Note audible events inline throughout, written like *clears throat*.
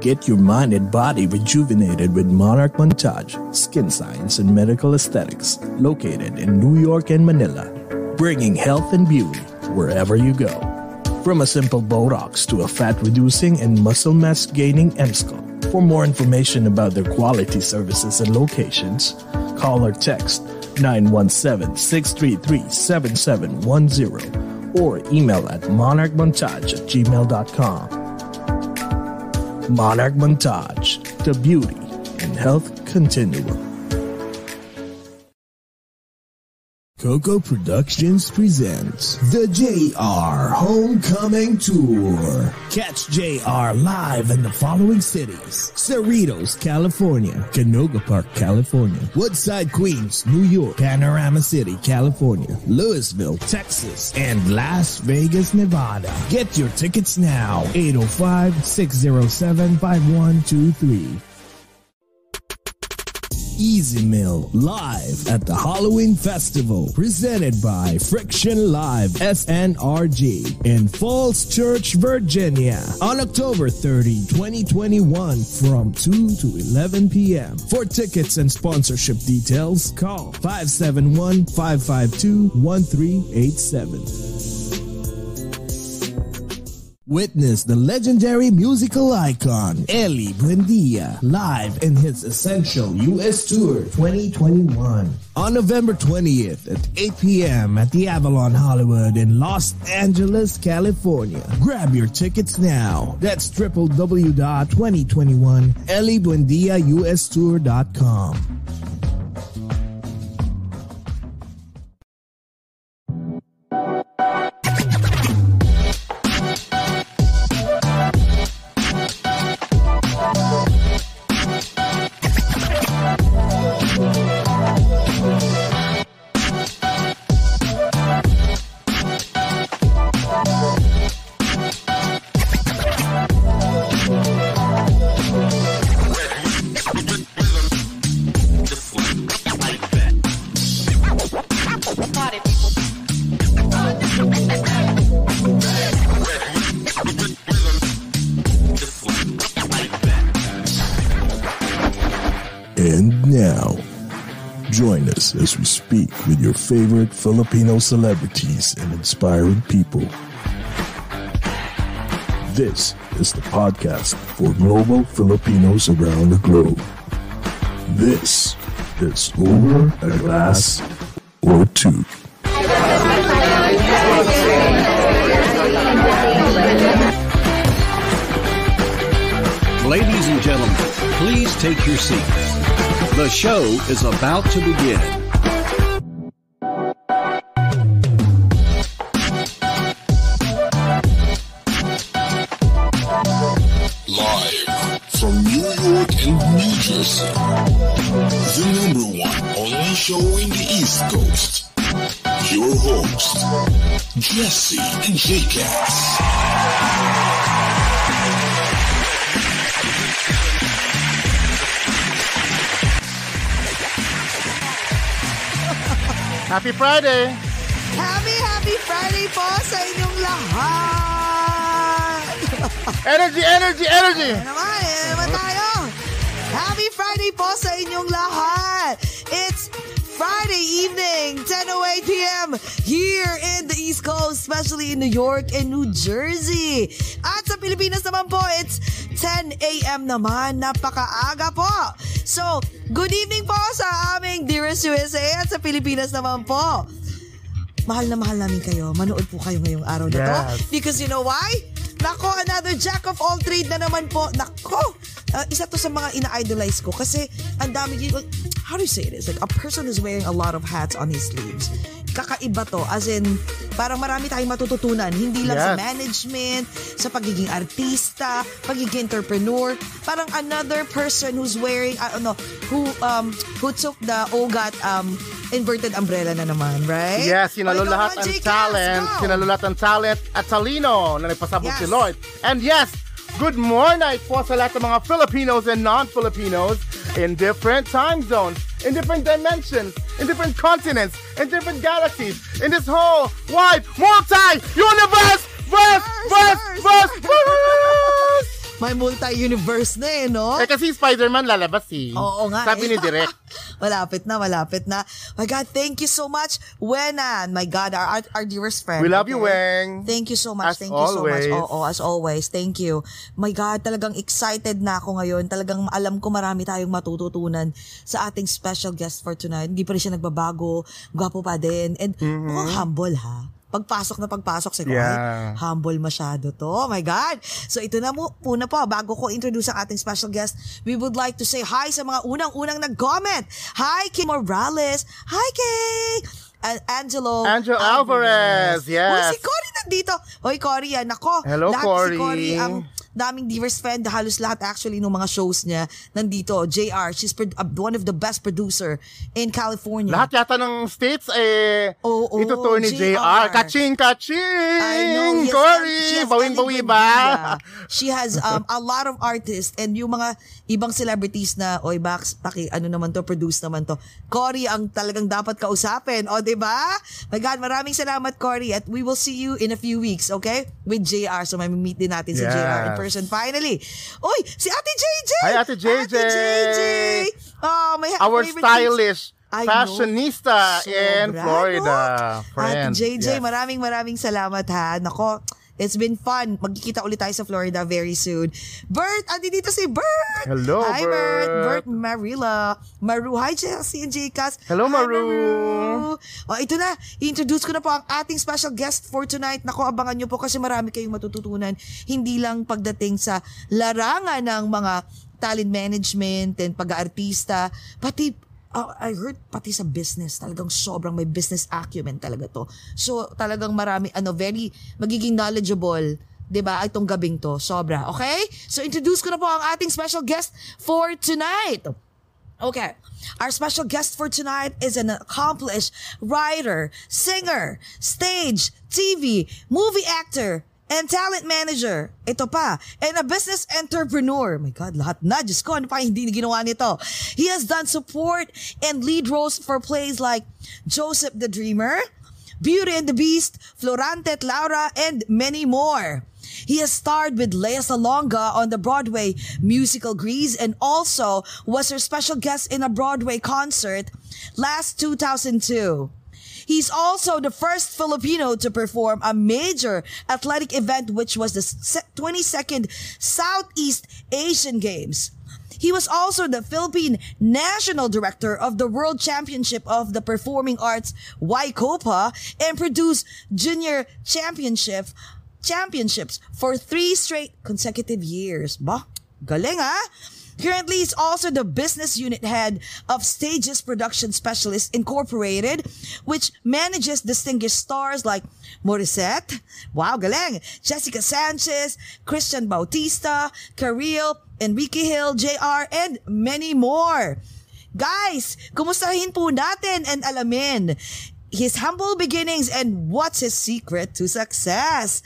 Get your mind and body rejuvenated with Monarch Montage, Skin Science and Medical Aesthetics, located in New York and Manila, bringing health and beauty wherever you go. From a simple Botox to a fat reducing and muscle mass gaining MSCO. For more information about their quality services and locations, call or text 917 633 7710 or email at monarchmontage at gmail.com. Monarch Montage, the beauty and health continuum. Coco Productions presents the JR Homecoming Tour. Catch JR live in the following cities. Cerritos, California, Canoga Park, California, Woodside, Queens, New York, Panorama City, California, Louisville, Texas, and Las Vegas, Nevada. Get your tickets now. 805 607 5123. Easy Mill live at the Halloween Festival presented by Friction Live SNRG in Falls Church, Virginia on October 30, 2021 from 2 to 11 p.m. For tickets and sponsorship details, call 571 552 1387. Witness the legendary musical icon Eli Buendia live in his Essential US Tour 2021 on November 20th at 8 p.m. at the Avalon Hollywood in Los Angeles, California. Grab your tickets now. That's www.2021elibuendiaustour.com. And favorite Filipino celebrities and inspiring people. This is the podcast for global Filipinos around the globe. This is Over a Glass or Two. Ladies and gentlemen, please take your seats. The show is about to begin. Jesse and J-Cats. Happy Friday! Happy, happy Friday po sa inyong lahat! Energy, energy, energy! Ano naman, eh, naman tayo! Happy Friday po sa inyong lahat! Friday evening, 10.08 p.m. here in the East Coast, especially in New York and New Jersey. At sa Pilipinas naman po, it's 10 a.m. naman. Napakaaga po. So, good evening po sa aming Dearest USA at sa Pilipinas naman po. Mahal na mahal namin kayo. Manood po kayo ngayong araw na to. Yes. Because you know why? Nako, another jack of all trade na naman po. Nako, uh, isa to sa mga ina-idolize ko kasi ang dami. How do you say it? It's like a person who's wearing a lot of hats on his sleeves. Kakaiba to. As in, parang marami tayong matututunan. Hindi lang sa Yes. management, sa pagiging artista, pagiging entrepreneur. Parang another person who's wearing, I don't know, who, um, who took the OGAT um, inverted umbrella na naman, right? Yes, sinalo lahat ang talent. Sinalo lahat ang talent at talino na nagpasabot Yes. si Lord. And yes, good morning po sa lahat ng mga Filipinos and non-Filipinos in different time zones, in different dimensions, in different continents, in different galaxies, in this whole wide multi-universe, verse, verse, verse, verse. May multi-universe na eh, no? Eh kasi Spider-Man lalabas eh. Oo nga Sabi eh. ni Direk. *laughs* malapit na, malapit na. My God, thank you so much, Wenan. My God, our, our, our dearest friend. We love you, Okay? Weng. Thank you so much. As thank you so much. always. Oo, as always. Thank you. My God, talagang excited na ako ngayon. Talagang alam ko marami tayong matututunan sa ating special guest for tonight. Hindi pa rin siya nagbabago. Gwapo pa din. And mukhang humble ha. Pagpasok na pagpasok, siguro. Yeah. ay, humble masyado to. Oh my God. So ito na mo, muna po, bago ko introduce ang ating special guest, we would like to say hi sa mga unang-unang nag-comment. Hi, Kay Morales. Hi, Kay! And Angelo Angelo Alvarez, yes. Uy, si Cory nandito. Hoy, Cory, yan. Nako. Hello, lahat Cory. Si Cory, ang daming diverse friend, halos lahat actually ng mga shows niya nandito. JR, she's pro- uh, one of the best producer in California. Lahat yata ng states eh Oo, ito to ni JR. JR. Kaching, kaching! I know. Yes, Cory! Ellen ba? She has um, *laughs* a lot of artists and yung mga ibang celebrities na, oy, Bax, paki, ano naman to, produce naman to. Cory ang talagang dapat kausapin. O, di ba? My God, maraming salamat, Cory. At we will see you in a few weeks, okay? With JR. So, may meet din natin si Yes. JR in person finally. Uy, si Ate JJ! Hi, Ate JJ! Ate JJ! Oh, my Our stylish I know. fashionista in Sobra, Florida. no? Friend. Ate JJ, Yes. maraming maraming salamat ha. Nako, it's been fun. Magkikita ulit tayo sa Florida very soon. Bert, andi dito si Bert. Hello, Hi, Bert. Bert. Bert Marilla. Maru. Hi, Chelsea and Jcas. Hello, Hi, Maru. O, ito na. I-introduce ko na po ang ating special guest for tonight. Nako, abangan nyo po kasi marami kayong matututunan. Hindi lang pagdating sa larangan ng mga talent management and pag-aartista, pati uh, I heard pati sa business, talagang sobrang may business acumen talaga to. So, talagang marami, ano, very, magiging knowledgeable 'di ba? Itong gabing to, sobra. Okay? So introduce ko na po ang ating special guest for tonight. Okay. Our special guest for tonight is an accomplished writer, singer, stage, TV, movie actor, and talent manager. Ito pa. And a business entrepreneur. My God, lahat na. Diyos ko, ano pa hindi ginawa nito? He has done support and lead roles for plays like Joseph the Dreamer, Beauty and the Beast, Florante at Laura, and many more. He has starred with Lea Salonga on the Broadway musical Grease and also was her special guest in a Broadway concert last 2002. He's also the first Filipino to perform a major athletic event, which was the 22nd Southeast Asian Games. He was also the Philippine National Director of the World Championship of the Performing Arts Waikopa and produced Junior Championship championships for three straight consecutive years. Bah, galing ah! Currently, he's also the business unit head of Stages Production Specialist Incorporated, which manages distinguished stars like Morissette, wow, galing, Jessica Sanchez, Christian Bautista, Kareel, Enrique Hill, JR, and many more. Guys, kumustahin po natin and alamin his humble beginnings and what's his secret to success.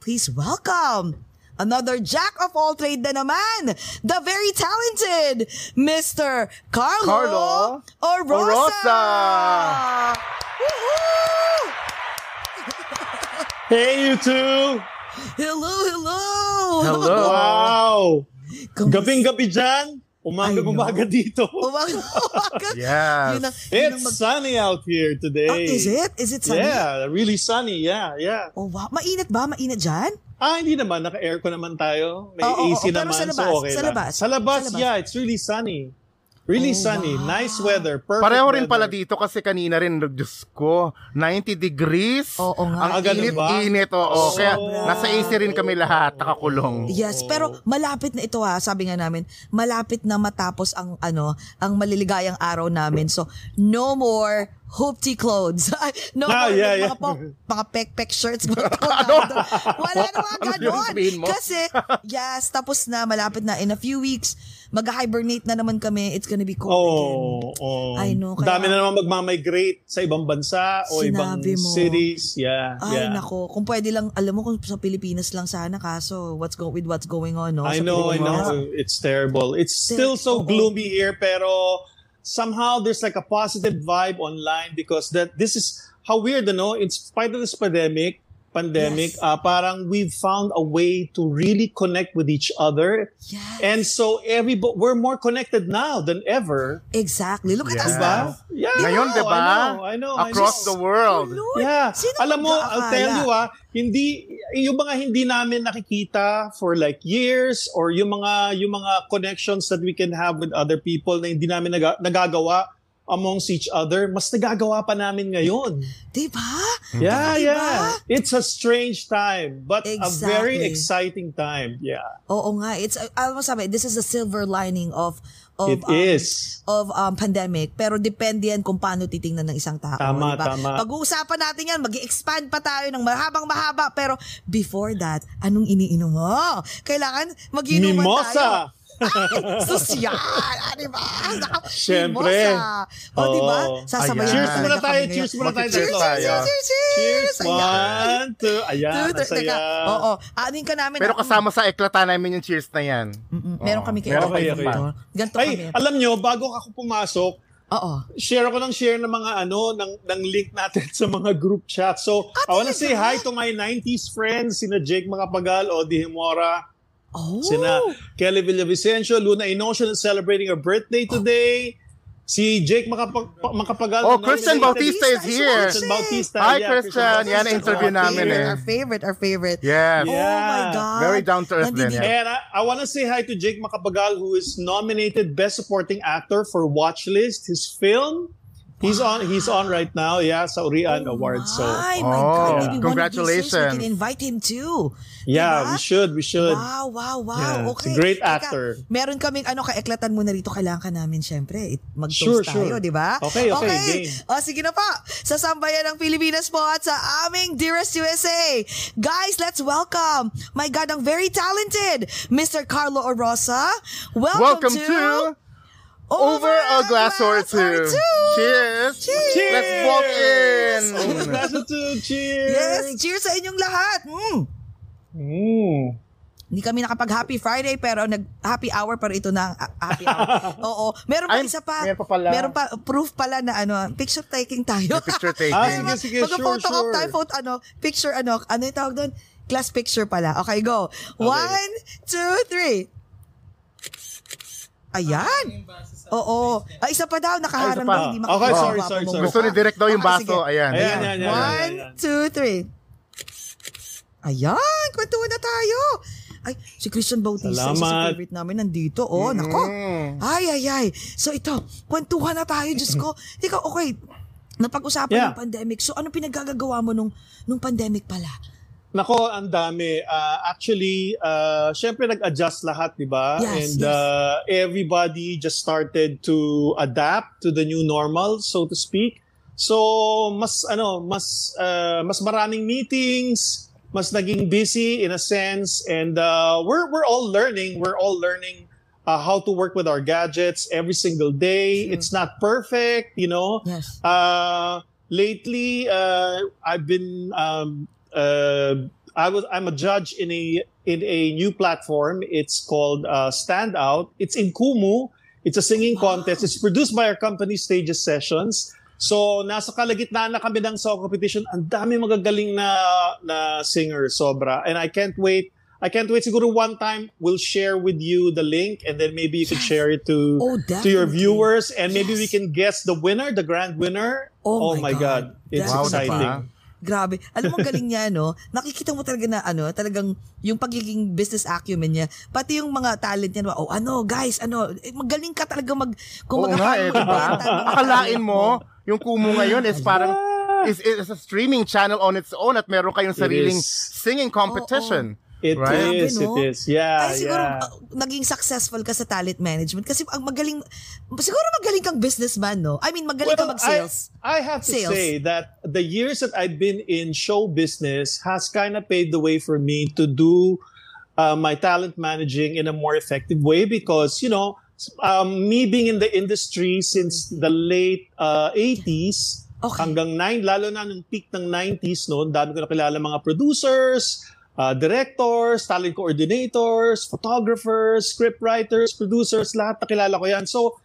Please welcome another jack of all trade na naman, the very talented Mr. Carlo, Carlo Orosa. Orosa. Woohoo! Hey, you two! Hello, hello! Hello. Wow! Gabing-gabi dyan. Umaga-umaga dito. Umaga, *laughs* umaga. Yes. Yun ang- yun ang It's mag- sunny out here today. Oh, is it? Is it sunny? Yeah, really sunny. Yeah, yeah. Oh, wow. Mainit ba? Mainit dyan? Ah, hindi naman. Naka-aircon naman tayo. May oo, AC oo, pero naman. sa labas, so okay sa lang. labas, Sa labas, sa labas. yeah. It's really sunny. Really Oh, sunny. wow. Nice weather. Perfect Pareho rin weather. pala dito kasi kanina rin, Diyos ko, 90 degrees. Oo nga. Ah, Ang ganun ba? init-init, oo. Kaya Sobra. nasa AC rin kami lahat, nakakulong. Yes, pero malapit na ito ha, sabi nga namin, malapit na matapos ang ano, ang maliligayang araw namin. So, no more hoopty clothes. *laughs* no Ah, more yeah, yeah. mga, po- mga pek-pek shirts. Mga *laughs* ano? Wala na mga Ano ganon. Kasi, yes, tapos na, malapit na. In a few weeks, mag-hibernate na naman kami. It's gonna be cold again. Oh, oh. I know, kaya- Dami na naman magmamigrate sa ibang bansa o ibang mo. cities. Yeah, Ay, yeah. nako. Kung pwede lang, alam mo kung sa Pilipinas lang sana kaso what's go with what's going on, no? I Sa know, I Pilipinas. know. It's terrible. It's still so Oo. gloomy here, pero somehow there's like a positive vibe online because that this is how weird, no? In spite of this pandemic, pandemic, Yes. uh, parang we've found a way to really connect with each other. Yes. And so every we're more connected now than ever. Exactly. Look at us Yeah. Diba? now. Yeah. Ngayon, I di know, ba? I know, I know. I Across know. the world. Lord, Yeah. Sino Alam mo, I'll tell you ah, hindi yung mga hindi namin nakikita for like years or yung mga yung mga connections that we can have with other people na hindi namin naga- nagagawa amongst each other, mas nagagawa pa namin ngayon. Diba? Yeah, Diba? yeah. It's a strange time, but a very Exactly. exciting time. Yeah. Oo nga. It's, alam mo sabi, this is a silver lining of of It um, is. of um, pandemic pero depende yan kung paano titingnan ng isang tao. Tama, diba? tama. Pag-uusapan natin yan, mag expand pa tayo ng mahabang mahaba pero before that, anong iniinom mo? Kailangan mag-inuman tayo. Mimosa! Ay, sosyal! Ah, *laughs* diba? Siyempre. O, diba? Oo. Sasabayan Ayan. Cheers muna tayo, cheers muna tayo. Cheers. Cheers, cheers, cheers! One, two. Ayan, Two, three, nasaya. teka. Oo. Anin ka namin. Pero ah, kasama sa eklata namin yung cheers na yan. Mm-mm. Meron kami kay Meron kayo, kayo. Ay, kami. alam nyo, bago ako pumasok, Oo. share ako ng share ng mga ano, ng, ng link natin *laughs* sa mga group chat. So, I wanna say hi to my 90s friends, sina Jake Makapagal, Odi Himora, Oh. sina Kelly Villavicencio, Luna Inocean is celebrating her birthday today. Si Jake Makapag- Makapagal. Oh, Christian Bautista is here. Christian Bautista. Hi, yeah, Christian. Yan, Bautista. interview Oh, namin eh. Our favorite, our favorite. Yes. Oh my Yeah. God. Very down to earth din yan. And I, I want to say hi to Jake Macapagal, who is nominated Best Supporting Actor for Watchlist, his film. He's on. He's on right now. Yeah, sa Urian Awards. So My, my Oh, God. Maybe congratulations. one of these days we can invite him too. yeah, Diba? we should. We should. Wow, wow, wow. Yeah, okay. it's a great actor. meron kaming ano, kaeklatan mo na rito. Kailangan ka namin, syempre. it- Mag-toast Sure, tayo, sure. di ba? Okay, okay, game. O, sige na pa. Sa sambayan ng Pilipinas po at sa aming Dearest USA. Guys, let's welcome, my God, ang very talented Mr. Carlo Orosa. Welcome, Welcome to Over a Glass or Two. Cheers. Cheers. Let's walk in. Oh, that's a two. Cheers. Yes, cheers sa inyong lahat. Mm. Mm. Hindi kami nakapag-happy Friday pero nag-happy hour pero ito na ang ah, happy hour. *laughs* Oo. Meron pa Ay, isa pa. meron pa pala. Meron pa proof pala na ano, picture taking tayo. May picture *laughs* taking. Ah, sige, sige, Mag-photo sure, op sure. tayo, photo, ano, picture, ano, ano yung tawag doon? Class picture pala. Okay, go. One, two, three. Ayan. Oo. Ah, isa pa daw, nakaharang Ay, isa pa. daw, hindi Okay, makikita. sorry, sorry, sorry. Gusto ni Direk daw yung Okay, baso. Ayan. Ayan, ayan, ayan. One, two, three. Ayan, kwentuhan na tayo. Ay, si Christian Bautista, isa sa Salamat. favorite namin, nandito. Oh, nako. Ay, ay, ay. So ito, kwentuhan na tayo, Diyos ko. Ikaw, okay, napag-usapan Yeah. ng pandemic. So ano pinagagagawa mo nung, nung pandemic pala? Nako, ang dami. Uh, actually, uh, syempre nag-adjust lahat, di ba? Yes, And yes. Uh, everybody just started to adapt to the new normal, so to speak. So, mas ano, mas uh, mas maraming meetings, mas naging busy in a sense and uh, we're we're all learning, we're all learning uh, how to work with our gadgets every single day. It's not perfect, you know. Yes. Uh, lately, uh, I've been um, uh, I was I'm a judge in a in a new platform. It's called uh, Stand Out. It's in Kumu. It's a singing contest. It's produced by our company Stages Sessions. So nasa kalagitnaan na kami ng song competition. Ang dami magagaling na na singers sobra. And I can't wait. I can't wait. Siguro one time we'll share with you the link and then maybe you could Yes. share it to Oh, to your viewers and maybe we Yes. can guess the winner, the grand winner. Oh Oh, my my God. God. It's Wow, exciting. Grabe. Alam mo, ang galing niya, no? Nakikita mo talaga na, ano, talagang yung pagiging business acumen niya. Pati yung mga talent niya, oh, ano, guys, ano, eh, magaling ka talaga mag, kung Oo nga eh, diba? Akalain mo, yung Kumu ngayon is parang, is, is a streaming channel on its own at meron kayong sariling singing competition. It Right? is, Grabe, no? it is. Yeah, Ay, siguro, yeah. uh, naging successful ka sa talent management kasi ang magaling, siguro magaling kang businessman, no? I mean, magaling ka Well, mag-sales. I, I have to Sales. say that the years that I've been in show business has kind of paved the way for me to do uh, my talent managing in a more effective way because, you know, um, me being in the industry since the late uh, 80s Okay. hanggang 9, lalo na nung peak ng 90s noon, dami ko nakilala mga producers, uh, directors, talent coordinators, photographers, scriptwriters, producers, lahat nakilala ko yan. So,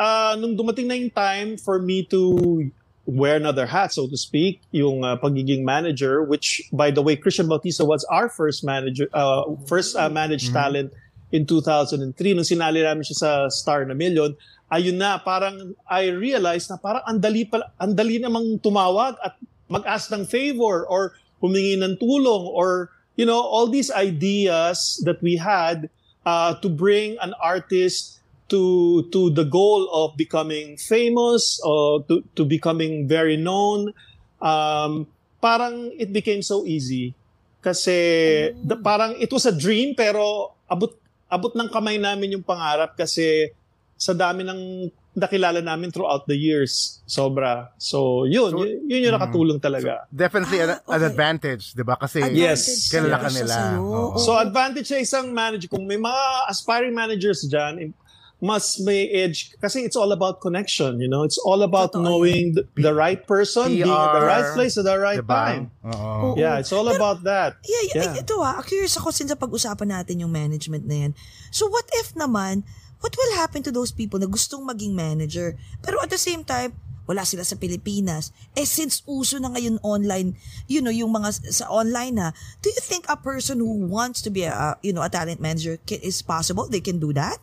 uh, nung dumating na yung time for me to wear another hat, so to speak, yung uh, pagiging manager, which, by the way, Christian Bautista was our first manager, uh, first uh, managed Mm-hmm. talent in 2003. Nung sinali namin siya sa Star na Million, ayun na, parang I realized na parang andali, pala, andali namang tumawag at mag-ask ng favor or humingi ng tulong or, you know, all these ideas that we had uh, to bring an artist to to the goal of becoming famous or to to becoming very known um parang it became so easy. Kasi the, parang it was a dream pero abot abot ng kamay namin yung pangarap kasi sa dami ng nakilala namin throughout the years sobra so yun So- yun, yun yung nakatulong talaga Definitely an, Ah, an okay. advantage, di ba? Kasi Yes. kilala ka nila. Oo. So advantage sa isang manager kung may mga aspiring managers diyan mas may edge kasi it's all about connection, you know. It's all about Totoo knowing the, the right person, being at the right PR, place at the right diba? time. Oo. Yeah, it's all about that. Yeah, yeah, Yeah. ito ah, curious ako since pag-usapan natin yung management na yan. So what if naman, what will happen to those people na gustong maging manager, pero at the same time, wala sila sa Pilipinas. Eh since uso na ngayon online, you know, yung mga sa online na, do you think a person who wants to be a, you know, a talent manager can, is possible? They can do that?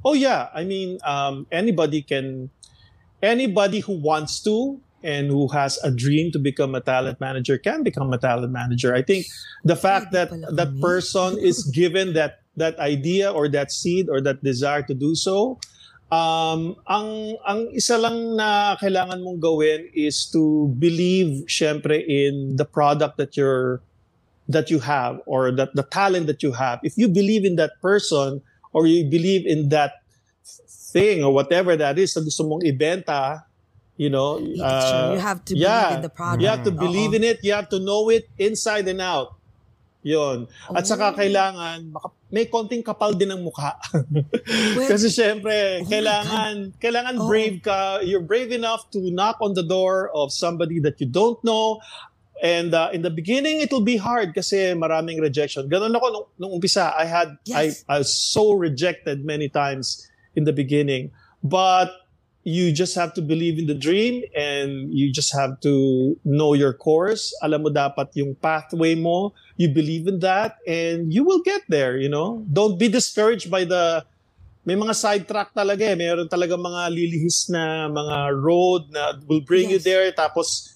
Oh yeah, I mean um, anybody can anybody who wants to and who has a dream to become a talent manager can become a talent manager. I think the fact that that person is *laughs* given that that idea or that seed or that desire to do so, um, ang ang isa lang na kailangan mong gawin is to believe syempre in the product that you're that you have or that the talent that you have. If you believe in that person or you believe in that thing or whatever that is na gusto mong ibenta, you know, uh. You have to believe in the product. You have to believe Oo. in it. You have to know it inside and out. Yun. At saka Oh. kailangan, maka- may konting kapal din ng mukha. *laughs* Well, Kasi syempre, Oh kailangan, kailangan Oo. brave ka. You're brave enough to knock on the door of somebody that you don't know. And uh, in the beginning, it will be hard kasi maraming rejection. Ganun ako nung, nung umpisa. I had, Yes. I, I was so rejected many times in the beginning. But you just have to believe in the dream and you just have to know your course. Alam mo dapat yung pathway mo. You believe in that and you will get there, you know? Don't be discouraged by the may mga sidetrack talaga eh. Mayroon talaga mga lilihis na mga road na will bring you Yes. there. Tapos,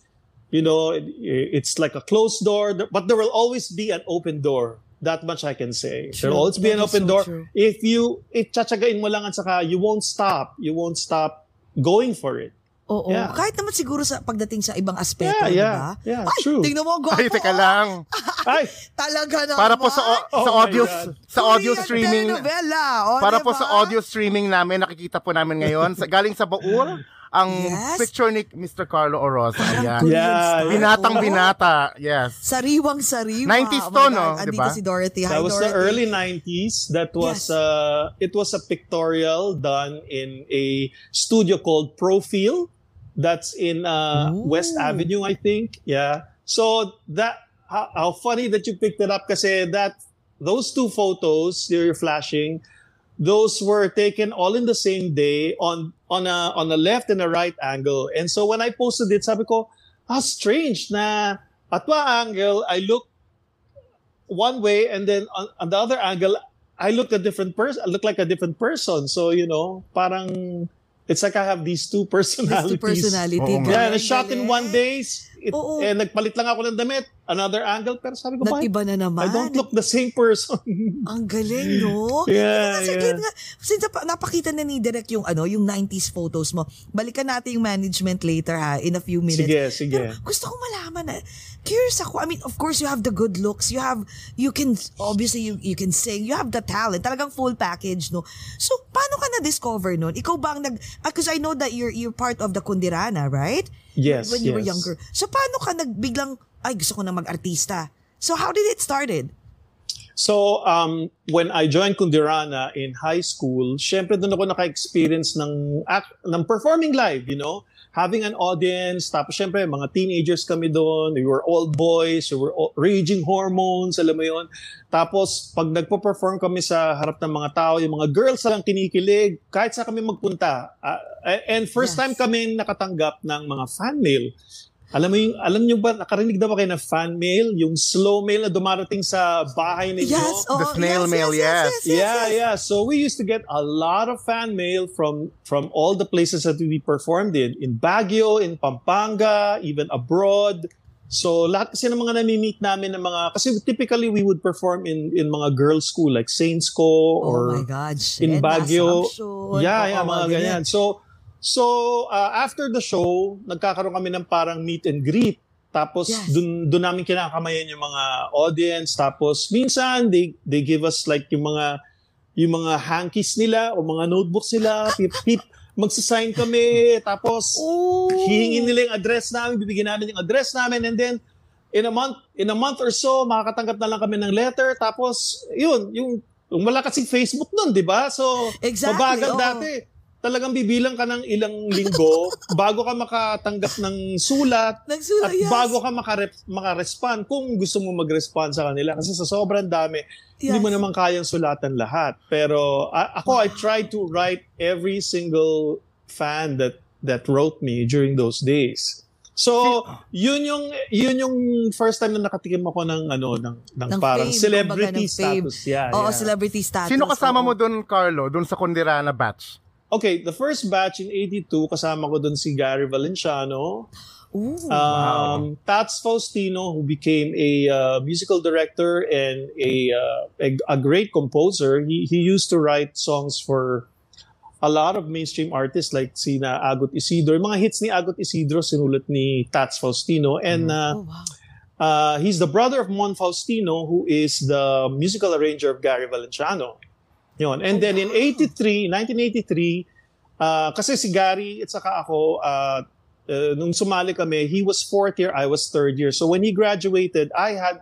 you know, it- it's like a closed door. But there will always be an open door. That much I can say. There will True. always be an That is open so door. true. If you, it tsatsagain mo lang at saka you won't stop. You won't stop going for it. Oo. Yeah. Kahit naman siguro sa pagdating sa ibang aspeto, Yeah, di yeah. ba? Yeah, Ay, true. tingnan mo, gwapo. Ay, teka lang. *laughs* Ay, Talaga naman. Para po sa o- sa Oh my audio God. sa audio Korean streaming telenovela. O, para po diba? sa audio streaming namin nakikita po namin ngayon sa galing sa Baur *laughs* ang Yes. picture ni Mr. Carlo Orosa. Ayan. Yeah. Binatang binata. Yes. Sariwang sariwa. 90s Oh my to, God. no? Andito Diba? si Dorothy. Hi, that was the Dorothy. early 90s that was Yes. uh it was a pictorial done in a studio called Profil that's in uh Ooh. West Avenue I think yeah so that how, how funny that you picked it up kasi that those two photos you're flashing those were taken all in the same day on on a on a left and a right angle and so when I posted it sabi ko how strange na at one angle I look one way and then on, on the other angle I look a different person I look like a different person so you know parang it's like I have these two *laughs* These personalities two personality. Oo nga. yeah and shot in one day it, Oo. eh, nagpalit lang ako ng damit another angle pero sabi ko Nag-iba na naman. I don't look the same person *laughs* Ang galing, no? *laughs* Yeah, Kasi yeah. nga, since nap- napakita na ni Direk yung, ano, yung 90s photos mo, balikan natin yung management later ha, in a few minutes. sige sige Pero gusto kong malaman na, curious ako, I mean, of course, you have the good looks, you have, you can, obviously, you, you can sing, you have the talent, talagang full package, no? So, paano ka na-discover nun? Ikaw ba ang nag, because I know that you're, you're part of the Kundirana, right? Yes, When you were yes. younger. So, paano ka nagbiglang, ay, gusto ko na mag-artista? So, how did it started? So, um, when I joined Kundirana in high school, syempre doon ako naka-experience ng, act, ng performing live, you know? Having an audience, tapos syempre, mga teenagers kami doon, we were old boys, we were all, raging hormones, alam mo yon. Tapos, pag nagpo-perform kami sa harap ng mga tao, yung mga girls lang kinikilig, kahit sa kami magpunta, A- And first Yes. time kami nakatanggap ng mga fan mail. Alam mo yung, alam niyo ba, nakarinig na ba kayo ng fan mail? Yung slow mail na dumarating sa bahay ninyo? Yes, oh, The snail yes, mail, yes, yes, yes. yes, yes, yeah, yes. yeah. So we used to get a lot of fan mail from from all the places that we performed in, in Baguio, in Pampanga, even abroad. So lahat kasi ng mga nami-meet namin ng mga kasi typically we would perform in in mga girls school like Saints Co Oh or my God, shit. in Baguio. Yeah, yeah, mga ganyan. So so uh, after the show, nagkakaroon kami ng parang meet and greet. Tapos Yes. dun dun namin kinakamayan yung mga audience. Tapos minsan they they give us like yung mga yung mga hankies nila o mga notebooks nila. Pip, pip, magsasign kami. Tapos Oh. hihingin nila yung address namin, bibigyan namin yung address namin and then in a month in a month or so makakatanggap na lang kami ng letter tapos yun yung yung wala kasing Facebook noon, 'di ba? So Exactly, mabagal oo. dati. Talagang bibilang ka ng ilang linggo *laughs* bago ka makatanggap ng sulat Nagsulat, at yes. bago ka makarep- makarespond kung gusto mo mag-respond sa kanila kasi sa sobrang dami hindi Yes. mo naman kayang sulatan lahat pero a- ako I tried to write every single fan that that wrote me during those days so yun yung yun yung first time na nakatikim ako ng ano ng ng, Ng parang fame, celebrity ng fame. status yeah, Oo, yeah. celebrity status. Sino kasama oo. mo doon, Carlo? Doon sa Kondirana batch? Okay the first batch in 82 kasama ko doon si Gary Valenciano Ooh. um, Tats Faustino, who became a uh, musical director and a, uh, a a great composer. He he used to write songs for a lot of mainstream artists like sina Agot Isidro. Yung mga hits ni Agot Isidro sinulat ni Tats Faustino and uh, oh, wow. uh, he's the brother of Mon Faustino, who is the musical arranger of Gary Valenciano. Yun. And then in 83, 1983, uh, kasi si Gary at saka ako, uh, uh, nung sumali kami, he was fourth year, I was third year. So when he graduated, I had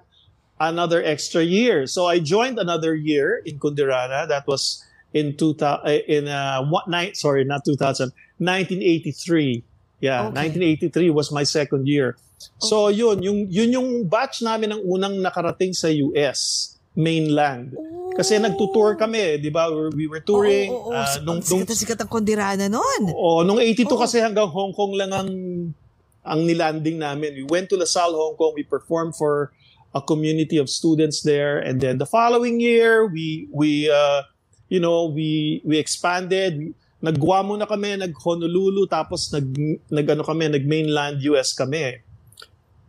another extra year. So I joined another year in Kundirana. That was in 2000, uh, in uh, what night? Sorry, not 2000, 1983. Yeah, Okay. 1983 was my second year. So yun, yung yun yung batch namin ng unang nakarating sa US mainland. Kasi nagtutour kami, 'di ba? We, we were touring Oo, oo, oo. ah, nung, nung sikat na sikat ang kondirana nun. Oh, nung 82 Oo. kasi hanggang Hong Kong lang ang ang nilanding namin. We went to LaSalle, Hong Kong. We performed for a community of students there and then the following year we we uh, you know, we we expanded. Nag-Guam muna kami, nag-Honolulu tapos nag nag-ano kami, nag-mainland US kami.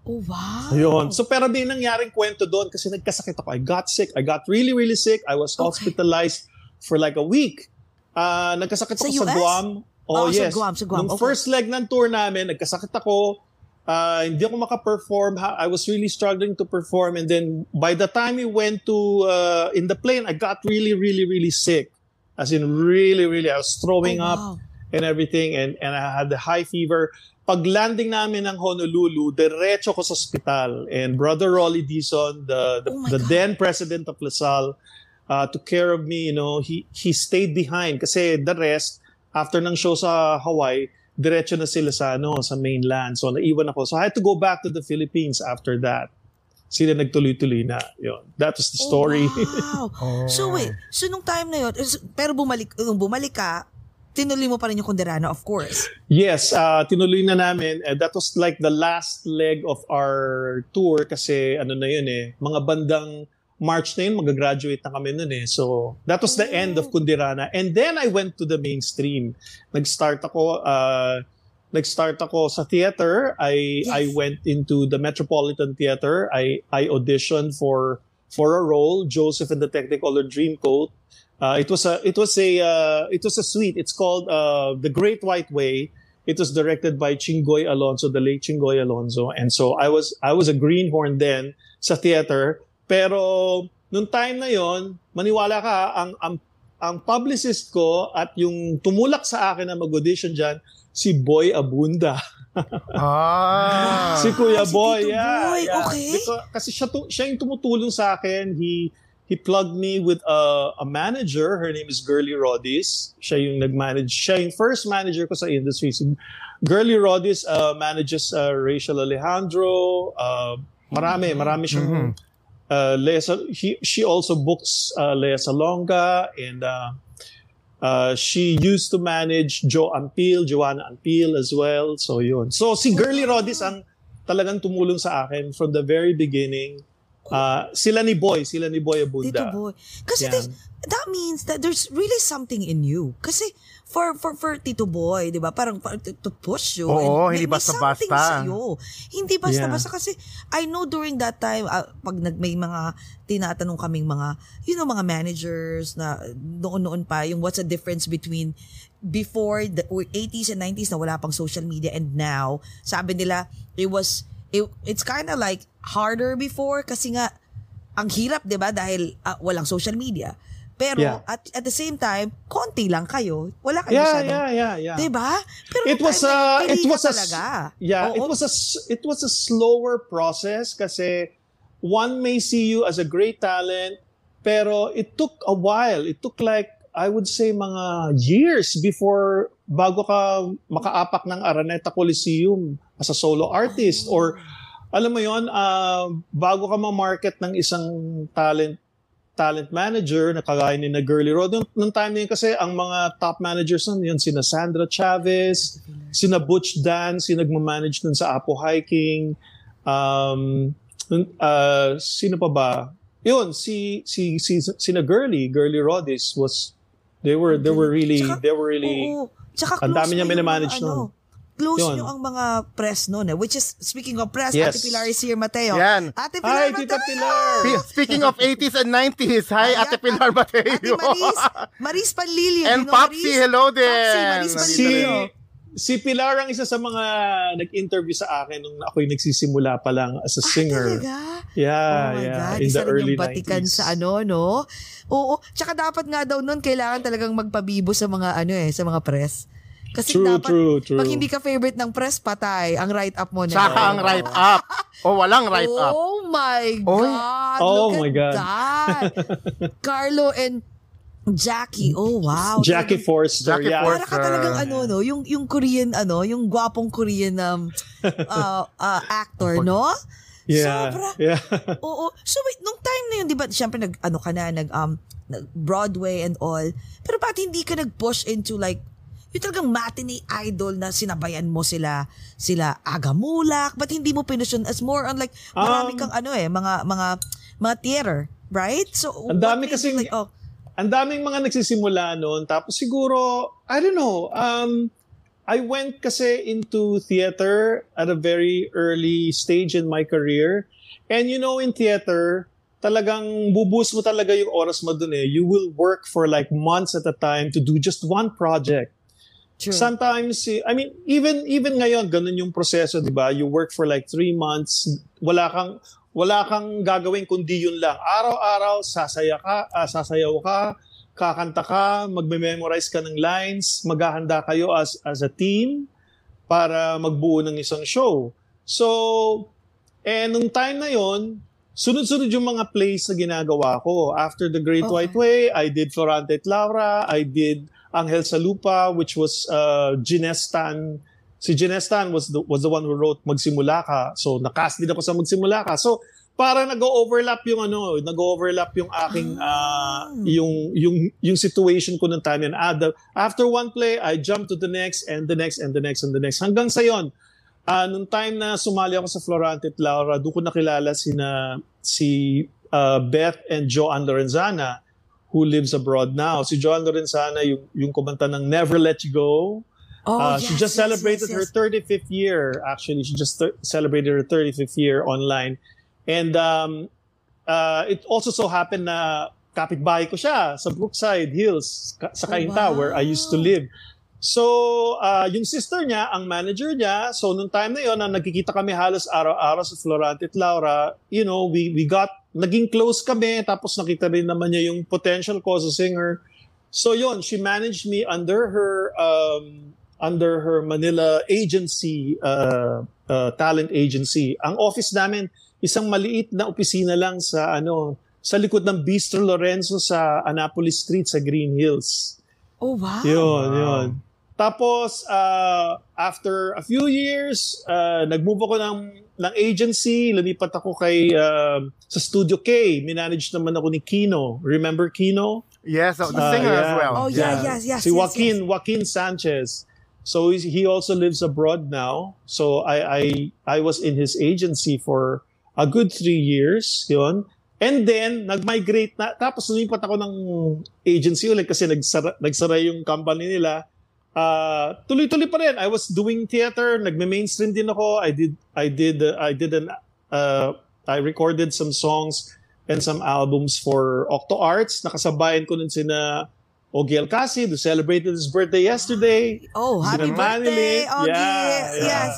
Oh, wow. Ayun. So pero may nangyaring kwento doon kasi nagkasakit ako. I got sick. I got really, really sick. I was Okay. hospitalized for like a week. Ah, nagkasakit Sa ako sa US? Guam. Oh, Oh, sa yes. Guam, sa Guam. Nung Okay. first leg ng tour namin, nagkasakit ako. Ah, hindi ako maka-perform. I was really struggling to perform. And then by the time we went to, uh, in the plane, I got really, really, really sick. As in really, really, I was throwing Oh, up wow. and everything and and I had the high fever. Pag landing namin ng Honolulu, diretso ko sa ospital and brother Rolly Dizon, the the, Oh the God. then president of LaSalle, uh, took care of me, you know, he he stayed behind kasi the rest after ng show sa Hawaii, diretso na sila sa ano, sa mainland. So naiwan ako. So I had to go back to the Philippines after that. Sila nagtuloy-tuloy na. Yun. That was the story. Oh, wow. *laughs* So wait, so nung time na yun, pero bumalik, bumalik ka, tinuloy mo pa rin yung kondirana, of course. Yes, uh, tinuloy na namin. Uh, that was like the last leg of our tour kasi ano na yun eh, mga bandang March na yun, mag-graduate na kami nun eh. So, that was the end of Kundirana. And then I went to the mainstream. Nag-start ako, uh, nag-start ako sa theater. I Yes. I went into the Metropolitan Theater. I I auditioned for for a role, Joseph in the Technicolor Dreamcoat. Uh, it was a it was a uh, it was a suite. It's called uh, The Great White Way. It was directed by Chingoy Alonso, the late Chingoy Alonso. And so I was I was a greenhorn then sa theater. Pero nung time na yon, maniwala ka, ang ang ang publicist ko at yung tumulak sa akin na mag-audition diyan si Boy Abunda. *laughs* Ah. si Kuya si Boy, Tito yeah. Boy, yeah. okay. Because, kasi siya, siya yung tumutulong sa akin. He he plugged me with a, a manager. Her name is Girly Rodis. Siya yung nag-manage. Siya yung first manager ko sa industry. So, Girly Rodis uh, manages uh, Rachel Alejandro. Uh, marami, marami siyang uh, Lea he, she also books uh, Lea Salonga and uh, Uh, she used to manage Joe Ampil, Joanna Ampil as well. So yun. So si Girly Rodis ang talagang tumulong sa akin from the very beginning. Uh, sila ni Boy, sila ni Boy Abunda. Tito Boy. Kasi this- that means that there's really something in you. Kasi for for for Tito Boy, 'di ba? Parang pa- to, to push you. Oo, and hindi basta-basta. sa'yo. Hindi basta-basta kasi I know during that time ah, pag nag may mga tinatanong kaming mga you know mga managers na noon-noon pa yung what's the difference between before the or 80s and 90s na wala pang social media and now sabi nila it was it, it's kind of like harder before kasi nga ang hirap 'di ba dahil ah, walang social media. Pero Yeah. at at the same time, konti lang kayo. Wala kayo Yeah, masyadong- yeah, yeah, yeah. 'Di ba? Pero It was a yun, it was a talaga. yeah, it Oo. was a it was a slower process kasi one may see you as a great talent pero it took a while. It took like I would say mga years before bago ka makaapak ng Araneta Coliseum as a solo artist or alam mo yon ah, bago ka ma-market ng isang talent talent manager na kagaya ni na Girly Rod. Nung, nung time na yun kasi ang mga top managers nun, yun, sina Sandra Chavez, sina Butch Dan, si nagmamanage nun sa Apo Hiking, um, uh, sino pa ba? Yun, si, si, si, sina Girly, Girly Rodis was, they were, they were really, Tsaka- they were really, Oo. Tsaka ang dami niya minamanage ano, nun. Close Yun. nyo ang mga press noon eh. Which is, speaking of press, Yes. Ate Pilar is here, Mateo. Yan. Ate Pilar Hi, Tita Mateo! Pilar! Speaking of 80s and 90s, hi Ayan, Ate Pilar Ate Mateo. Maris, Maris Panlilio. And You know Popsy, Maris? hello din. Popsy, Maris si Panlilio. si Pilar ang isa sa mga nag-interview sa akin nung ako'y nagsisimula pa lang as a singer. Talaga? Yeah, oh my yeah. God, In isa the early yung batikan 90s. sa ano, no? Oo, tsaka dapat nga daw nun, kailangan talagang magpabibo sa mga ano eh, sa mga press. Kasi True, dapat, true, true. pag hindi ka favorite ng press, patay. Ang write-up mo na. Tsaka ang write up. O walang write up. Oh my Oy. God! Oh Look my at God. that! *laughs* Carlo and Jackie. Oh, wow. Jackie Forster. Jackie yeah. Forster. Para ka talagang ano, no? Yung, yung Korean, ano, yung gwapong Korean um, *laughs* uh, uh, actor, no? Yeah. Sobra. Yeah. *laughs* Oo. So wait, nung time na yun, di ba, syempre nag, ano ka na, nag, um, nag Broadway and all. Pero bakit hindi ka nag-push into like, yung talagang matinee idol na sinabayan mo sila, sila Agamulak, but hindi mo pinush yun as more on like, marami Um, kang ano eh, mga, mga, mga theater, right? So, Ang dami kasing- like, oh, ang daming mga nagsisimula noon. Tapos siguro, I don't know, um, I went kasi into theater at a very early stage in my career. And you know, in theater, talagang bubus mo talaga yung oras mo dun eh. You will work for like months at a time to do just one project. True. Sometimes, eh, I mean, even even ngayon, ganun yung proseso, di ba? You work for like three months, wala kang wala kang gagawin kundi yun lang. Araw-araw, sasaya ka, ah, sasayaw ka, kakanta ka, magme-memorize ka ng lines, maghahanda kayo as as a team para magbuo ng isang show. So, eh, nung time na yon sunod-sunod yung mga plays na ginagawa ko. After The Great Okay. White Way, I did Florante at Laura, I did Angel sa Lupa, which was uh, Ginestan. Si Ginestan was the, was the one who wrote Magsimula Ka. So, nakast din ako sa Magsimula Ka. So, parang nag-overlap yung ano, nag-overlap yung aking ah, yung yung yung situation ko ng time and ah, the- after one play I jump to the next and the next and the next and the next hanggang sa yon. Ah, nung time na sumali ako sa Florante at Laura, doon ko nakilala sina si ah, Beth and Joanne Lorenzana who lives abroad now. Si Joanne Lorenzana yung yung kumanta ng Never Let You Go. oh, Uh, yes, she just yes, celebrated yes, yes. her 35th year. Actually, she just thir- celebrated her 35th year online. And um, uh, it also so happened na kapitbahay ko siya sa Brookside Hills, ka- sa Oh, Cainta, wow. where I used to live. So, uh, yung sister niya, ang manager niya, so nung time na yon na nagkikita kami halos araw-araw sa Florante at Laura, you know, we, we got, naging close kami, tapos nakita rin naman niya yung potential ko as a singer. So yon, she managed me under her um, under her Manila agency, uh, uh, talent agency. Ang office namin, isang maliit na opisina lang sa ano, sa likod ng Bistro Lorenzo sa Annapolis Street sa Green Hills. Oh, wow. Yun, yun. Tapos, uh, after a few years, uh, nag-move ako ng, ng agency. Lumipat ako kay, uh, sa Studio K. Minanage naman ako ni Kino. Remember Kino? Yes, oh, the Uh, singer as yeah. well. Oh, yeah, yes, yes, Si yes, Joaquin, Joaquin Sanchez. So he also lives abroad now. So I I I was in his agency for a good three years, yun. And then, nag-migrate na. Tapos, lumipat ako ng agency ulit kasi nagsara, nagsara yung company nila. Uh, tuloy-tuloy pa rin. I was doing theater, nagme-mainstream din ako. I did, I did, uh, I did an, uh, I recorded some songs and some albums for Octo Arts. Nakasabayan ko nun sina Ogie Alcacid, who celebrated his birthday yesterday. Oh, happy Sina Manili. birthday, Ogie. Yeah, yeah. Yes.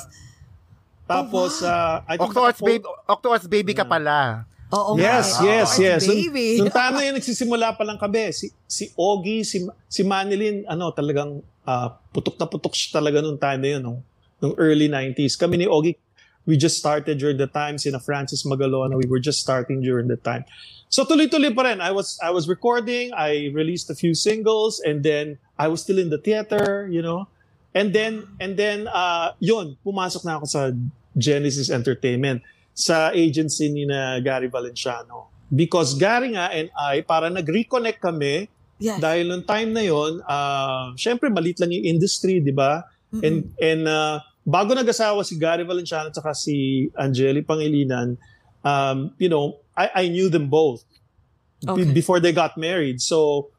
Tapos, uh, I think Octoarts naka- baby, Octoarts baby ka pala. Oo Yes, nga. yes, Oh, yes. Nung, Baby. nung *laughs* na yun, nagsisimula pa lang kami. Si, si Ogie, si, si Manilin, ano, talagang ah, putok na putok siya talaga nung time na yun, nung, nung early 90s. Kami ni Ogie, we just started during the time. Sina Francis Magalona, we were just starting during the time. So tuloy-tuloy pa rin. I was, I was recording, I released a few singles, and then I was still in the theater, you know. And then, and then, uh, yun, pumasok na ako sa Genesis Entertainment sa agency ni na Gary Valenciano. Because Gary nga and I, para nag-reconnect kami, Yes. dahil nung time na yon, uh, syempre malit lang yung industry, di ba? And, and uh, bago nag-asawa si Gary Valenciano at si Angeli Pangilinan, um, you know, I, I knew them both Okay. before they got married. So,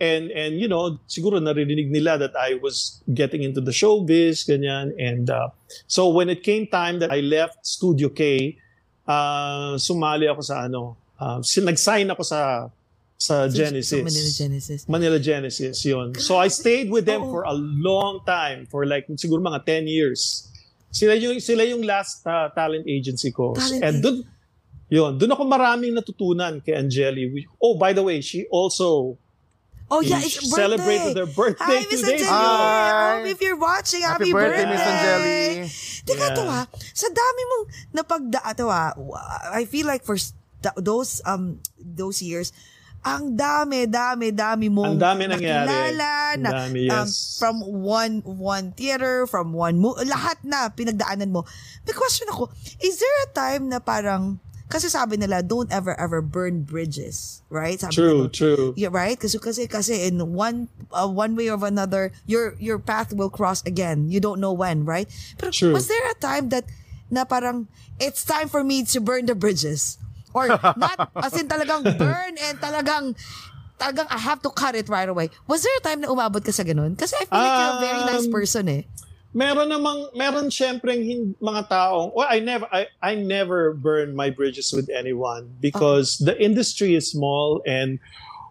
and and you know, siguro naririnig nila that I was getting into the showbiz, ganyan. And uh, so when it came time that I left Studio K, uh, sumali ako sa ano, uh, nag-sign ako sa sa Genesis. Manila Genesis. Manila Genesis, yun. So I stayed with them Oo. for a long time, for like siguro mga 10 years. Sila yung sila yung last uh, talent agency ko. Talent And dun yun, dun ako maraming natutunan kay Angeli. Oh, by the way, she also Oh, yeah, it's birthday. celebrated her birthday Hi, Miss two days ago. Hi. Oh, if you're watching, happy, Happy birthday, Miss Angeli. Teka Yeah. to ha, sa dami mong napagda, to ha, I feel like for those um those years, ang dami, dami, dami mong Ang dami nangyari. nakilala, Ang na, dami, um, yes. from one one theater, from one mo, lahat na pinagdaanan mo. May question ako, is there a time na parang, kasi sabi nila, don't ever ever burn bridges, right? Sabi True, nila, true. Yeah, right? Kasi kasi kasi in one uh, one way or another, your your path will cross again. You don't know when, right? Pero True. was there a time that na parang it's time for me to burn the bridges? Or not *laughs* as in talagang burn and talagang talagang I have to cut it right away. Was there a time na umabot ka sa ganun? Kasi I feel like you're a very nice Um, person eh. Meron namang meron syempre mga taong well I never I, I never burn my bridges with anyone because the industry is small and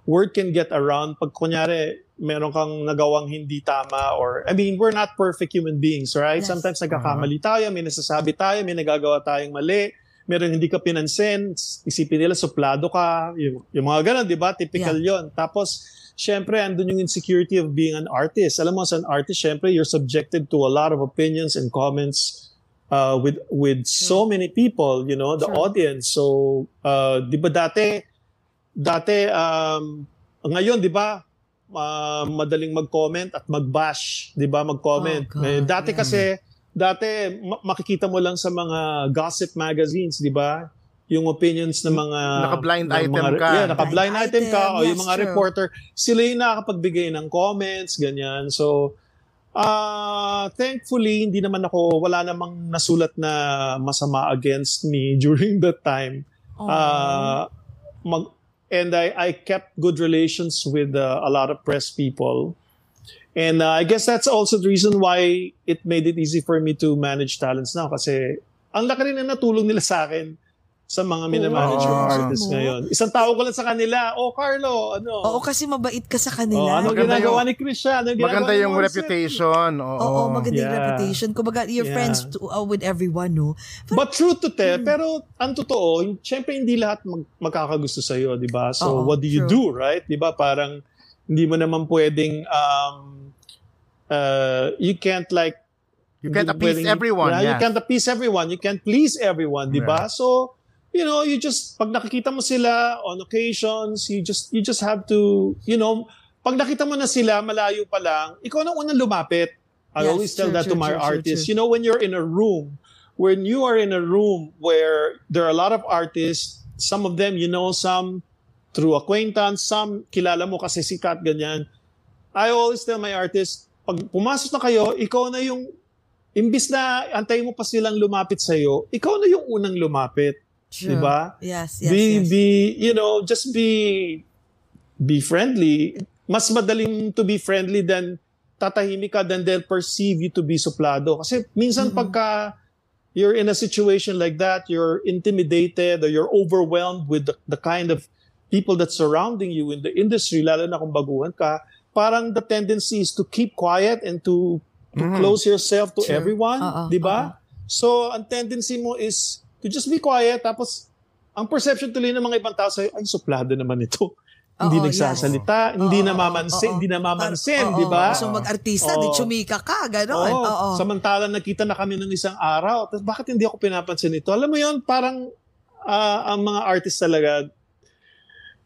word can get around. Pag kunyari meron kang nagawang hindi tama or I mean we're not perfect human beings right? Yes. sometimes nagkakamali tayo may nasasabi tayo may nagagawa tayong mali meron hindi ka pinansin isipin nila suplado ka yung, yung mga ganun di ba? Typical yon tapos syempre, andun yung insecurity of being an artist. Alam mo, as an artist, syempre, you're subjected to a lot of opinions and comments uh, with with so many people, you know, the Sure. audience. So, uh, di ba dati, dati, um, ngayon, di ba, uh, madaling mag-comment at mag-bash, di ba, mag-comment. Oh, God, Eh, dati yeah. kasi, dati, ma- makikita mo lang sa mga gossip magazines, di ba? Yung opinions ng mga... Naka-blind ng item mga, ka. Yeah, naka-blind Blind item ka. O yung mga true. reporter, sila yung nakakapagbigay ng comments, ganyan. So, ah thankfully, hindi naman ako, wala namang nasulat na masama against me *laughs* during that time. Uh, mag, and I, I kept good relations with uh, a lot of press people. And uh, I guess that's also the reason why it made it easy for me to manage talents now kasi ang laki rin na natulong nila sa akin sa mga minamanage oh, artists Mo. ngayon. Isang tawag ko lang sa kanila, oh Carlo, ano? Oo, kasi mabait ka sa Oh, kanila. anong Maganda ginagawa yung- ni Christian? Ginagawa Maganda yung Morrison? reputation. Oo. Oo, maganda yung Yeah. reputation. Kumbaga, you're Yeah. friends to, uh, with everyone, no? But truth to Hmm. tell, pero ang totoo, syempre hindi lahat mag, magkakagusto sa'yo, di ba? So, Oo, what do you true. do, right? Di ba? Parang hindi mo naman pwedeng, um, uh, you can't like, You can't appease pwedeng- everyone. Yeah, You yes. can't appease everyone. You can't please everyone, di ba? So, you know, you just, pag nakikita mo sila on occasions, you just, you just have to, you know, pag nakita mo na sila, malayo pa lang, ikaw na unang lumapit. I Yes, always tell true, that to true, my true, artists. true. You know, when you're in a room, when you are in a room where there are a lot of artists, some of them you know, some through acquaintance, some kilala mo kasi sikat, ganyan. I always tell my artists, pag pumasok na kayo, ikaw na yung, imbis na antayin mo pa silang lumapit sa'yo, ikaw na yung unang lumapit. True. Diba? Yes, yes, be, yes. be, you know, just be, be friendly. Mas madaling to be friendly than tatahimik ka than they'll perceive you to be suplado. Kasi minsan pagka you're in a situation like that, you're intimidated or you're overwhelmed with the, the kind of people that surrounding you in the industry, lalo na kung baguhan ka, parang the tendency is to keep quiet and to, to close yourself to everyone, Oo, di ba? So, ang tendency mo is to just be quiet, tapos ang perception tuloy ng mga ibang tao sa'yo, ay, suplado naman ito. *laughs* hindi Oo, nagsasalita, hindi Oo, namamansin, oo. hindi namamansin, Oo, di ba? Gusto mag-artista, di chumika ka, gano'n. Oo. Oo. Samantalang nakita na kami ng isang araw, tapos bakit hindi ako pinapansin ito? Alam mo yon parang ah, ang mga artist talaga,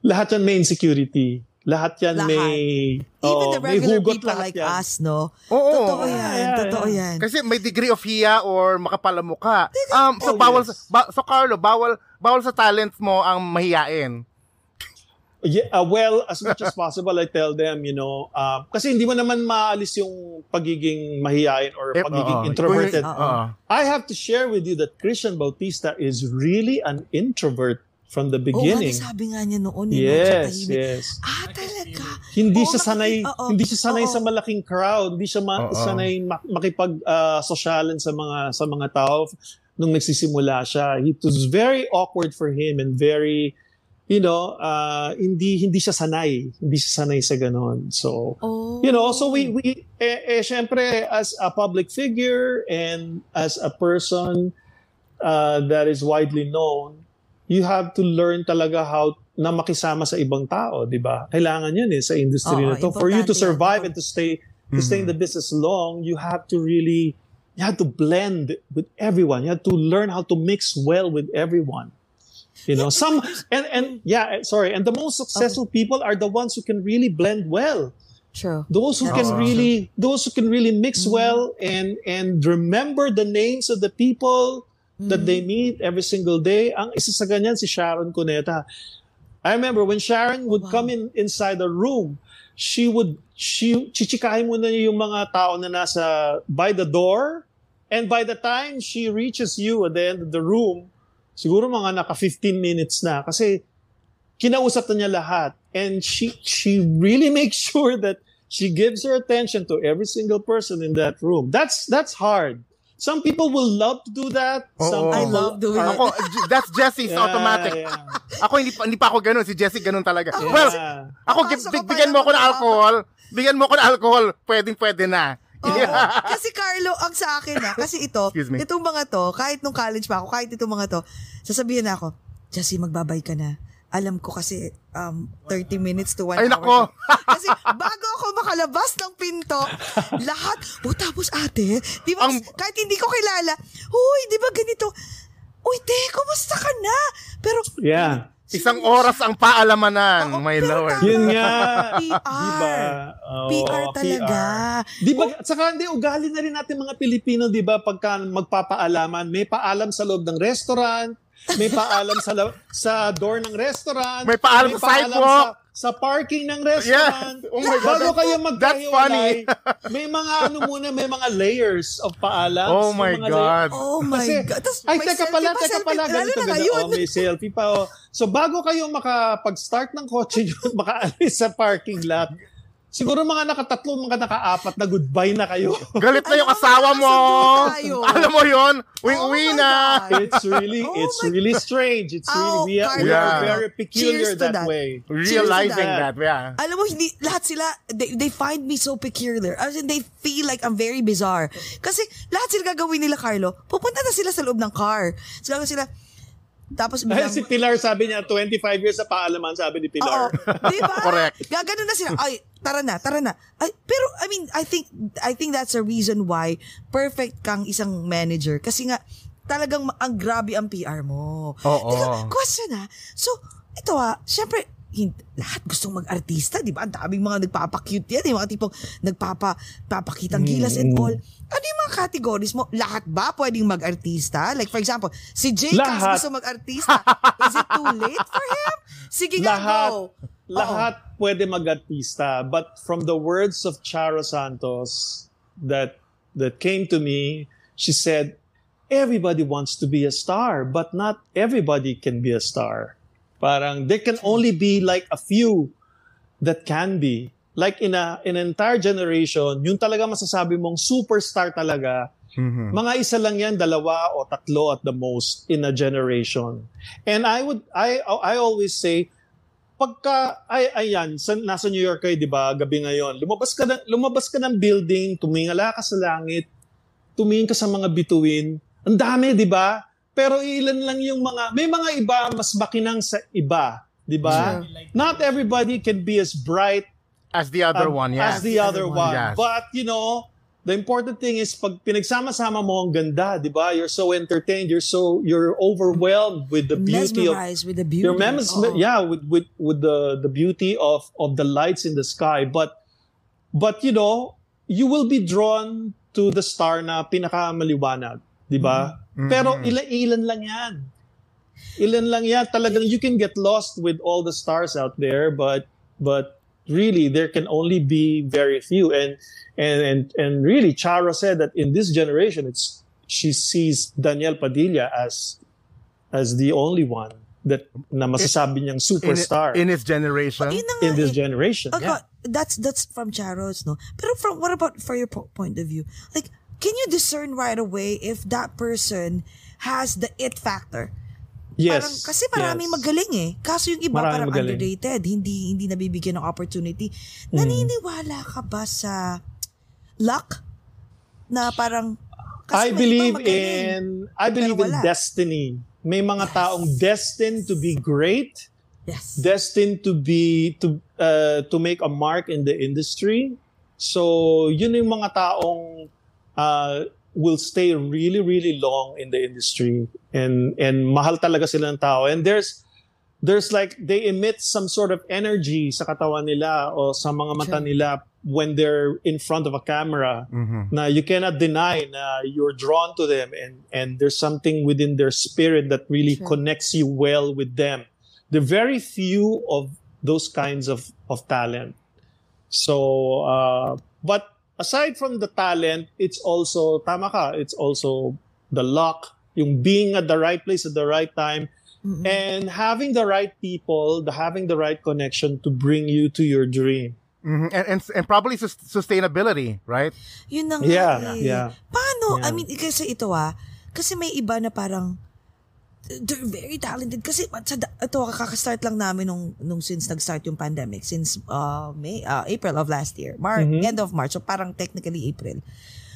lahat yan may insecurity. Lahat yan Lahat. may... Even oo, the regular hugot people lahat like yan. us, no? Oo. Totoo yan, Yeah, yeah, totoo yeah. yan. Kasi may degree of hiya or makapalamuka. Um, so Oh, bawal yes. sa, ba- so Carlo, bawal bawal sa talents mo ang mahiyain. Yeah, uh, well, as much as possible, I tell them, you know, uh, kasi hindi mo naman maalis yung pagiging mahihain or Eh, pagiging oo. introverted. Oo. I have to share with you that Christian Bautista is really an introvert from the Oo, beginning. nga, sabi nga niya noon. eh, yes, yes. Ah, talaga? Hindi Oo, siya sanay, oo, hindi siya sanay oo. sa malaking crowd, hindi siya ma- Oo. sanay mak- makipag uh, sa mga sa mga tao nung nagsisimula siya. It was very awkward for him and very you know, uh, hindi hindi siya sanay, hindi siya sanay sa ganon. So, Oh. you know, so we we eh, eh syempre as a public figure and as a person uh, that is widely known, you have to learn talaga how na makisama sa ibang tao, 'di ba? Kailangan 'yun eh sa industry Oo, na to. For you to yan. survive and to stay to stay in the business long, you have to really you have to blend with everyone. You have to learn how to mix well with everyone. You know, some and and yeah, sorry, and the most successful people are the ones who can really blend well True. those who That's can true. really those who can really mix well and and remember the names of the people that they meet every single day. Ang isa sa ganyan si Sharon Cuneta. I remember when Sharon would come in inside the room she would she chichikahin muna niya yung mga tao na nasa by the door. And by the time she reaches you at the end of the room siguro mga naka 15 minutes na. Kasi kinausap na niya lahat. And she she really *laughs* makes sure that she gives her attention to every single person in that room. That's that's hard some people will love to do that some Oo. I love doing are- it. Ako, J- that's Jesse's *laughs* Yeah, automatic. yeah. Ako hindi pa, hindi pa ako ganun, si Jessie ganun talaga. Yeah. Well, ako big- bigyan mo ako ng alcohol. Bigyan mo ako ng alcohol, pwedeng pwede na. Oo. *laughs* kasi Carlo, ang sa akin na, kasi ito, itong mga to, kahit nung college pa ako, kahit itong mga to, sasabihin na ako, Jessie, magbabay ka na. Alam ko kasi um, 30 minutes to 1 Ay, hour. nako. kasi bago ako makalabas ng pinto, *laughs* lahat, oh tapos ate, di ba, Ang- kahit hindi ko kilala, huy, di ba ganito, uy te, kumusta ka na? Pero, yeah Isang oras ang paalamanan, Oo, my lord. yun nga PR. diba Oo, PR talaga. Di ba, at saka hindi, ugali na rin natin mga Pilipino, di ba, pagka magpapaalaman, may paalam sa loob ng restaurant, may paalam sa la- sa door ng restaurant, May paalam sa sidewalk. sa, sa parking ng restaurant. Yes. Oh my God. Bago kayo That's funny. magkahiwalay, *laughs* may mga ano muna, may mga layers of paalam. Oh May my mga God. Oh my Kasi, God. Tas ay, may teka pala, pa, teka pala, ganito, na ganito. Oh, may selfie pa. Oh. So, bago kayo makapag-start ng kotse nyo, *laughs* makaalis sa parking lot, siguro mga nakatatlo, mga nakaapat na goodbye na kayo. *laughs* Galit na yung Alam asawa mo. Alam mo yon, uwi-uwi Oh na. God. it's really, Oh it's really strange. It's Oh, really, we are, we are very peculiar Cheers that, that. way. Realizing that. that, yeah. Alam mo, hindi, lahat sila, they, they find me so peculiar. As in, they feel like I'm very bizarre. Kasi lahat sila gagawin nila, Carlo, pupunta na sila sa loob ng car. Sila sila, tapos Dahil bilang- si Pilar sabi niya, 25 years sa paalaman, sabi ni Oo. Pilar. Di ba? *laughs* Correct. Gaganon na sila. Ay, tara na, tara na. Ay, pero, I mean, I think, I think that's a reason why perfect kang isang manager. Kasi nga, talagang ang grabe ang PR mo. Oo. Teka, question na. So, ito ah, syempre, hin- lahat gustong mag-artista, di ba? Ang daming mga nagpapa-cute yan, yung mga tipong nagpapa papakitang gilas and all. Ano yung mga categories mo? Lahat ba pwedeng mag-artista? Like for example, si J. Cas Lahat. gusto mag-artista. Is it too late for him? Sige nga, lahat, go. lahat pwede mag-artista. But from the words of Charo Santos that that came to me, she said, everybody wants to be a star, but not everybody can be a star. Parang there can only be like a few that can be. Like in a in an entire generation, yung talaga masasabi mong superstar talaga, mga isa lang yan, dalawa o tatlo at the most in a generation. And I would I I always say pagka ay ayan sa, nasa New York kayo 'di ba gabi ngayon lumabas ka na, lumabas ka ng building tumingala ka sa langit tumingin ka sa mga bituin ang dami 'di ba pero ilan lang yung mga may mga iba mas makinang sa iba 'di ba not everybody can be as bright As the other um, one, yeah. as the other one. Yes. But, you know, the important thing is pag pinagsama-sama mo ang ganda, di ba? You're so entertained, you're so, you're overwhelmed with the beauty of, Mesmerized with the beauty. you're memes- Oo. yeah, with, with, with the, the beauty of, of the lights in the sky. But, but, you know, you will be drawn to the star na pinakamaliwanag, di ba? Mm-hmm. Pero ilan, ilan lang yan. Ilan lang yan. Talagang you can get lost with all the stars out there, but, but really there can only be very few and and and and really Charo said that in this generation it's she sees Daniel Padilla as as the only one that na masasabi niyang in, superstar in, in his generation. Na nga this eh. generation. Okay, that's that's from Charos, no. Pero from what about for your po- point of view? Like, can you discern right away if that person has the it factor? Yes. Parang, kasi maraming yes. magaling eh. Kaso yung iba Maraming parang magaling. underrated. Hindi hindi nabibigyan ng opportunity. Mm. Naniniwala ka ba sa luck? Na parang, kasi I believe in I believe in destiny. May mga taong destined to be great, Yes. destined to be to uh, to make a mark in the industry. So, yun yung mga taong uh, will stay really really long in the industry and and mahal talaga sila ng tao. And there's there's like they emit some sort of energy sa katawan nila o sa mga mata Sure. nila when they're in front of a camera na you cannot deny na you're drawn to them and and there's something within their spirit that really Sure. connects you well with them are very few of those kinds of of talent so uh but aside from the talent it's also tama ka it's also the luck yung being at the right place at the right time and having the right people the having the right connection to bring you to your dream Mhm. And, and and probably sus- sustainability, right? Yun na nga Yeah, eh. yeah. Paano? Yeah. I mean, kasi ito ah, kasi may iba na parang, they're very talented. Kasi sa, ito, kakastart lang namin nung, nung since nag-start yung pandemic, since uh, May, uh, April of last year. Mar- Mm-hmm. End of March, so parang technically April.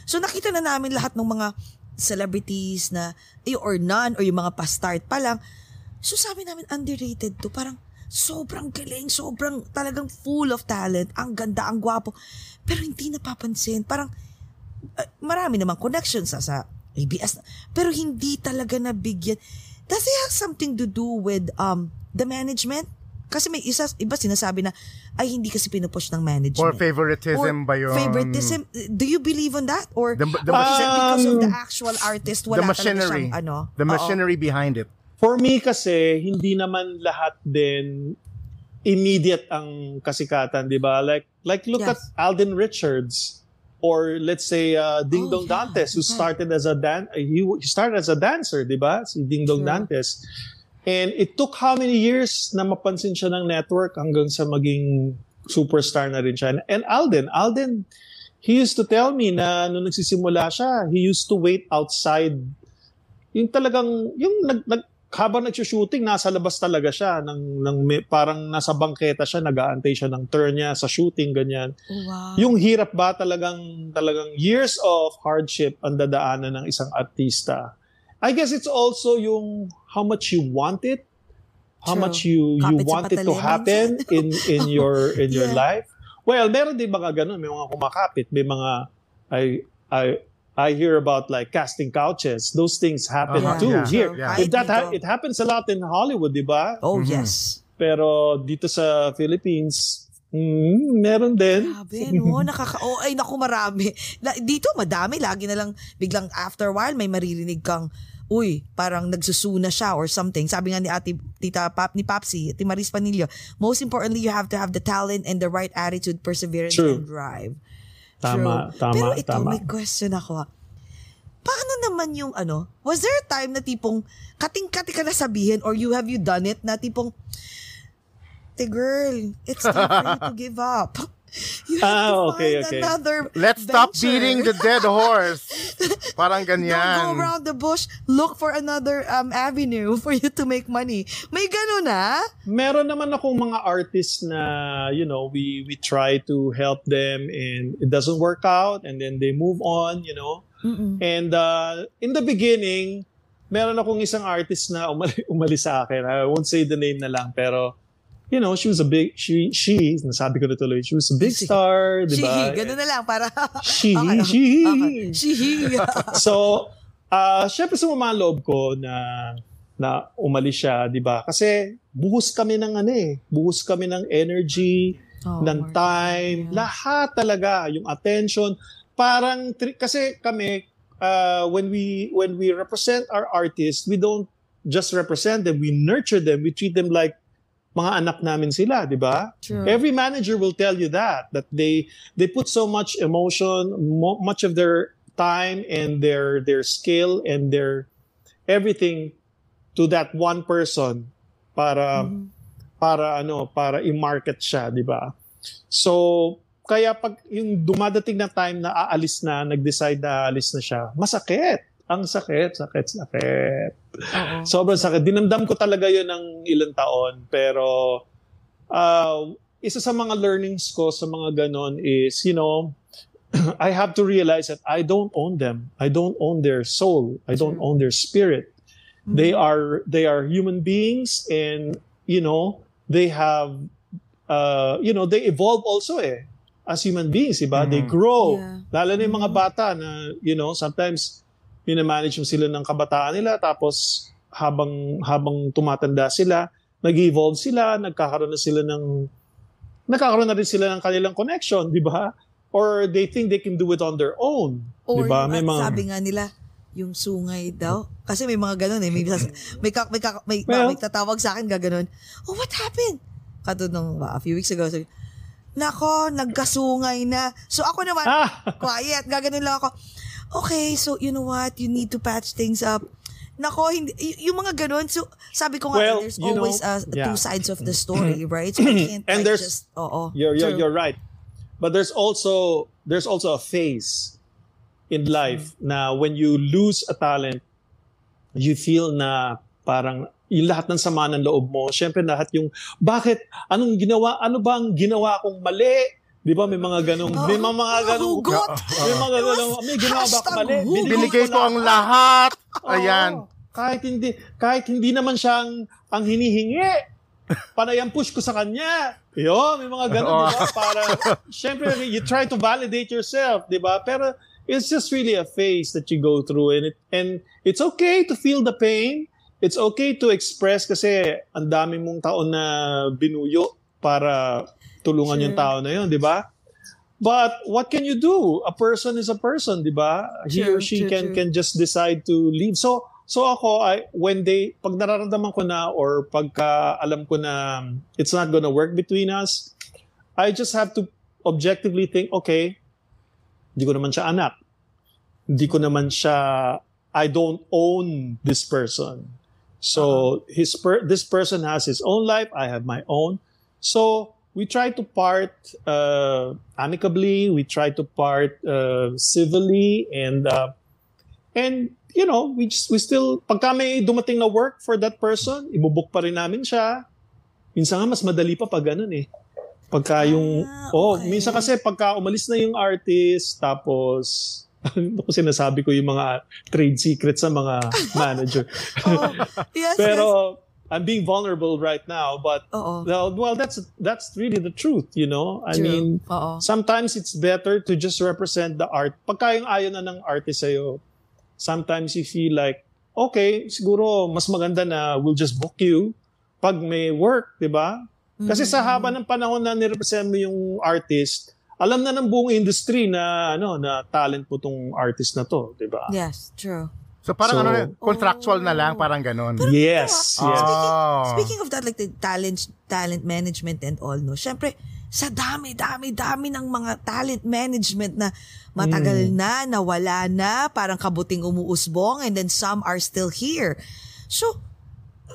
So nakita na namin lahat ng mga celebrities na, eh, or none, or yung mga pa-start pa lang. So sabi namin, underrated to. Parang, sobrang galing, sobrang talagang full of talent. Ang ganda, ang gwapo. Pero hindi napapansin. Parang, uh, marami namang connections sa, sa ABS. Pero hindi talaga nabigyan. Does it have something to do with um the management? Kasi may isa, iba sinasabi na, ay hindi kasi pinupush ng management. Or favoritism Or ba yun? Favoritism. Do you believe on that? Or The- the or is it because of the Um, actual artist? the Wala talaga machinery. siyang ano? The machinery behind it. For me kasi, hindi naman lahat din immediate ang kasikatan, di ba? Like, like look Yes. at Alden Richards or let's say uh, Ding Oh, Dong yeah. Dantes who Okay. started as a dan he, he started as a dancer, di ba? Si Ding Dong Sure. Dantes. And it took how many years na mapansin siya ng network hanggang sa maging superstar na rin siya. And, and Alden, Alden, he used to tell me na nung nagsisimula siya, he used to wait outside yung talagang, yung nag, nag, habang nagsushooting, nasa labas talaga siya. Ng, ng, may- parang nasa bangketa siya, nag-aantay siya ng turn niya sa shooting, ganyan. Wow. Yung hirap ba talagang, talagang years of hardship ang dadaanan ng isang artista. I guess it's also yung how much you want it, how True. much you you Kapit sa want it to happen in in *laughs* your in your Yeah. life. Well, meron din mga ganun, may mga kumakapit, may mga I I I hear about like casting couches. Those things happen Uh-huh, too yeah. here. Yeah. If that ha- it happens a lot in Hollywood, di ba? Oh, Mhm. yes. Pero dito sa Philippines, mm, meron din. Grabe, no? Nakaka... Oh, ay, naku, marami. Dito, madami. Lagi na lang, biglang after a while, may maririnig kang, uy, parang nagsusuna siya or something. Sabi nga ni ate, tita Pap, ni Papsi, Ate Maris Panilio, most importantly, you have to have the talent and the right attitude, perseverance, True. and drive. Tama, True. tama, Pero ito, tama. may question ako. ah. Paano naman yung ano, was there a time na tipong kating-kati ka na sabihin or you have you done it na tipong, te girl, it's time for you to *laughs* give up. You have Ah, to okay, find okay. another Let's stop venture. beating the dead horse. *laughs* Parang Don't go ganyan. around the bush. Look for another um avenue for you to make money. May ganun ah. meron naman akong mga artists na you know we we try to help them and it doesn't work out and then they move on you know and uh, in the beginning meron akong isang artist na umali, *laughs* umalis sa akin I won't say the name na lang pero you know she was a big she she nasabi ko na tuloy she was a big She- star di She, ba ganun na lang para. She, Okay, she. okay. She. *laughs* so, uh, syempre sumama ang loob ko na na umalis siya, 'di ba? Kasi buhos kami ng ano eh, buhos kami ng energy, Oh, ng time, Yeah. lahat talaga, yung attention. Parang kasi kami uh, when we when we represent our artists, we don't just represent them, we nurture them, we treat them like mga anak namin sila, 'di ba? Every manager will tell you that that they they put so much emotion, mo- much of their time and their their skill and their everything to that one person para para ano, para i-market siya, 'di ba? So, kaya pag yung dumadating na time na aalis na, nag-decide na aalis na siya, masakit. Ang sakit, sakit, sakit. Oo. Sobrang sakit. Dinamdam ko talaga yun ng ilang taon. Pero, uh, isa sa mga learnings ko sa mga ganon is, you know, *clears throat* I have to realize that I don't own them. I don't own their soul. I don't own their spirit. They are they are human beings, and you know they have, uh, you know, they evolve also eh as human beings, iba? They grow. Yeah. Lalo na yung mga bata na, you know, sometimes minamanage mo sila ng kabataan nila tapos habang habang tumatanda sila, nag-evolve sila, nagkakaroon na sila ng nagkakaroon na rin sila ng kanilang connection, di ba? Or they think they can do it on their own, di Or ba? yung, May mga sabi nga nila, yung sungay daw. Kasi may mga ganun eh. May, *laughs* may, kak- may, kak- may, Well- may tatawag sa akin gaganon. Oh, what happened? Katulad nung a few weeks ago. Sabi, Nako, nagkasungay na. So ako naman, Ah! quiet. Gaganon lang ako. Okay, so you know what? You need to patch things up. Nako, hindi, y- yung mga ganun. So, sabi ko nga, Well, there's you know, always uh, yeah. two sides of the *clears throat* story, right? So I can't And like, there's- just, oo. You're, you're, you're right. But there's also there's also a phase in life na when you lose a talent, you feel na parang yung lahat ng sama ng loob mo, syempre lahat yung, bakit, anong ginawa, ano ba ang ginawa kong mali? Di ba may mga ganong, may mga, mga ganong, Hugot! may mga ganong, may ginawa ba mali? Binigay ko ang lahat. Ayan. kahit hindi kahit hindi naman siya ang, hinihingi. Panay ang push ko sa kanya. Yo, may mga ganun, di ba? Para, syempre, you try to validate yourself, di ba? Pero, it's just really a phase that you go through and it, and it's okay to feel the pain. It's okay to express kasi ang dami mong taon na binuyo para tulungan yung tao na yun, di ba? But what can you do? A person is a person, di ba? He or True, she true, can true. can just decide to leave. So so ako I when they pag nararamdaman ko na or pagka alam ko na it's not gonna work between us, I just have to objectively think, okay, hindi ko naman siya anak. Hindi ko naman siya I don't own this person. So his per, this person has his own life, I have my own. So we try to part uh, amicably, we try to part uh, civilly and uh, and you know, we just, we still pagka may dumating na work for that person, ibubuk pa rin namin siya. Minsan nga mas madali pa pag ganun eh. Pagka yung Ah, oh, okay. minsan kasi pagka umalis na yung artist tapos *laughs* ano ko sinasabi ko yung mga trade secrets sa mga manager. *laughs* Oh, yes, *laughs* yes. I'm being vulnerable right now, but Oo. well, well, that's that's really the truth, you know. I True. mean, Oo. sometimes it's better to just represent the art. Pagka yung ayaw na ng artist sa'yo, sometimes you feel like, okay, siguro mas maganda na we'll just book you pag may work, di ba? Kasi sa Mm-hmm. haba ng panahon na nirepresent mo yung artist, alam na ng buong industry na ano na talent po tong artist na to, di ba? Yes, true. So parang So- ano, contractual na lang, parang ganon. Yes, yes. Speaking, Oh. speaking of that, like the talent, talent management and all, no? Siyempre, sa dami, dami, dami ng mga talent management na matagal na, nawala na, parang kabuting umuusbong, and then some are still here. So,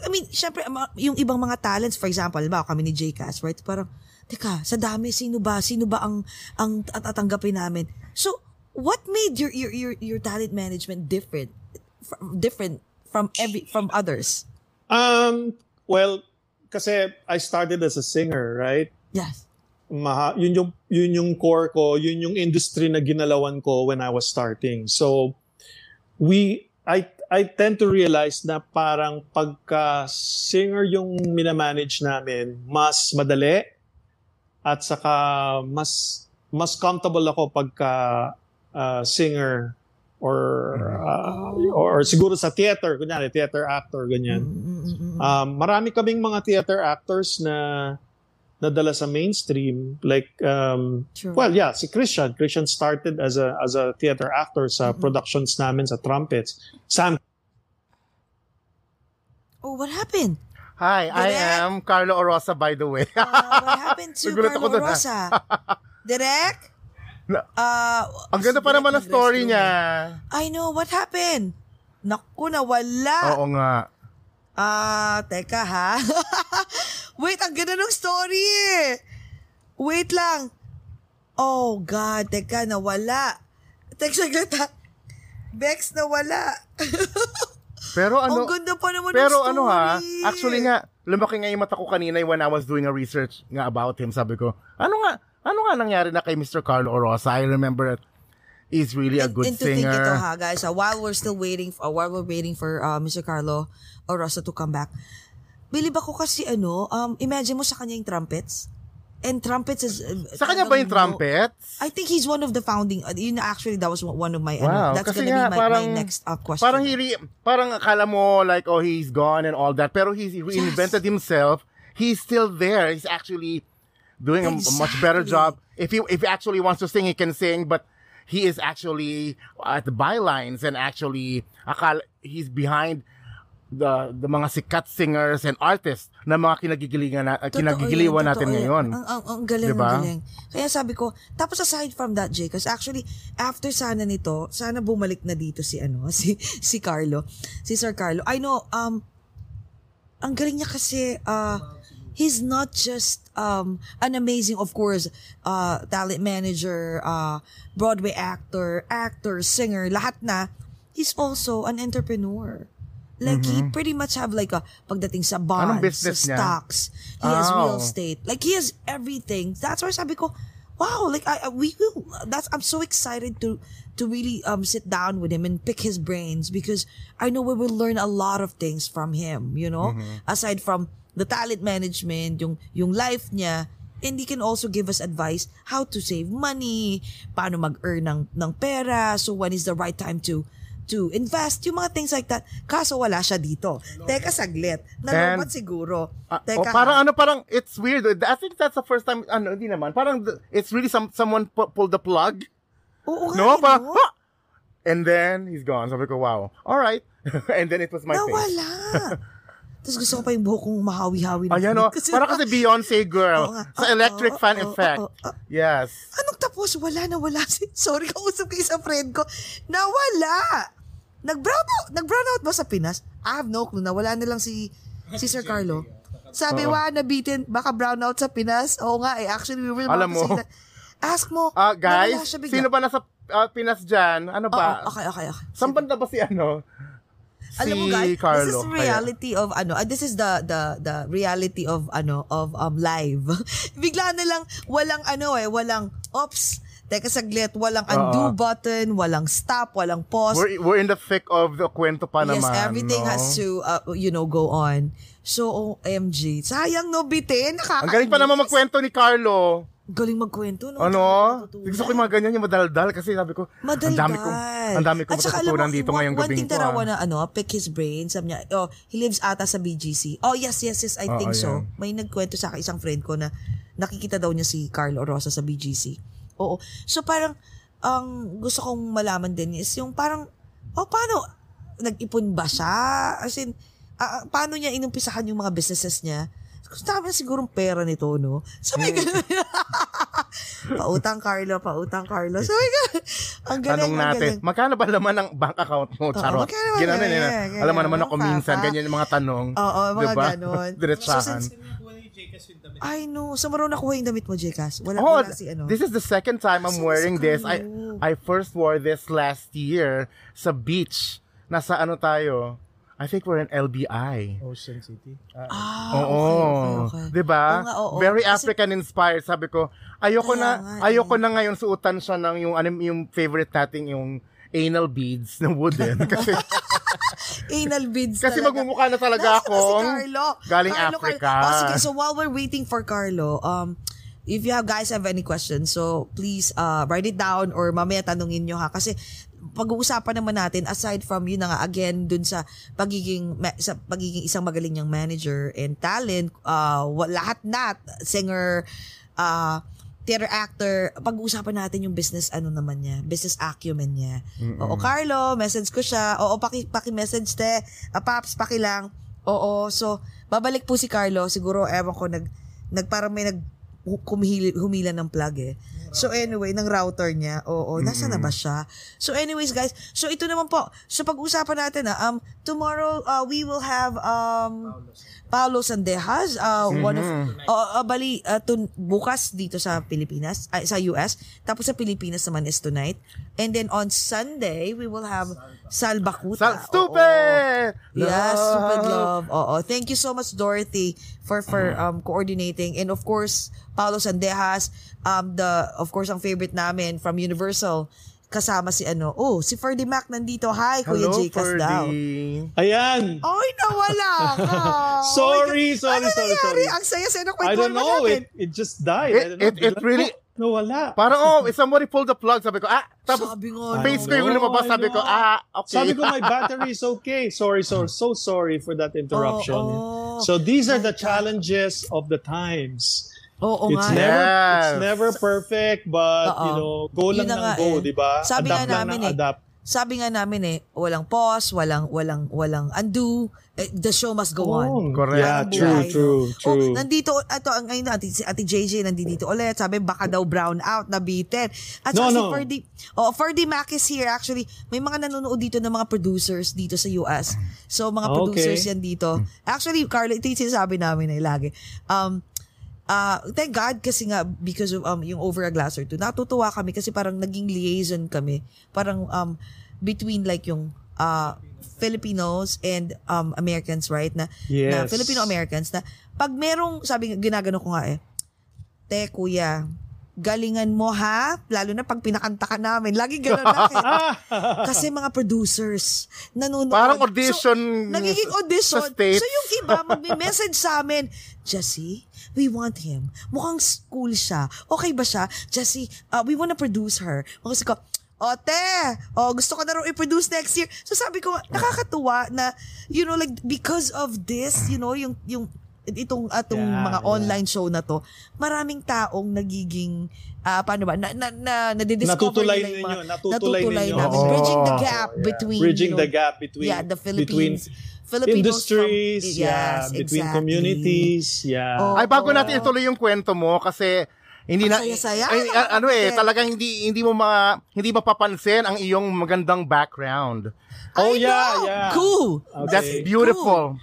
I mean, syempre, yung ibang mga talents, for example, ba kami ni Jcas, right? Parang, teka, sa dami, sino ba? Sino ba ang, ang at- tatanggapin namin? So, what made your, your, your, your talent management different? Different from every, from others? Um, well, kasi I started as a singer, right? Yes. Maha, yun yung yun yung core ko, yun yung industry na ginalawan ko when I was starting. So we I I tend to realize na parang pagka singer yung minamanage namin, mas madali at saka mas mas comfortable ako pagka uh, singer or uh, or siguro sa theater, kunyari theater actor ganyan. Mm-mm-mm. Um, marami kaming mga theater actors na nadala sa mainstream like um, True. well yeah si Christian Christian started as a as a theater actor sa productions namin sa trumpets Sam Oh, what happened? Hi, I Direk? am Carlo Orosa, by the way. Uh, what happened to *laughs* Carlo ah. *laughs* Na- Uh, Ang ganda pa naman ng story niya. I know, what happened? Naku, nawala. Oo nga. Ah, teka ha. *laughs* Wait, ang ganda ng story eh. Wait lang. Oh God, teka, nawala. Teka, saglit ha. Bex, nawala. *laughs* Pero ano, ang ganda pa naman pero ng story. ano ha, actually nga, lumaki nga yung mata ko kanina when I was doing a research nga about him. Sabi ko, ano nga, ano nga nangyari na kay Mr. Carlo Orosa? I remember that he's really a And- good and to think ito ha, guys, uh, while we're still waiting, for, while we're waiting for uh, Mr. Carlo Orosa to come back, bilib ako kasi ano, um, imagine mo sa kanya yung trumpets. And trumpets is... uh, Sa kanya ba yung trumpets? I think he's one of the founding, uh, yun actually, that was one of my, ano, Wow, that's kasi gonna nga, be my, parang, my next uh, question. Parang, he re- parang akala mo like, oh, he's gone and all that. Pero he's he reinvented himself. He's still there. He's actually doing a, a much better Exactly. job. If he, if he actually wants to sing, he can sing. But he is actually at the bylines and actually, akala, he's behind the the mga sikat singers and artists na mga kinagigilingan na, Totoo kinagigiliwan yan, natin ngayon. Ang, ang, ang galing, Diba? ang galing. Kaya sabi ko, tapos aside from that, Jay, because actually, after sana nito, sana bumalik na dito si, ano, *laughs* si, si Carlo, si Sir Carlo. I know, um, ang galing niya kasi, uh, he's not just um, an amazing, of course, uh, talent manager, uh, Broadway actor, actor, singer, lahat na. He's also an entrepreneur. Like, he pretty much have like a, pagdating sa bonds, Mm-hmm. Anong business niya? stocks, he has Oh. real estate. Like, he has everything. That's why sabi ko, wow, like, I, I- we will, that's, I'm so excited to, to really um sit down with him and pick his brains because I know we will learn a lot of things from him, you know? Mm-hmm. Aside from the talent management, yung, yung life niya, and he can also give us advice how to save money, paano mag-earn ng, ng pera, so when is the right time to to invest, yung mga things like that. Kaso wala siya dito. Teka saglit. And- siguro. Ah, Teka. oh, parang ha? ano, parang it's weird. I think that's the first time, ano, hindi naman. Parang it's really some someone pu- pulled the plug. Oo No, eh, parang, no? "Ha!" And then, he's gone. Sabi ko, wow. All right. *laughs* and then it was my face. Nawala. *laughs* Tapos gusto ko pa yung buhok kong mahawi-hawi. na Ayan o. Parang kasi Beyonce girl. Sa electric fan oo, effect. Yes. Anong tapos? Wala na, wala. *laughs* Sorry, kausap ko isang friend ko. Nawala. Nag-brown out. Nag-brown out ba sa Pinas? I have no clue. Nawala na lang si, si Sir Carlo. Sabi, Oo. wa, nabitin. Baka brown out sa Pinas. Oo nga, eh. Actually, we were about Alam to say mo. that. Ask mo. Ah, guys, sino ba nasa ah, Pinas dyan? Ano ba? okay, okay, okay. Saan banda ba si ano? Alam mo guys, Carlo. this is reality of ano, ah, this is the the the reality of ano of um live. *laughs* Bigla na lang walang ano eh, walang ops. Teka saglit, walang undo Oo. button, walang stop, walang pause. We're, we're in the thick of the kwento pa yes, naman. everything no? has to uh, you know go on. So OMG, sayang no bitin, nakakainis. Ang galing pa naman magkwento ni Carlo. Galing magkwento, no? Ano? Gusto ko yung mga ganyan, yung madaldal kasi sabi ko, Madaldal. ang dami kong, ang dami kong matutunan dito one- ngayong One gabing thing to. tarawa ah. na ano, pick his brain. Sabi niya, oh, he lives ata sa BGC. Oh, yes, yes, yes, I Oo, think so. yan. May nagkwento sa akin isang friend ko na nakikita daw niya si Carlo Rosa sa BGC. Oo. So parang, ang gusto kong malaman din is yung parang, oh, paano, nag-ipon ba siya? As in, ah, paano niya inumpisahan yung mga businesses niya? Dami na sigurong pera nito, no? Sabi ko, *laughs* pautang Carlo, pautang Carlo. Sabi ko, ang galing, Tanong ang natin, galing. magkano ba laman ng bank account mo? Charot. magkano ba Ginanon yan? yun. Yeah, yeah, Alam mo naman ako Papa. minsan, ganyan yung mga tanong. Oo, mga Diba? ganon. *laughs* Diretsahan. So, I know. Sa maro nakuha yung damit mo, Jcas. Wala, Oh, wala si ano. this is the second time I'm Saan wearing this. I? I first wore this last year sa beach. Nasa ano tayo? I think we're in LBI. Ocean City. ah, Oo. okay, okay, okay. 'Di ba? Very Kasi- African inspired. Sabi ko, ayoko na nga, ayoko eh. na ngayon suotan siya ng yung ano yung favorite nating yung anal beads na wooden *laughs* kasi Anal beads kasi talaga. magmumukha na talaga ako. na si Carlo? Galing Carlo, Africa. Carlo. Oh, sige, so while we're waiting for Carlo, um, if you have guys have any questions, so please uh, write it down or mamaya tanungin nyo ha. Kasi pag-uusapan naman natin aside from yun na nga again dun sa pagiging sa pagiging isang magaling niyang manager and talent uh, lahat na singer uh, theater actor pag-uusapan natin yung business ano naman niya business acumen niya. Oo Carlo message ko siya. Oo paki paki message te. Ah, paps paki lang. Oo so babalik po si Carlo. Siguro ewan ko nag nag parang may nag kumihili, humila ng plug eh. So anyway, ng router niya. Oo, nasa na ba siya? So anyways guys, so ito naman po. So pag-usapan natin na um tomorrow uh, we will have um Paulo Sandejas, uh, one of uh, uh, bali uh, tun- bukas dito sa Pilipinas, ay, sa US. Tapos sa Pilipinas naman is tonight. And then on Sunday, we will have Sal Bakuta. Sa Oo. stupid. Yes, Love. stupid love. Oo. Thank you so much, Dorothy, for for um coordinating. And of course, Paulo Sandejas, um, the, of course, ang favorite namin from Universal, kasama si ano, oh, si Ferdy Mac nandito. Hi, Kuya Hello, Jcas daw. Ayan. Oy, nawala ka. *laughs* Sorry, Oh sorry, ano sorry, nangyari? sorry. Ang saya-saya ng I kwentuhan don't know. natin. It, it just died. It- I don't know. it- it really- Oh, nawala. Parang, oh, if somebody pulled the plug, sabi ko, ah, tapos Sabi nga, face ko yung lumabas, sabi ko, ah, okay. Sabi ko, my *laughs* battery is okay. Sorry, sorry. So sorry for that interruption. Oh, oh. So these are the God. challenges of the times. Oo it's nga. never Yes. it's never perfect, but Oo. you know, go Yun lang ng go, eh. 'di ba? Sabi adapt nga lang namin ng eh. adapt. Sabi nga namin eh, walang pause, walang walang walang undo. Eh, the show must go on. Correct. Yeah, true, true, no? true. Oh, nandito, ito, ang ngayon, ati, si Ate JJ nandito ulit. Sabi, baka daw brown out, nabitin. At saka No, si no. Ferdy, oh, Ferdy Mac is here. Actually, may mga nanonood dito ng mga producers dito sa US. So, mga Okay. producers yan dito. Actually, Carlo, ito yung sinasabi namin eh, lagi. Um, uh, thank God kasi nga because of um, yung over a glass or two, natutuwa kami kasi parang naging liaison kami. Parang um, between like yung uh, Filipinos and um, Americans, right? Na, na Yes. Filipino-Americans na pag merong, sabi, ginagano ko nga eh, te kuya, galingan mo ha, lalo na pag pinakanta ka namin. Lagi ganun natin. *laughs* Kasi mga producers, nanonood. Parang audition So, nagiging audition. sa. So yung iba, *laughs* magme-message sa amin, Jessie, we want him. Mukhang school siya. Okay ba siya? Jessie, uh, we wanna produce her. Kasi ko, o te, o gusto ko na raw i-produce next year. So sabi ko, nakakatuwa na, you know, like, because of this, you know, yung, yung, itong atong Yeah, mga yeah. online show na to, maraming taong nagiging ah paano ba na na, na nadidiscover Natutulay nila yung mga- ninyo, natutulay ninyo. namin. Bridging the gap Yeah. between Bridging you know, the gap between yeah, the between Philippines, Filipinos industries, from, yeah, yes, between exactly. communities, yeah. Oh. Ay, bago Oo. natin ituloy yung kwento mo, kasi hindi na saya-saya, ay, ano eh nakakapit. talagang hindi hindi mo ma, hindi mapapansin ang iyong magandang background. Oh I yeah, know. yeah. Cool. Okay. That's beautiful.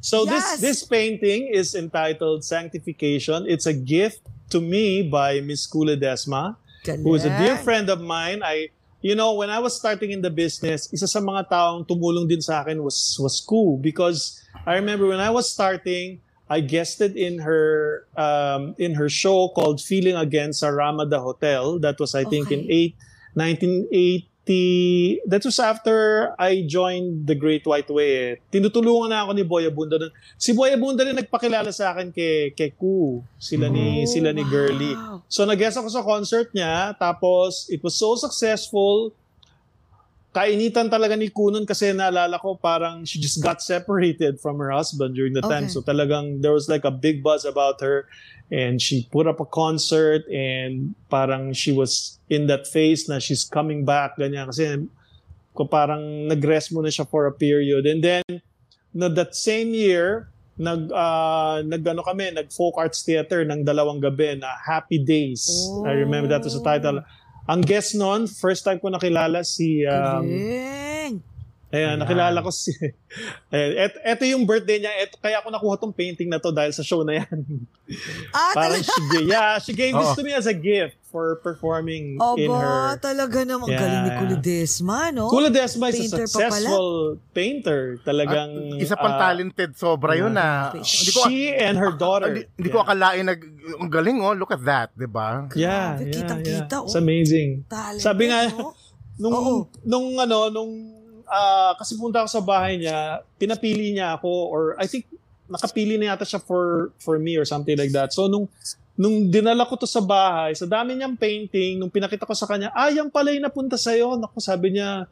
So Yes. this this painting is entitled Sanctification. It's a gift to me by Miss Kula Desma, who is a dear Galing. friend of mine. I you know, when I was starting in the business, isa sa mga taong tumulong din sa akin was was Koo because I remember when I was starting, I guested in her um, in her show called Feeling Again sa Ramada Hotel. That was I think in eight, that was after I joined the Great White Way. Eh. Tinutulungan na ako ni Boy Abunda doon. Si Boy Abunda rin nagpakilala sa akin kay kay Ku, sila ni Oh, sila ni wow. So nag-guest ako sa concert niya, tapos it was so successful. Kainitan talaga ni Kunon kasi naalala ko parang she just got separated from her husband during the time. Okay. So talagang there was like a big buzz about her and she put up a concert and parang she was in that phase na she's coming back ganyan kasi ko parang nag-rest muna siya for a period and then no that same year nag uh, nagano kami nag folk arts theater ng dalawang gabi na Happy Days I remember that was the title ang guest noon first time ko nakilala si um, Galing. Ayan, nakilala ko si... *laughs* Ayan, et, eto yung birthday niya. Eto, kaya ako nakuha tong painting na to dahil sa show na yan. Ah, *laughs* Parang talaga. she, gave- yeah, she gave this Oo. to me as a gift for performing in Aba, her... talaga naman. Yeah, Galing ni. Kulidesma, no? Kula Desma is a Painter pa successful painter. Talagang... At isa pang ah, talented sobra yun na. Hindi ko, she and her *laughs* daughter. hindi, hindi ko akalain nag ang galing oh, look at that, 'di ba? Yeah, Grabe, yeah, kitang-kita, yeah. oh. It's amazing. Talent, Sabi nga, no? *laughs* nung, Oo. nung ano, nung, ah, kasi punta ako sa bahay niya, pinapili niya ako, or I think, nakapili na yata siya for, for me or something like that. So, nung, nung dinala ko to sa bahay, sa dami niyang painting, nung pinakita ko sa kanya, ah, yan pala yung napunta sa'yo. Naku, sabi niya,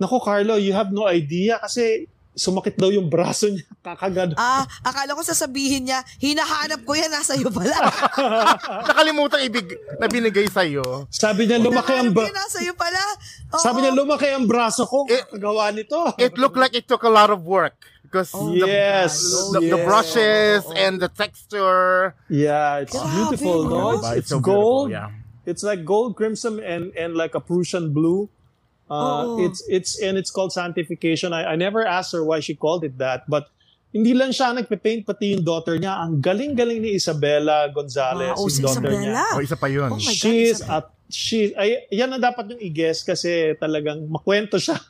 naku, Carlo, you have no idea kasi sumakit daw yung braso niya. *laughs* Kakagano. Ah, akala ko sasabihin niya, hinahanap ko yan, nasa iyo pala. *laughs* Nakalimutan ibig na binigay sa iyo. Sabi niya, lumaki ang, bra- nasa iyo pala. Oo. sabi niya, lumaki ang braso ko. Eh, Kagawa nito. It looked like it took a lot of work because Oh, the, yes. the, the yes. brushes and the texture. Yeah, it's Grabe, beautiful, no? It's, it's so gold. beautiful, yeah. It's like gold, crimson, and and like a Prussian blue. Uh, Oo. It's it's and it's called sanctification. I, I never asked her why she called it that, but hindi lang siya nagpe-paint pati yung daughter niya. Ang galing-galing ni Isabella Gonzalez, Wow, yung si daughter Isabella. niya. Oh, isa pa yun. Oh my God, She's at she ay yan na dapat yung i-guess kasi talagang makwento siya.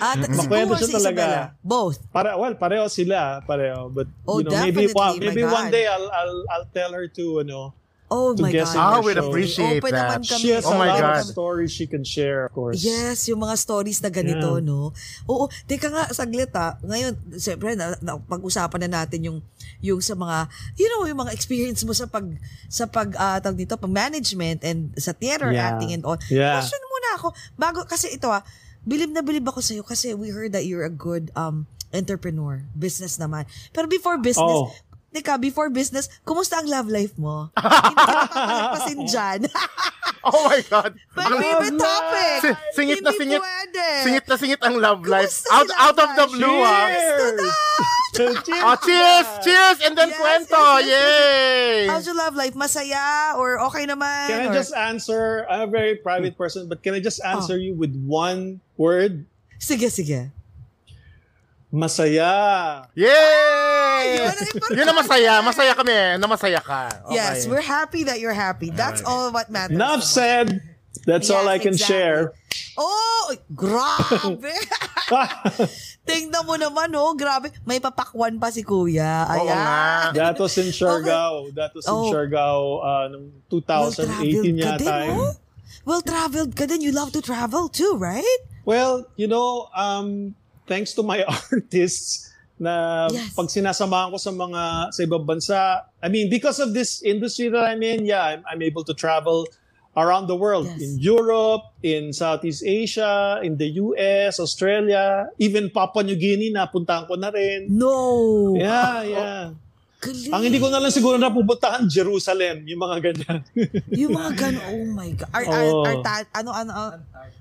Ah, ta- si Makwento siya si talaga. Isabella. Both. Para well, pareho sila, pareho. But Oh, you know, maybe my maybe one day I'll I'll I'll tell her to, you know, Oh To my God. Ah, her we'd show. appreciate Open that. naman kami. She has Oh a my lot God. of stories she can share, of course. Yes, yung mga stories na ganito, Yeah. no? Oo, teka nga, saglit ha. Ngayon, siyempre, na, na, pag-usapan na natin yung, yung sa mga, you know, yung mga experience mo sa pag, sa pag, uh, tawag dito, pag management and sa theater Yeah. acting and all. Yeah. Question muna ako, bago, kasi ito ha, bilib na bilib ako sa'yo kasi we heard that you're a good um entrepreneur, business naman. Pero before business, Oh. Teka, before business, kumusta ang love life mo? *laughs* Hindi ka napapalagpasin dyan. *laughs* Oh my God. My favorite topic. Si- singit na Hindi singit. pwede. Singit na singit ang love life. Kumusta Out, out of the blue, ah. Cheers! *laughs* cheers! Oh, cheers! Cheers! And then Yes, kwento! yes, yes, Yay! How's your love life? Masaya? Or okay naman? Can I Or- just answer? I'm a very private person, but can I just answer you with one word? Sige, sige. Masaya. Yay! Yun. Yun ang masaya. Masaya kami na masaya ka. Okay. Yes, we're happy that you're happy. That's all what matters. Enough said. That's all Yes, I can exactly. share. Oh, grabe. *laughs* *laughs* Tingnan mo naman, oh, grabe. May papakwan pa si Kuya. Oo Ayan. nga. That was in Siargao. That was in Oh. Siargao uh, noong 2018 Well-traveled ka yata. din, oh. Well-traveled ka din. You love to travel too, right? Well, you know, um, thanks to my *laughs* artists na Yes. pag sinasamahan ko sa mga sa ibang bansa, I mean, because of this industry that I'm in, yeah, I'm, I'm able to travel around the world. Yes. In Europe, in Southeast Asia, in the US, Australia, even Papua New Guinea, napuntahan ko na rin. No. Yeah, yeah. Galing. Ang hindi ko na lang siguro napupuntahan, Jerusalem, yung mga ganyan. *laughs* Yung mga gano'n, oh my God. Ar, ar, Oo. ar, ta- ano, ano, uh,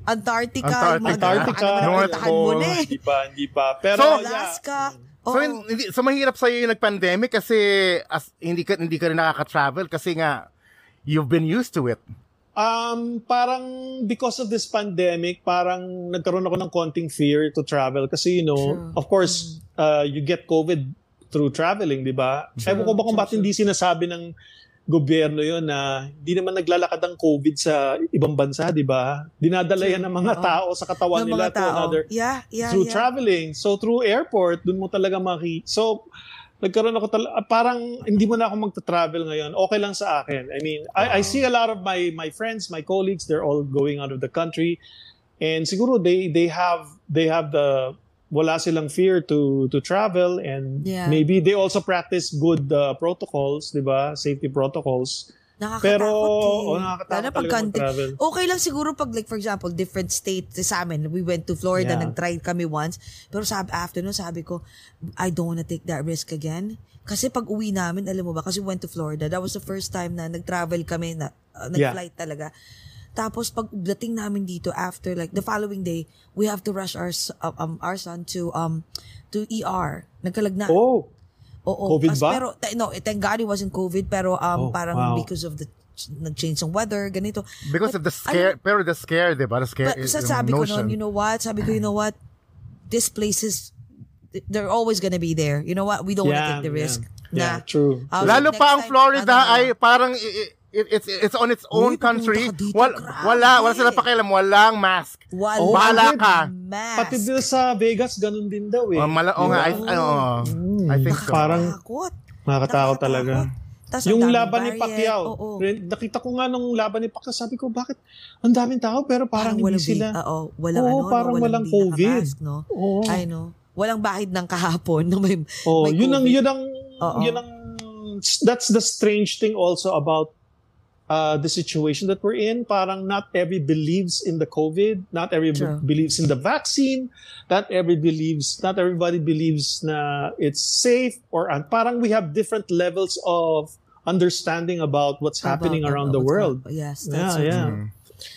Antarctica. Antarctica. Baka naman North Pole. eh. hindi pa, hindi pa. Pero, So, yeah. Alaska. So, hindi, so mahirap sa'yo yung nag-pandemic kasi as, hindi ka hindi ka rin nakaka-travel kasi nga you've been used to it. Um, parang because of this pandemic, parang nagkaroon ako ng konting fear to travel kasi you know, True. of course, uh, you get COVID through traveling, di ba? Ewan ko ba kung ba't hindi sinasabi ng gobyerno yon na hindi naman naglalakad ang COVID sa ibang bansa, di ba? Dinadala yan ng mga tao sa katawan Ng nila mga to tao. another Yeah, yeah, through yeah. traveling. So through airport, dun mo talaga maki. So nagkaroon ako tal- ah, parang hindi mo na ako magta-travel ngayon. Okay lang sa akin. I mean, I, I see a lot of my my friends, my colleagues, they're all going out of the country. and siguro they they have they have the wala silang fear to to travel and Yeah. maybe they also practice good uh, protocols, 'di ba? Safety protocols. Nakakatakot Pero eh. oh, nakakatakot Lalo pag country. Okay lang siguro pag like for example, different states sa amin. We went to Florida, Yeah. nag-try kami once. Pero sabi, after nun, sabi ko, I don't wanna take that risk again. Kasi pag uwi namin, alam mo ba, kasi we went to Florida. That was the first time na nag-travel kami, na, uh, nag-flight talaga. Tapos pag dating namin dito after like the following day, we have to rush our uh, um our son to um to ER. Nagkalagna. Oh, Oo. COVID As- ba? Pero, no, thank God it wasn't COVID, pero um, Oh, parang wow. because of the nag-change ng weather, ganito. Because of the scare, pero the scare, di ba? The scare But is sa sabi ko notion. noon, you know what? Sabi ko, you know what? This place is, they're always gonna be there. You know what? We don't wanna Yeah, take the yeah. risk. Yeah, na, true. uh, Lalo pa ang time, Florida ano na ay parang i- i- it, it's it's on its own Uy, country. dito, Wal, grabe. wala, wala sila pakialam, walang mask. Wala Oh, bahala ka. mask. Pati dito sa Vegas ganun din daw eh. Oh, mala, oh, nga, I, ano, I think so. Parang Nakakatakot. nakakatakot talaga. Tas ang Yung laban ni. Pacquiao, Oo. rin- nakita ko nga nung laban ni Pacquiao, sabi ko, bakit ang daming tao pero parang, walang hindi sila. Oo, walang Oo, ano, no, parang walang di COVID. no? Oo. I know. Walang bahid ng kahapon na may, Oh, may yun ang COVID. yun ang Oo. yun ang that's the strange thing also about uh, the situation that we're in. Parang not every believes in the COVID, not every True. believes in the vaccine, not every believes, not everybody believes na it's safe or and parang we have different levels of understanding about what's happening About- around about the world. Yes, Yeah, that's so yeah. true.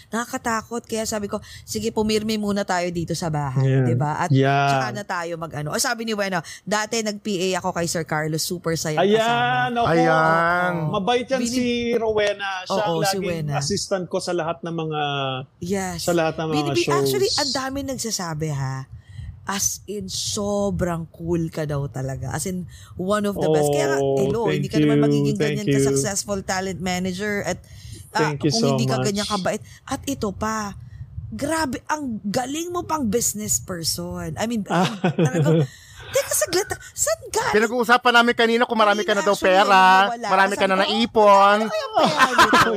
Nakakatakot. Kaya sabi ko, sige, pumirmi muna tayo dito sa bahay. Yeah. di ba? At Yeah. saka na tayo mag-ano. O sabi ni Bueno, dati nag-PA ako kay Sir Carlos. Super saya Ayan, kasama. ako. Ayan. Mabait yan Bini- si Rowena. Siya Oo, ang si laging Wena. assistant ko sa lahat ng mga Yes. sa lahat ng mga Binibi- shows. Actually, ang dami nagsasabi ha. As in, sobrang cool ka daw talaga. As in, one of the best. Kaya nga, Oh, hello, thank hindi ka naman you, magiging thank ganyan you. ka-successful talent manager at ah, Thank you kung so hindi ka much. ganyan kabait. At ito pa, grabe, ang galing mo pang business person. I mean, talagang, *laughs* teka saglit, saan galing? Pinag-uusapan namin kanina kung marami ka na daw pera, wala. marami ka na ko, naipon, Kaya pera *laughs* nito?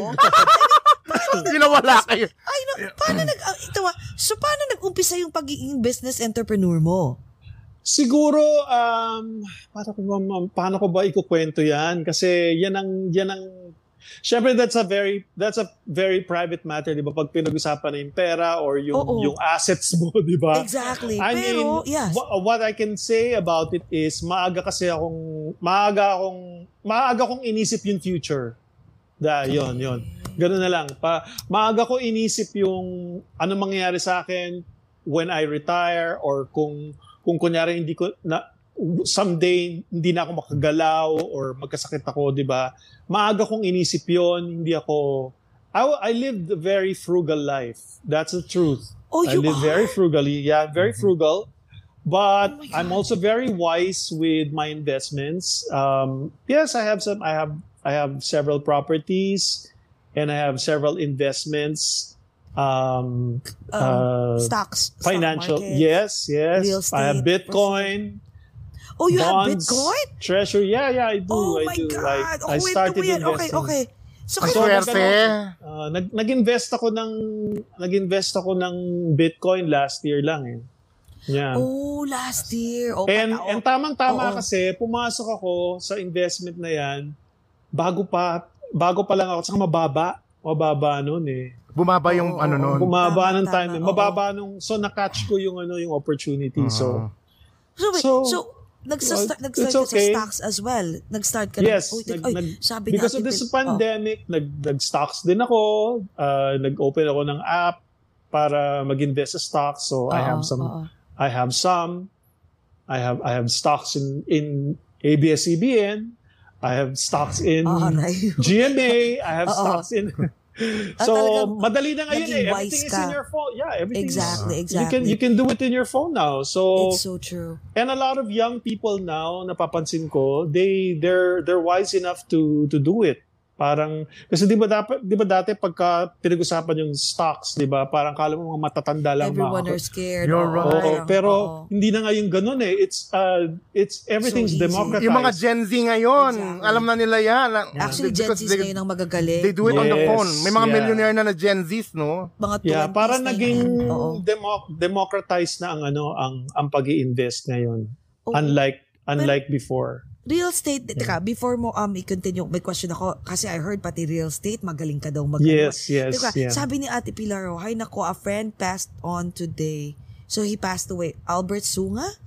ginawala kayo. Ay, no, paano nag, ah, ito ah, so paano nag-umpisa yung pagiging business entrepreneur mo? Siguro, um, paano ko ba, paano ko ba ikukwento yan? Kasi yan ang, yan ang, syempre that's a very, that's a very private matter, di ba? Pag pinag-usapan na yung pera or yung, Oo. yung assets mo, di ba? Exactly. I Pero, mean, yes. wha- what I can say about it is, maaga kasi akong, maaga akong, maaga akong inisip yung future. Da, yon yon. Ganun na lang. Pa, maaga ko inisip yung ano mangyayari sa akin when I retire or kung kung kunyari hindi ko na someday hindi na ako makagalaw or magkasakit ako, 'di ba? Maaga kong inisip 'yon, hindi ako I, I lived a very frugal life. That's the truth. Oh, I you live are? very frugally. Yeah, very frugal. But Oh I'm also very wise with my investments. Um, yes, I have some. I have I have several properties, and I have several investments. Um, Um, uh, stocks, stock financial. market. Yes, yes. real I have Bitcoin. Oh, you have bonds, Bitcoin? Treasury. Yeah, yeah, I do. Oh I my do. God. Like, oh, I started wait. Okay, investing. okay. So, Ang kaya- swerte. Uh, nag nag-invest ako ng nag-invest ako ng Bitcoin last year lang eh. Yeah. Oh, last year. Oh, and patao. and tamang-tama Oo. kasi pumasok ako sa investment na 'yan bago pa bago pa lang ako saka mababa, mababa noon eh. Bumaba yung Oo, ano oo. nun. Bumaba Tama, ng time, tama, eh. mababa nung so na-catch ko yung ano yung opportunity. So So, wait, so, so, nagsa-start, well, nag-start okay. sa stocks as well. Nag-start ka Yes, na. nag, ay, nag, sabi because natin of this pandemic, nag, nag-stocks din ako. Uh, nag-open ako ng app para mag-invest sa stocks. So Oo, I have some oo. I have some. I have I have stocks in in ABS-CBN. I have stocks in Oh. *laughs* GMA. I have stocks in. *laughs* Ah, so talagang madali na ngayon eh. Everything is ka. in your phone. Yeah, everything. is- Exactly, You exactly. can you can do it in your phone now. So It's so true. and a lot of young people now napapansin ko, they they're they're wise enough to to do it. Parang kasi 'di ba dapat 'di ba dati pagka pinag-usapan yung stocks, 'di ba? Parang kala mo mga matatanda lang Everyone mga are scared. You're right. Oo, parang, pero oo. hindi na ngayon ganun eh. It's uh it's everything's So easy. democratized. Yung mga Gen Z ngayon, Exactly. alam na nila yan. Actually, Gen Z they, ngayon ang magagaling. they do it on the Yes, phone. May mga yeah. millionaire na na Gen Zs, no? mga 20s Yeah, para na naging demo- democratized na ang ano ang ang pag-iinvest ngayon. Oo. Unlike unlike before. Real estate, teka, before mo um i-continue, may question ako kasi I heard pati real estate, magaling ka daw mag Yes, yes, Teka, yeah. sabi ni Ate Pilar, oh, hay nako, a friend passed on today. So he passed away. Albert Sunga?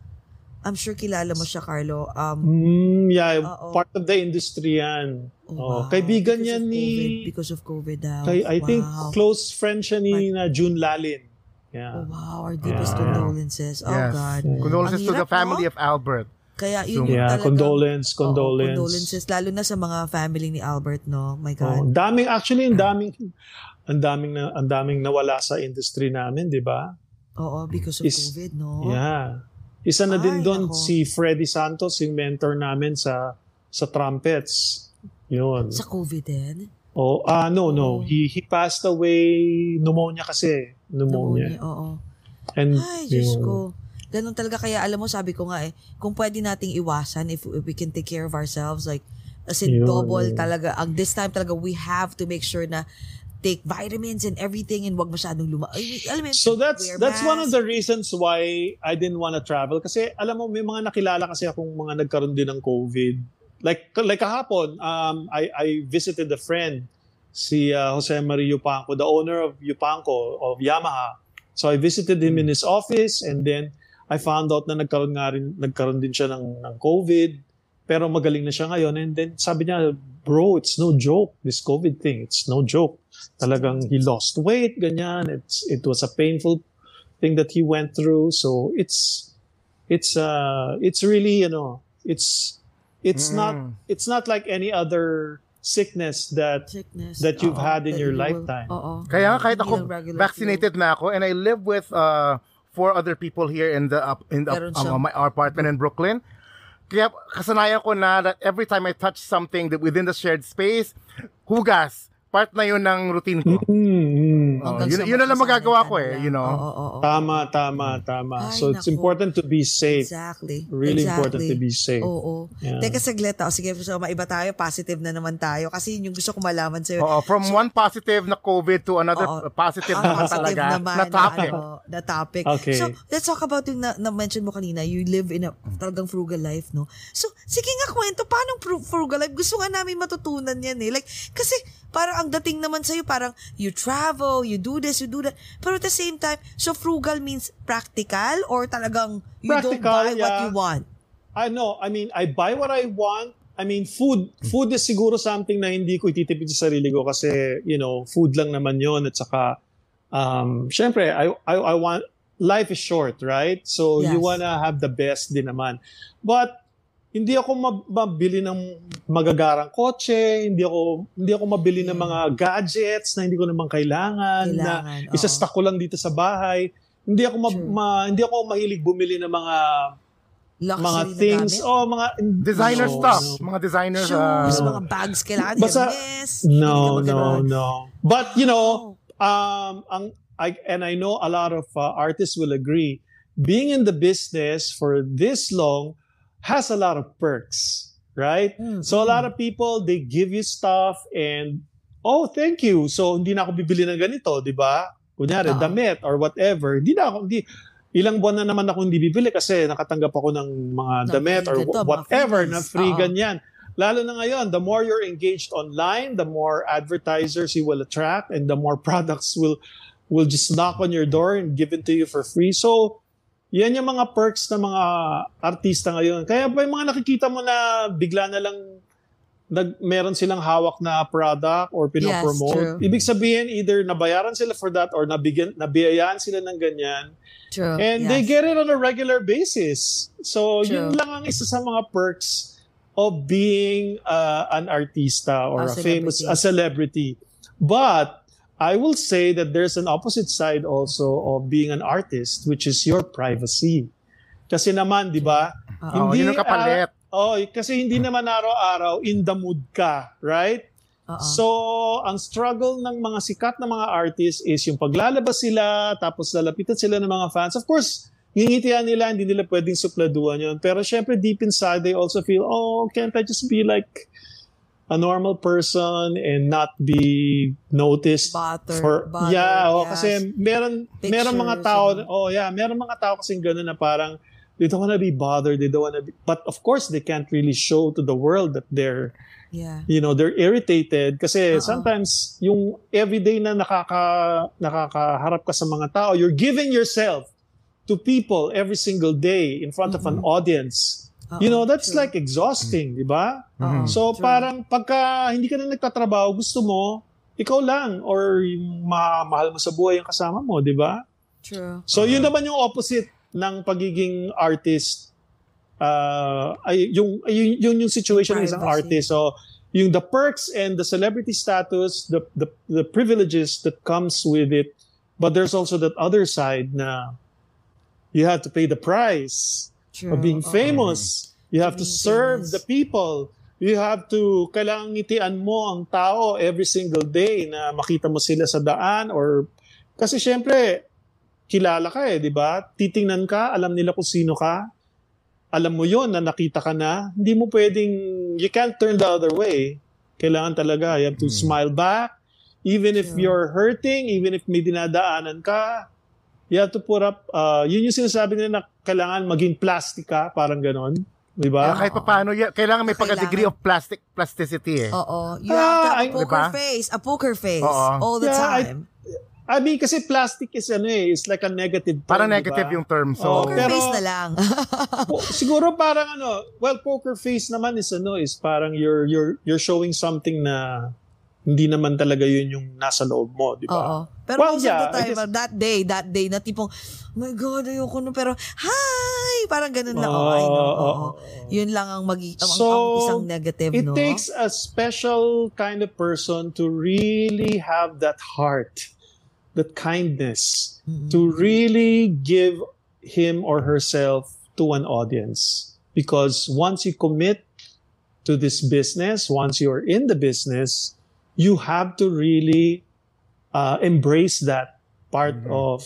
I'm sure kilala mo siya, Carlo. Um, Mm, yeah, Oo. part of the industry yan. Oh, wow, kaibigan because yan of ni COVID, because of COVID daw. kay, I think Wow. close friend siya ni na June Lalin. Yeah. Oh, wow, our deepest Yeah. condolences. Oh, Yes. God. Condolences Ang to the family no? of Albert. Kaya yun yung Yeah, talagang- condolence, Oo, condolence. condolences. Lalo na sa mga family ni Albert, no? My Oh, God. daming actually ang daming ang daming na ang daming nawala sa industry namin, 'di ba? Oo, because of Is- COVID, no? Yeah. Isa na Ay, din doon si Freddy Santos, yung mentor namin sa sa trumpets. Yun. Sa COVID din? Oh, ah no, Oh. no. He he passed away pneumonia kasi. Pneumonia. Pneumonia, oo. And Ay, Diyos yun. ko. Ganun talaga. Kaya alam mo, sabi ko nga eh, kung pwede nating iwasan, if, if we can take care of ourselves, like, as in Yun. double talaga, ang this time talaga, we have to make sure na take vitamins and everything and wag masyadong luma. Mean, alam mo, So that's that's one of mask. the reasons why I didn't want to travel kasi alam mo may mga nakilala kasi akong mga nagkaroon din ng COVID. Like like kahapon, um I I visited a friend si uh, Jose Maria Yupanco, the owner of Yupanco of Yamaha. So I visited him in his office and then I found out na nagkaroon nga rin nagkaroon din siya ng ng COVID pero magaling na siya ngayon and then sabi niya, "Bro, it's no joke this COVID thing. It's no joke." Talagang he lost weight, ganyan. It's it was a painful thing that he went through. So it's it's uh it's really, you know, it's it's not Mm. it's not like any other sickness that sickness. that you've Oo, had in that your you will- lifetime. Oo. Kaya kahit ako vaccinated na ako and I live with uh, four other people here in the up in the um, siyang- my apartment in Brooklyn. Kaya kasanayan ko na that every time I touch something that within the shared space, hugas, part na yun ng routine ko. Mm, mm. Oh, yun, yun na lang magagawa ko eh, na. you know. Oo, oo, oo. Tama, tama, tama. Ay, so it's nako. important to be safe. Exactly. Really exactly. important to be safe. Oo. Yeah. Teka saglit, oh. sige, so maiba tayo, positive na naman tayo. Kasi yun yung gusto ko malaman sa'yo. Oo, from one positive na COVID to another Oo. positive Ang naman positive talaga naman na topic. ano, na topic. Okay. So, let's talk about yung na, na-mention mo kanina, you live in a talagang frugal life, no? So, sige nga kwento, paano fru- frugal life? Gusto nga namin matutunan yan eh. Like, kasi parang ang dating naman sa'yo, parang you travel, you do this, you do that. Pero at the same time, so frugal means practical or talagang you don't Practical, buy what yeah. you want? I know. I mean, I buy what I want. I mean, food. Food is siguro something na hindi ko ititipid sa sarili ko kasi, you know, food lang naman yon At saka, um, syempre, I, I, I want, life is short, right? So, you Yes. wanna have the best din naman. But, hindi ako mab- mabili ng magagarang kotse, hindi ako hindi ako mabili ng mga gadgets na hindi ko naman kailangan, na Kailangan, isa oo. stock ko lang dito sa bahay. Hindi ako ma- ma- hindi ako mahilig bumili ng mga Luxury mga na things, gamit? oh, mga Designer no, stuff, no. mga designer Shoes, uh, mga bags, kailangan Basta- yes. No, no, no. But you Oh. know, um, ang I and I know a lot of uh, artists will agree. Being in the business for this long has a lot of perks, right? Mm, So a lot of people they give you stuff and oh, thank you. So hindi na ako bibili ng ganito, 'di ba? Kunyari Oo. damit or whatever. Hindi na ako hindi ilang buwan na naman ako hindi bibili kasi nakatanggap ako ng mga damit or mga whatever na free Oo. ganyan. Lalo na ngayon, the more you're engaged online, the more advertisers you will attract and the more products will will just knock on your door and given to you for free. So, yan yung mga perks ng mga artista ngayon. Kaya ba yung mga nakikita mo na bigla na lang nag, meron silang hawak na product or true. pinopromote. Ibig sabihin, either nabayaran sila for that or nabigyan, nabiyayaan sila ng ganyan. True. And they yes. get it on a regular basis. So, True. yun lang ang isa sa mga perks of being uh, an artista or A a, famous a celebrity. But I will say that there's an opposite side also of being an artist, which is your privacy. Kasi naman, di ba? oh, yun ang kapalit. ah, oh, kasi hindi naman araw-araw in the mood ka, right? So, ang struggle ng mga sikat na mga artists is yung paglalabas sila, tapos lalapitan sila ng mga fans. Of course, ngingitian nila, hindi nila pwedeng supladuan yun. Pero syempre, deep inside, they also feel, oh, can't I just be like a normal person and not be noticed Bothered- for bothered, yeah, oh, yes. kasi meron meron mga Pictures tao and- oh yeah meron mga tao kasi gano'n na parang they don't wanna be bothered they don't wanna be but of course they can't really show to the world that they're Yeah. you know they're irritated kasi Oo. sometimes yung everyday na nakaka nakakaharap ka sa mga tao you're giving yourself to people every single day in front of an audience you know that's true. like exhausting di ba Oo, so true. parang pagka hindi ka na nagtatrabaho gusto mo ikaw lang or yung ma- mahal mo sa buhay yung kasama mo di ba True. So yun naman yung opposite ng pagiging artist. Uh, ay, yung, ay, yun, yun yung situation ng isang artist. So yung the perks and the celebrity status, the, the, the privileges that comes with it. But there's also that other side na you have to pay the price True. of being famous. You have to serve famous. the people. You have to, kailangan ngitian mo ang tao every single day na makita mo sila sa daan or, kasi syempre, kilala ka eh, di ba? Titingnan ka, alam nila kung sino ka. Alam mo yon na nakita ka na. Hindi mo pwedeng, you can't turn the other way. Kailangan talaga, you have to smile back. Even if True. you're hurting, even if may dinadaanan ka, you have to put up, uh, yun yung sinasabi nila na kailangan maging plastic ka, parang ganon. Di ba? kahit pa paano, yeah, kailangan may Kailangan. pagka-degree of plastic plasticity eh. Oo. You have to have Ah, a I- poker Diba? face. A poker face. Oo. All the Yeah, I- time. I mean, kasi plastic is ano eh, is like a negative term, Parang negative yung term. So, poker pero- face na lang. *laughs* Po- siguro parang ano, well, poker face naman is ano, is parang you're you're you're showing something na hindi naman talaga yun yung nasa loob mo, di ba? Oo. Pero Well, yeah, time, guess- that day, that day, na tipong, oh my God, ayoko na, pero, hi! Parang ganun lang. Oo, oh, I know. oo. oo. Yun lang ang, ang, So, ang isang negative, It no? takes a special kind of person to really have that heart, that kindness, to really give him or herself to an audience. Because once you commit to this business, once you're in the business, you have to really uh, embrace that part of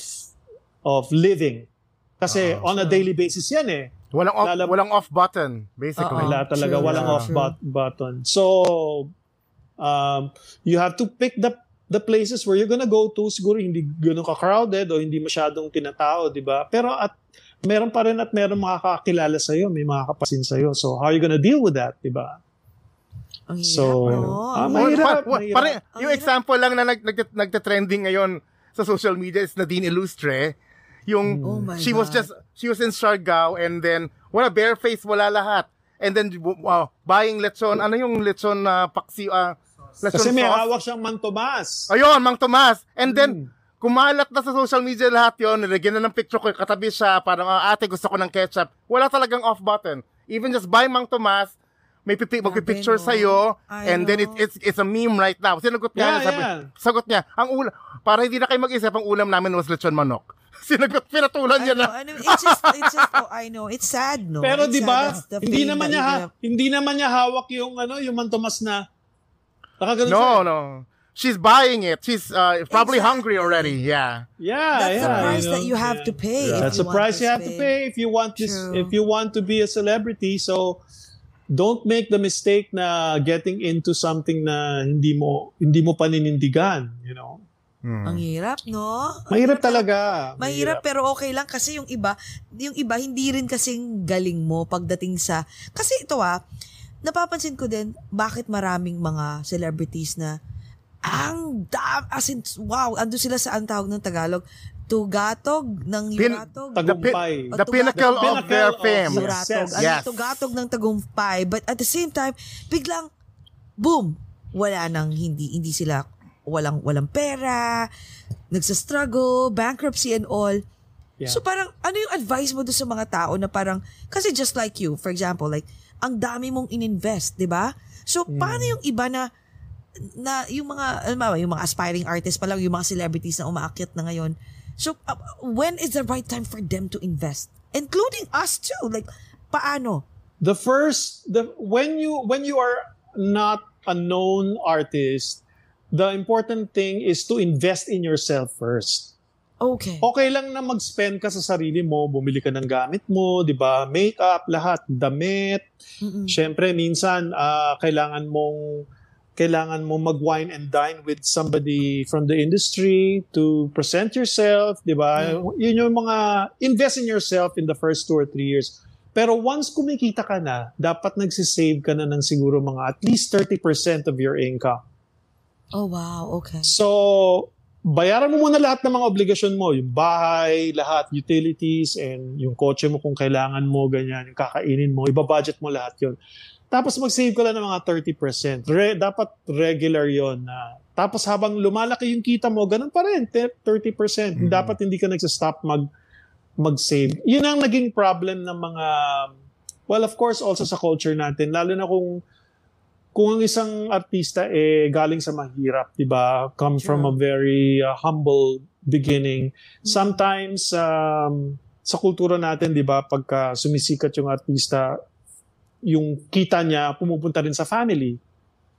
of living. Kasi on a daily basis yan eh. walang off, Lalab- walang off button, basically. Wala talaga, true, walang true, off but- button. So, um, you have to pick the the places where you're gonna go to. Siguro hindi ganun ka-crowded o hindi masyadong tinatao, di ba? Pero at meron pa rin at meron makakakilala sa'yo, may makakapasin sa'yo. So, how are you gonna deal with that, di ba? Ang hirap, So, no? ah, mahirap, pa- wa- mahirap. pare- yung hirap. example lang na nag, nag, nagte-trending ngayon sa social media is Nadine Illustre. Yung Oh my she was God. just she was in Siargao and then wala bare face wala lahat. And then wow, buying lechon, ano yung lechon na paksi ah, lechon Kasi may sauce? hawak siyang Mang Tomas. Ayun, Mang Tomas. And Hmm. then kumalat na sa social media lahat yon nilagyan na ng picture ko, katabi siya, parang, ah, ate, gusto ko ng ketchup. Wala talagang off button. Even just buy Mang Tomas, may pipi, magpipicture no? sa'yo, I and then it, it's, it's a meme right now. Sinagot niya, Yeah, niya, sabi, yeah. sagot niya, ang ulam, para hindi na kayo mag-isip, ang ulam namin was lechon manok. *laughs* Sinagot, pinatulan niya na. I know. It's just, it's just, oh, I know. It's sad, no? Pero di ba, hindi naman that niya ha, hindi naman niya hawak yung ano, yung Mang Tomas na Nakaganon siya. No, no. She's buying it. She's uh, probably Exactly. hungry already. Yeah. Yeah, That's yeah. the price you that know, you have yeah. to pay. if That's you the want price you have to fame. pay if you want this True. if you want to be a celebrity. So don't make the mistake na getting into something na hindi mo hindi mo paninindigan, you know. Ang hirap, no? Mahirap talaga. Mahirap pero okay lang kasi yung iba, yung iba hindi rin kasing galing mo pagdating sa kasi ito ah, napapansin ko din bakit maraming mga celebrities na ang dam as in wow, ando sila sa ang tawag ng Tagalog, tugatog ng Pin- yuratog. The, pi- Tagumpay. the O, pinnacle of their of fame. Yuratog. Ano, Yes. tugatog ng tagumpay. But at the same time, biglang, boom, wala nang hindi, hindi sila, walang, walang pera, nagsa-struggle, bankruptcy and all. Yeah. So parang, ano yung advice mo doon sa mga tao na parang, kasi just like you, for example, like, ang dami mong ininvest, di ba? So, paano yung iba na, na yung mga, alam mo, yung mga aspiring artists pa lang, yung mga celebrities na umaakyat na ngayon. So, uh, when is the right time for them to invest? Including us too. Like, paano? the first the when you when you are not a known artist, the important thing is to invest in yourself first. Okay. Okay lang na mag-spend ka sa sarili mo, bumili ka ng gamit mo, 'di ba? Makeup, lahat, damit. Mm-mm. Siyempre minsan ah, kailangan mong kailangan mo mag-wine and dine with somebody from the industry to present yourself, 'di ba? Yun yung mga invest in yourself in the first two or three years. Pero once kumikita ka na, dapat nagsisave ka na ng siguro mga at least 30% of your income. Oh, wow. Okay. So, bayaran mo muna lahat ng mga obligasyon mo, yung bahay, lahat, utilities, and yung kotse mo kung kailangan mo, ganyan, yung kakainin mo, ibabudget mo lahat yon. Tapos mag-save ka lang ng mga 30%. Re- dapat regular yon na. tapos habang lumalaki yung kita mo, ganun pa rin, te- 30%. Dapat hindi ka nagsastop mag mag-save. Yun ang naging problem ng mga well of course also sa culture natin lalo na kung kung ang isang artista eh galing sa mahirap, 'di ba? Come from a very uh, humble beginning. Sometimes um, sa kultura natin, 'di ba, pagka sumisikat yung artista, yung kita niya pumupunta rin sa family.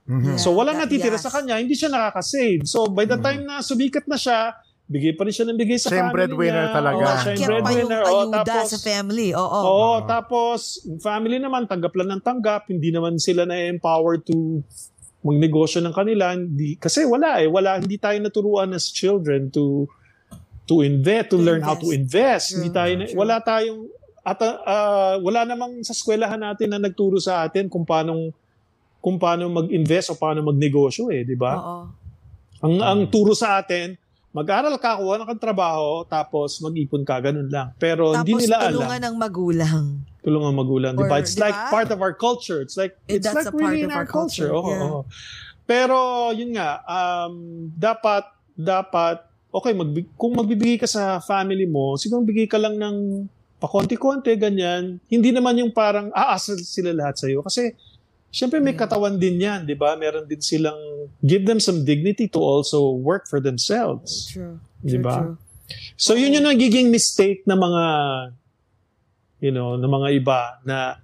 Yeah, So wala that- natitira yes. sa kanya, hindi siya nakaka-save. So by the time na sumikat na siya, bigay pa rin siya ng bigay sa yung family breadwinner niya. talaga. Oh, siya yung Akyat pa yung breadwinner. Ayuda tapos, sa family. Oo. Oo, tapos yung family naman tanggap lang ng tanggap, hindi naman sila na-empower to magnegosyo ng kanila, hindi kasi wala eh, wala hindi tayo naturuan as children to to invest, to, To learn how to invest. True, hindi tayo na- true. wala tayong at ah, wala namang sa eskwelahan natin na nagturo sa atin kung paano kung paano mag-invest o paano magnegosyo eh, di ba? Oo. Ang ang turo sa atin, mag-aral ka, kuha ng trabaho, tapos mag-ipon ka, ganun lang. Pero Tapos hindi nila alam tulungan ng magulang. tulungan magulang. Di ba? It's di like part of our culture. It's like Eh, it's that's like a part really of in our our culture. culture, Oo, yeah. oo. Pero yun nga, um, dapat dapat okay, magbig- kung magbibigay ka sa family mo, siguro bigay ka lang ng pakonti-konti, ganyan. Hindi naman yung parang aasa sila lahat sa'yo. Kasi, syempre may Yeah. katawan din yan, di ba? Meron din silang, give them some dignity to also work for themselves. True. Di ba? So yun yung nagiging mistake ng mga you know, ng mga iba na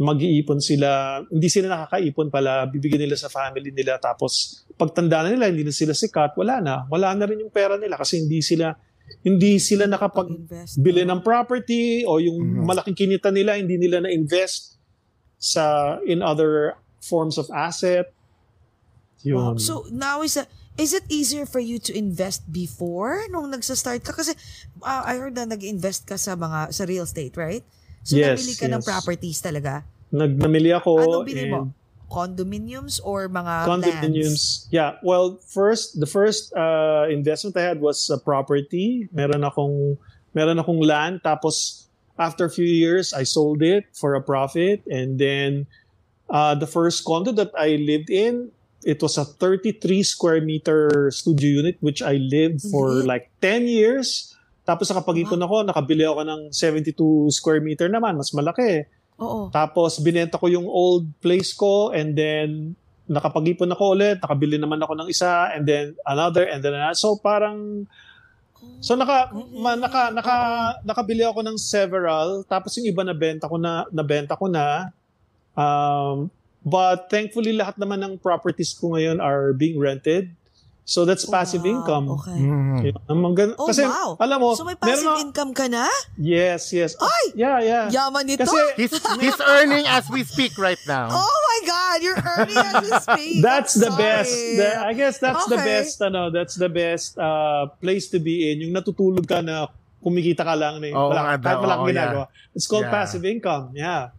mag-iipon sila, hindi sila nakakaipon pala, bibigyan nila sa family nila tapos pagtanda na nila, hindi na sila sikat, wala na. Wala na rin yung pera nila kasi hindi sila hindi sila nakapag-bili no? ng property o yung Mhm. malaking kinita nila, hindi nila na-invest sa in other forms of asset. Wow. Yun. So now is a, is it easier for you to invest before nung nagsa-start ka kasi uh, I heard na nag-invest ka sa mga sa real estate, right? So Yes, nabili ka ng yes. properties talaga. Nag namili ako Anong bili mo? Condominiums or mga lands? condominiums. Yeah, well, first the first uh, investment I had was a property. Meron akong meron akong land tapos after a few years I sold it for a profit and then uh, the first condo that I lived in it was a 33 square meter studio unit which I lived for Mhm. like 10 years. Tapos nakapag-ipon ako, nakabili ako ng 72 square meter naman, mas malaki. Oo. Tapos binenta ko yung old place ko and then nakapag-ipon ako ulit, nakabili naman ako ng isa and then another and then another. So parang So naka ma, naka naka nakabili ako ng several tapos yung iba na benta ko na nabenta ko na um but thankfully lahat naman ng properties ko ngayon are being rented. So that's passive Wow, income. Okay. Mhm. Yun, Oh, kasi wow. alam mo, So may meron passive ako- income ka na? Yes, yes. Ay! Yeah, yeah. Yaman nito? Kasi He's, he's earning as we speak right now. oh my God, you're earning as you speak. *laughs* that's I'm the best. sorry. The- I guess that's the Okay. best ano, that's the best uh, place to be in. Yung natutulog ka na kumikita ka lang na Oo wala, nga kahit daw, wala oo, ginagawa. It's called Yeah. passive income. Yeah.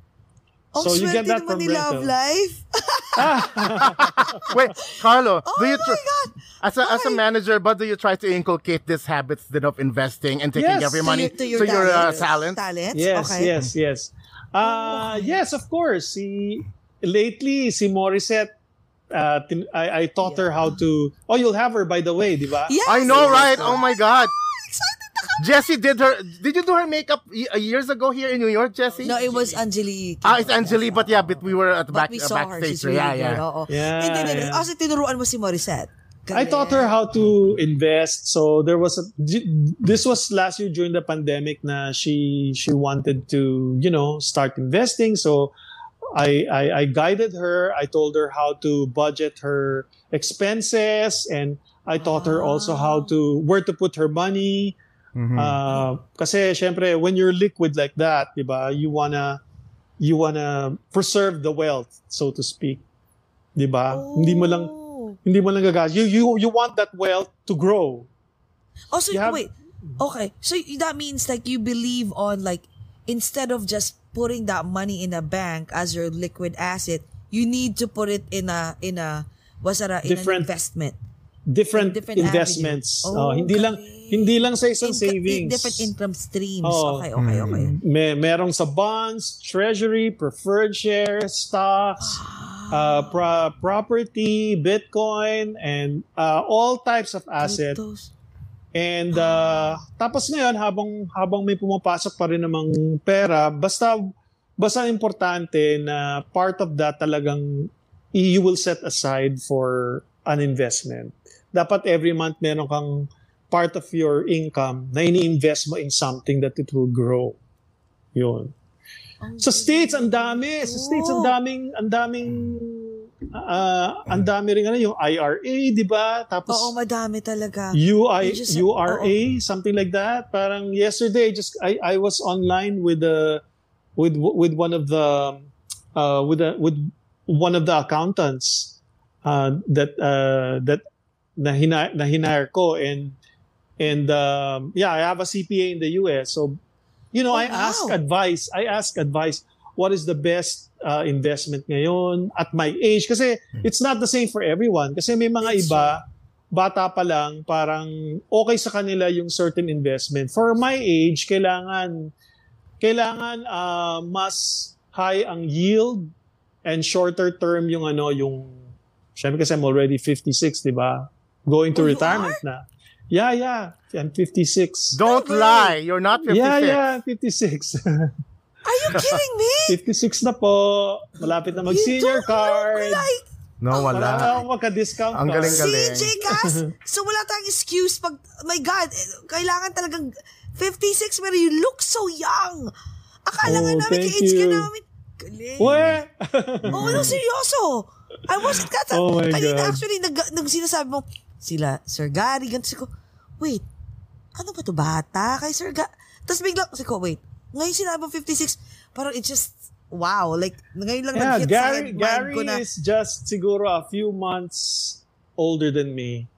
Ang so you get that from ni Love rental. Life. *laughs* *laughs* Wait, Carlo, do you Oh tr- my God. as a as a manager, but do you try to inculcate these habits then of investing and taking Yes. every To money to your, to your uh, talents. talent? Talents? Yes, okay. yes, yes. Uh, yes, of course. Si lately si Morissette uh, tin- I, I taught her how to Oh, you'll have her by the way, di ba? Yes, I know, yes. right? Oh my God. Excited ako. Jessie did her. Did you do her makeup uh, years ago here in New York, Jessie? No, it was Angelique. Ah, it's Angelique, but yeah, but we were at the But back, we uh, saw her. backstage. She's really yeah, good. yeah. Oo. Yeah, Hindi, hindi. yeah. Kasi tinuruan mo si Morissette. I taught her how to invest. So there was a this was last year during the pandemic na she she wanted to, you know, start investing. So I, I I guided her. I told her how to budget her expenses, and I taught her also how to where to put her money. Mhm. Uh, kasi syempre when you're liquid like that, 'di ba? You wanna you wanna preserve the wealth, so to speak. 'Di ba? Hindi mo lang Oh. hindi mo lang gagas. You you you want that wealth to grow. Oh, so You have- wait. Okay. So y- that means like you believe on like instead of just putting that money in a bank as your liquid asset, you need to put it in a in a what's that, a- in Different- an investment. Different, Different investments. avenue. Oh, hindi lang Okay. hindi lang sa isang In- savings. Different income streams. Oh. Okay, okay, okay. May merong sa bonds, treasury, preferred shares, stocks, uh, pro- property, Bitcoin, and uh, all types of assets. Cryptos. And uh, tapos ngayon habang habang may pumapasok pa rin namang pera, basta basta importante na part of that talagang you will set aside for an investment. Dapat every month meron kang part of your income na ini-invest mo in something that it will grow. Yun. Sa States, ang dami. Sa States, ang daming, ang daming, ah, ang dami rin ano, yung IRA, di ba? Tapos, Oo, madami talaga. UI, just- URA, something like that. Parang yesterday, just I, I was online with the with with one of the uh, with a, with one of the accountants uh, that uh, that na, hina, na hinire ko and and um, yeah, I have a CPA in the US. So you know, Oh, I ask wow. advice. I ask advice. What is the best uh, investment ngayon at my age? Kasi it's not the same for everyone. Kasi may mga iba bata pa lang, parang okay sa kanila yung certain investment. For my age, kailangan kailangan ah, mas high ang yield and shorter term yung ano, yung syempre kasi I'm already 56, di ba? Going to Oh, retirement na. Yeah, yeah. I'm 56. Don't No way. lie. You're not 56. Yeah, yeah, 56. *laughs* Are you kidding me? 56 na po. Malapit na mag-senior you don't card. look like No, Wala na wala. akong magka-discount Ang galing-galing. CJ Gas. so wala tayong excuse pag, my God, kailangan talagang 56 pero you look so young. Akala nga Oh, namin thank ka-age ka namin. Galing. What? Oo, no, seryoso. I wasn't that. *laughs* Oh my kanina God. actually, nag, nag sinasabi mo, sila, Sir Gary, ganito si ko, wait, ano ba to bata kay Sir Gary? Tapos biglang, si ko, wait, ngayon sinabi mo 56, parang it just, wow, like, ngayon lang Yeah, nag-hit sa Gary, mind Gary ko na, is just siguro a few months older than me.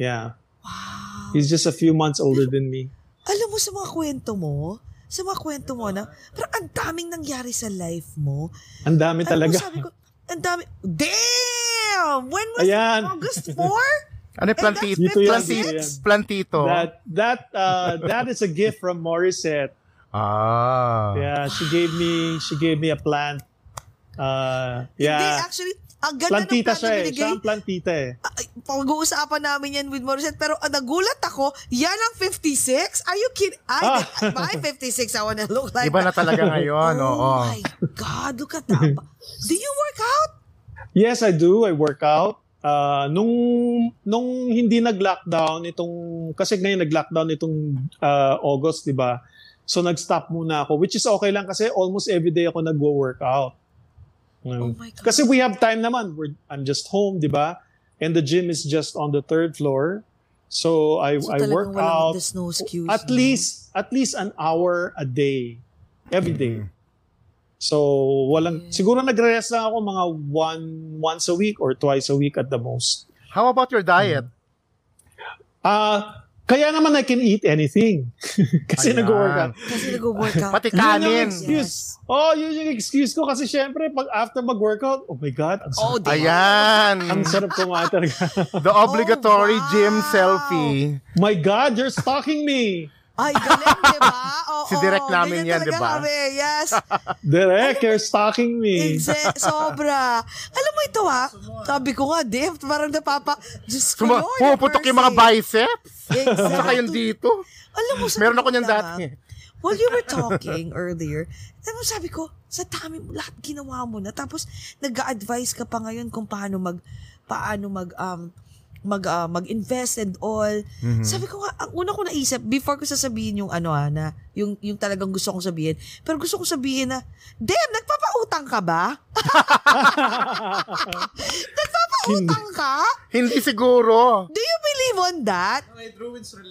Yeah. wow. He's just a few months older than me. Alam mo sa mga kwento mo, sa mga kwento mo na, parang ang daming nangyari sa life mo. Ang dami Alam mo, talaga. sabi ko, ang dami, damn! When was Ayan. August 4? Ano yung plantito? Dito yan, Plantito. dito yan. Plantito. That that uh that is a gift from Morissette. Ah. Yeah, she gave me she gave me a plant. Uh Hindi, yeah. actually, ang ganda ng Plantita plant siya na eh. binigay. Siya ang plantita eh. Ay, Pag-uusapan namin yan with Morissette, pero ah, nagulat ako, yan ang 56? Are you kidding? Ay, Ah. by 56, I wanna look like Iba na talaga ngayon. Oh oo. my God, look at that. *laughs* Do you work out? Yes, I do. I work out. Uh, nung nung hindi nag-lockdown itong kasi ngayon nag-lockdown itong uh, August, 'di ba? So nag-stop muna ako, which is okay lang kasi almost every day ako nagwo-workout. Oh my God. Kasi we have time naman. We're, I'm just home, 'di ba? And the gym is just on the third floor. So I So I work out no excuse, at no? least at least an hour a day every day. So walang siguro nagre-rest lang ako mga one once a week or twice a week at the most. How about your diet? Ah, kaya naman I can eat anything. *laughs* kasi Ayan. nag-workout. Kasi nag-workout. *laughs* Pati Yun yung kanin. excuse. Oh, yun yung excuse ko kasi syempre pag after mag-workout, oh my god, ang Oh, sarap, di ba? Ayan. ang sarap kumain talaga. The obligatory Oh, wow. gym selfie. my god, you're stalking me. Ay, galing, di ba? *laughs* Oo, Si direct namin yan, di ba? Kami. Yes. *laughs* Direk, you're stalking me. Exe- sobra. Alam mo ito ha, sabi ko nga, Dave, parang napapa, Diyos ko, Suma- Lord, pumuputok yung mga mercy. biceps. Exactly. Saka yung dito. Alam mo, sa Meron ako niyan dati. ah, While you were talking earlier, alam mo, sabi ko, sa dami mo, lahat ginawa mo na. Tapos, nag-a-advise ka pa ngayon kung paano mag, paano mag, um, mag, ah, mag-invest and all. Mhm. Sabi ko nga, ang una ko naisip, before ko sasabihin yung ano ha, na, yung, yung talagang gusto kong sabihin, pero gusto kong sabihin na, damn, nagpapautang ka ba? *laughs* Utang ka? Hindi siguro. Do you believe on that?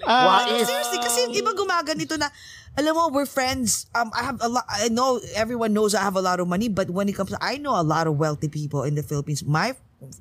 Ah, What if? Seriously, kasi yung iba gumaganito na, alam mo, we're friends. Um, I have a lot, I know everyone knows I have a lot of money, but when it comes to, I know a lot of wealthy people in the Philippines. My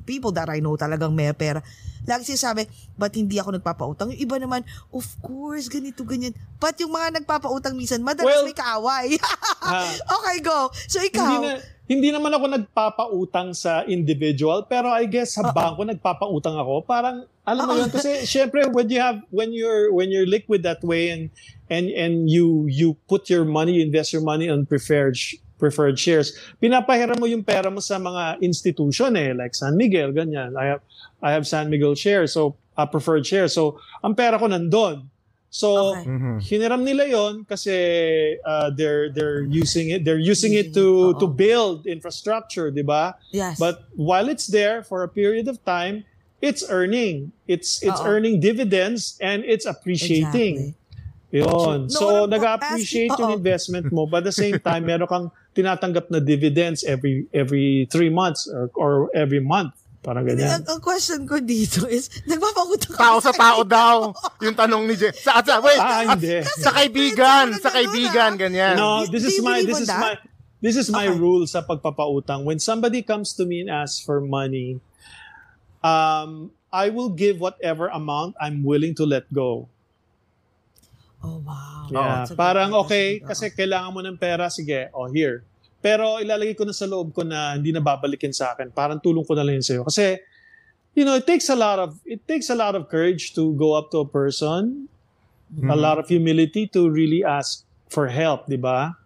people that I know talagang may pera. Lagi sinasabi, ba't hindi ako nagpapautang? Yung iba naman, of course, ganito, ganyan. But yung mga nagpapautang minsan, madalas Well, may kaaway. *laughs* Ah. okay, go. So hindi ikaw, na hindi naman ako nagpapautang sa individual pero I guess sa bangko nagpapautang ako parang alam mo yun kasi syempre when you have when you're when you're liquid that way and and and you you put your money you invest your money on preferred sh- preferred shares pinapahiram mo yung pera mo sa mga institution eh like San Miguel ganyan I have I have San Miguel shares so uh, preferred shares so ang pera ko nandun so Okay. hiniram nila yon kasi uh, they're they're using it they're using it to Oo. to build infrastructure, 'di ba? yes. But while it's there for a period of time, it's earning. It's it's Oo. earning dividends and it's appreciating. No, Yun. so alam ko, nag-appreciate yung *laughs* investment mo but at the same time meron kang tinatanggap na dividends every every three months or or every month. Parang ang, ganyan. ang question ko dito is, nagpapautang ka Tao sa tao daw. *laughs* Yung tanong ni Jen. Sa, sa, wait, Ah, hindi. sa kaibigan. Sa Ganun, kaibigan, ah. ganyan. No, this is my this is my this is my Okay. rule sa pagpapautang. When somebody comes to me and asks for money, um, I will give whatever amount I'm willing to let go. Oh, wow. Yeah, parang okay kasi kailangan mo ng pera, sige, oh here. Pero ilalagay ko na sa loob ko na hindi na babalikin sa akin. Parang tulong ko na lang yun sa'yo. Kasi, you know, it takes a lot of, it takes a lot of courage to go up to a person, a lot of humility to really ask for help, di ba?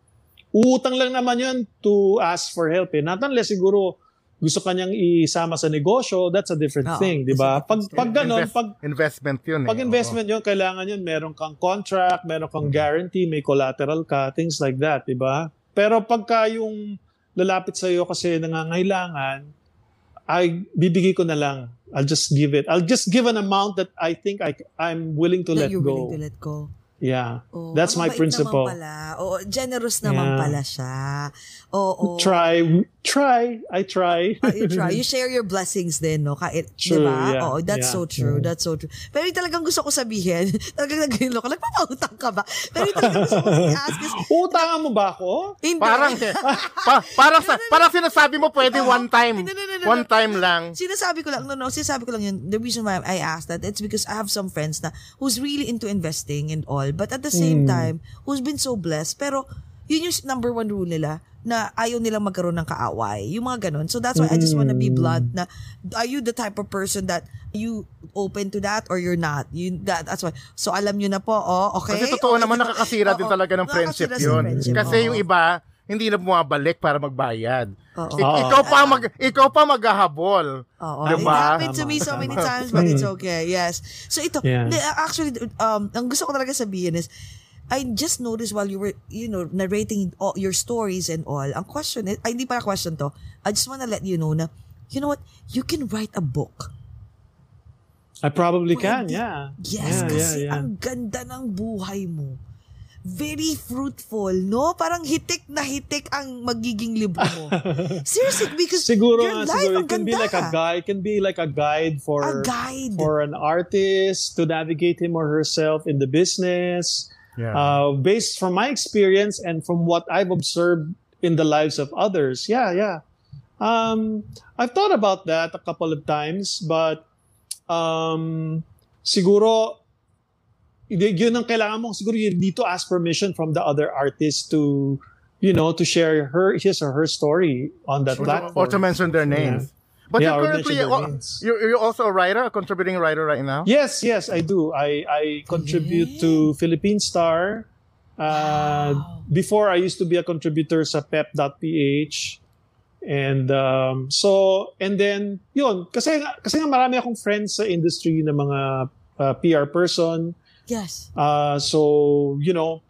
Uutang lang naman yun to ask for help eh. Not unless siguro gusto kanyang isama sa negosyo, that's a different Oo, thing, di ba? Pag, pag ganon, Invest- pag, investment yun. Eh. pag investment yun, kailangan yun, meron kang contract, meron kang guarantee, may collateral ka, things like that, di ba? Pero pagka yung lalapit sa iyo kasi nangangailangan, ay bibigay ko na lang. I'll just give it. I'll just give an amount that I think I I'm willing to That let you're go. willing to let go. Yeah. Oh, That's my principle. Naman pala. Oo, generous naman Yeah. pala siya. Oo. Try, try, I try. Ah, you try. *laughs* You share your blessings din, no? Kahit, di True, ba? yeah, Oo, that's yeah. so true. That's so true. Pero yung talagang gusto ko sabihin, *laughs* talagang nag-gilo ko, nagpapautang ka ba? Pero yung talagang gusto ko i-ask is, *laughs* Utangan mo ba ako? hindi. Parang, pa, parang, sa, parang sinasabi mo pwede one time. No, no, no, no, One no. time lang. Sinasabi ko lang, no, no, sinasabi ko lang yun. The reason why I asked that, it's because I have some friends na who's really into investing and all, but at the same Hmm. time, who's been so blessed. Pero, yun yung number one rule nila, na ayaw nilang magkaroon ng kaaway. Yung mga ganun. So that's why I just wanna be Hmm. blunt na, are you the type of person that you open to that or you're not? You, that, that's why. So alam nyo na po, oh, okay? Kasi totoo Oh, naman nakakasira din talaga ng friendship yun. friendship, Kasi oo. yung iba, hindi na bumabalik para magbayad. Ik- ikaw pa mag ikaw pa maghahabol. Oo. Diba? It happened to me so many times, but it's *laughs* okay. Yes. So ito, Yeah. actually, um, ang gusto ko talaga sabihin is, I just noticed while you were, you know, narrating all your stories and all, ang question is, ay, hindi para question to, I just wanna let you know na, you know what, you can write a book. I probably can, Pwede. yeah. Yes, yeah, kasi yeah, yeah. ang ganda ng buhay mo. Very fruitful, no? Parang hitik na hitik ang magiging libro mo. *laughs* Seriously, because Siguro your life, siguro ang it can be ganda. like a guide, it can be like a guide for A guide. for an artist to navigate him or herself in the business. Yeah. Uh, based from my experience and from what I've observed in the lives of others. Yeah, yeah. Um, I've thought about that a couple of times, but um, siguro yun ang kailangan mo. Siguro you need to ask permission from the other artist to, you know, to share her his or her story on that or, platform. or to mention their names. But Yeah, you're currently, mention their names. you're, you're also a writer, a contributing writer right now? Yes, yes, I do. I I contribute to Philippine Star. Uh, Before, I used to be a contributor sa pep.ph. And um, so, and then, yun, kasi, nga- kasi nga marami akong friends sa industry na mga uh, PR person. Yes. Uh, so, you know,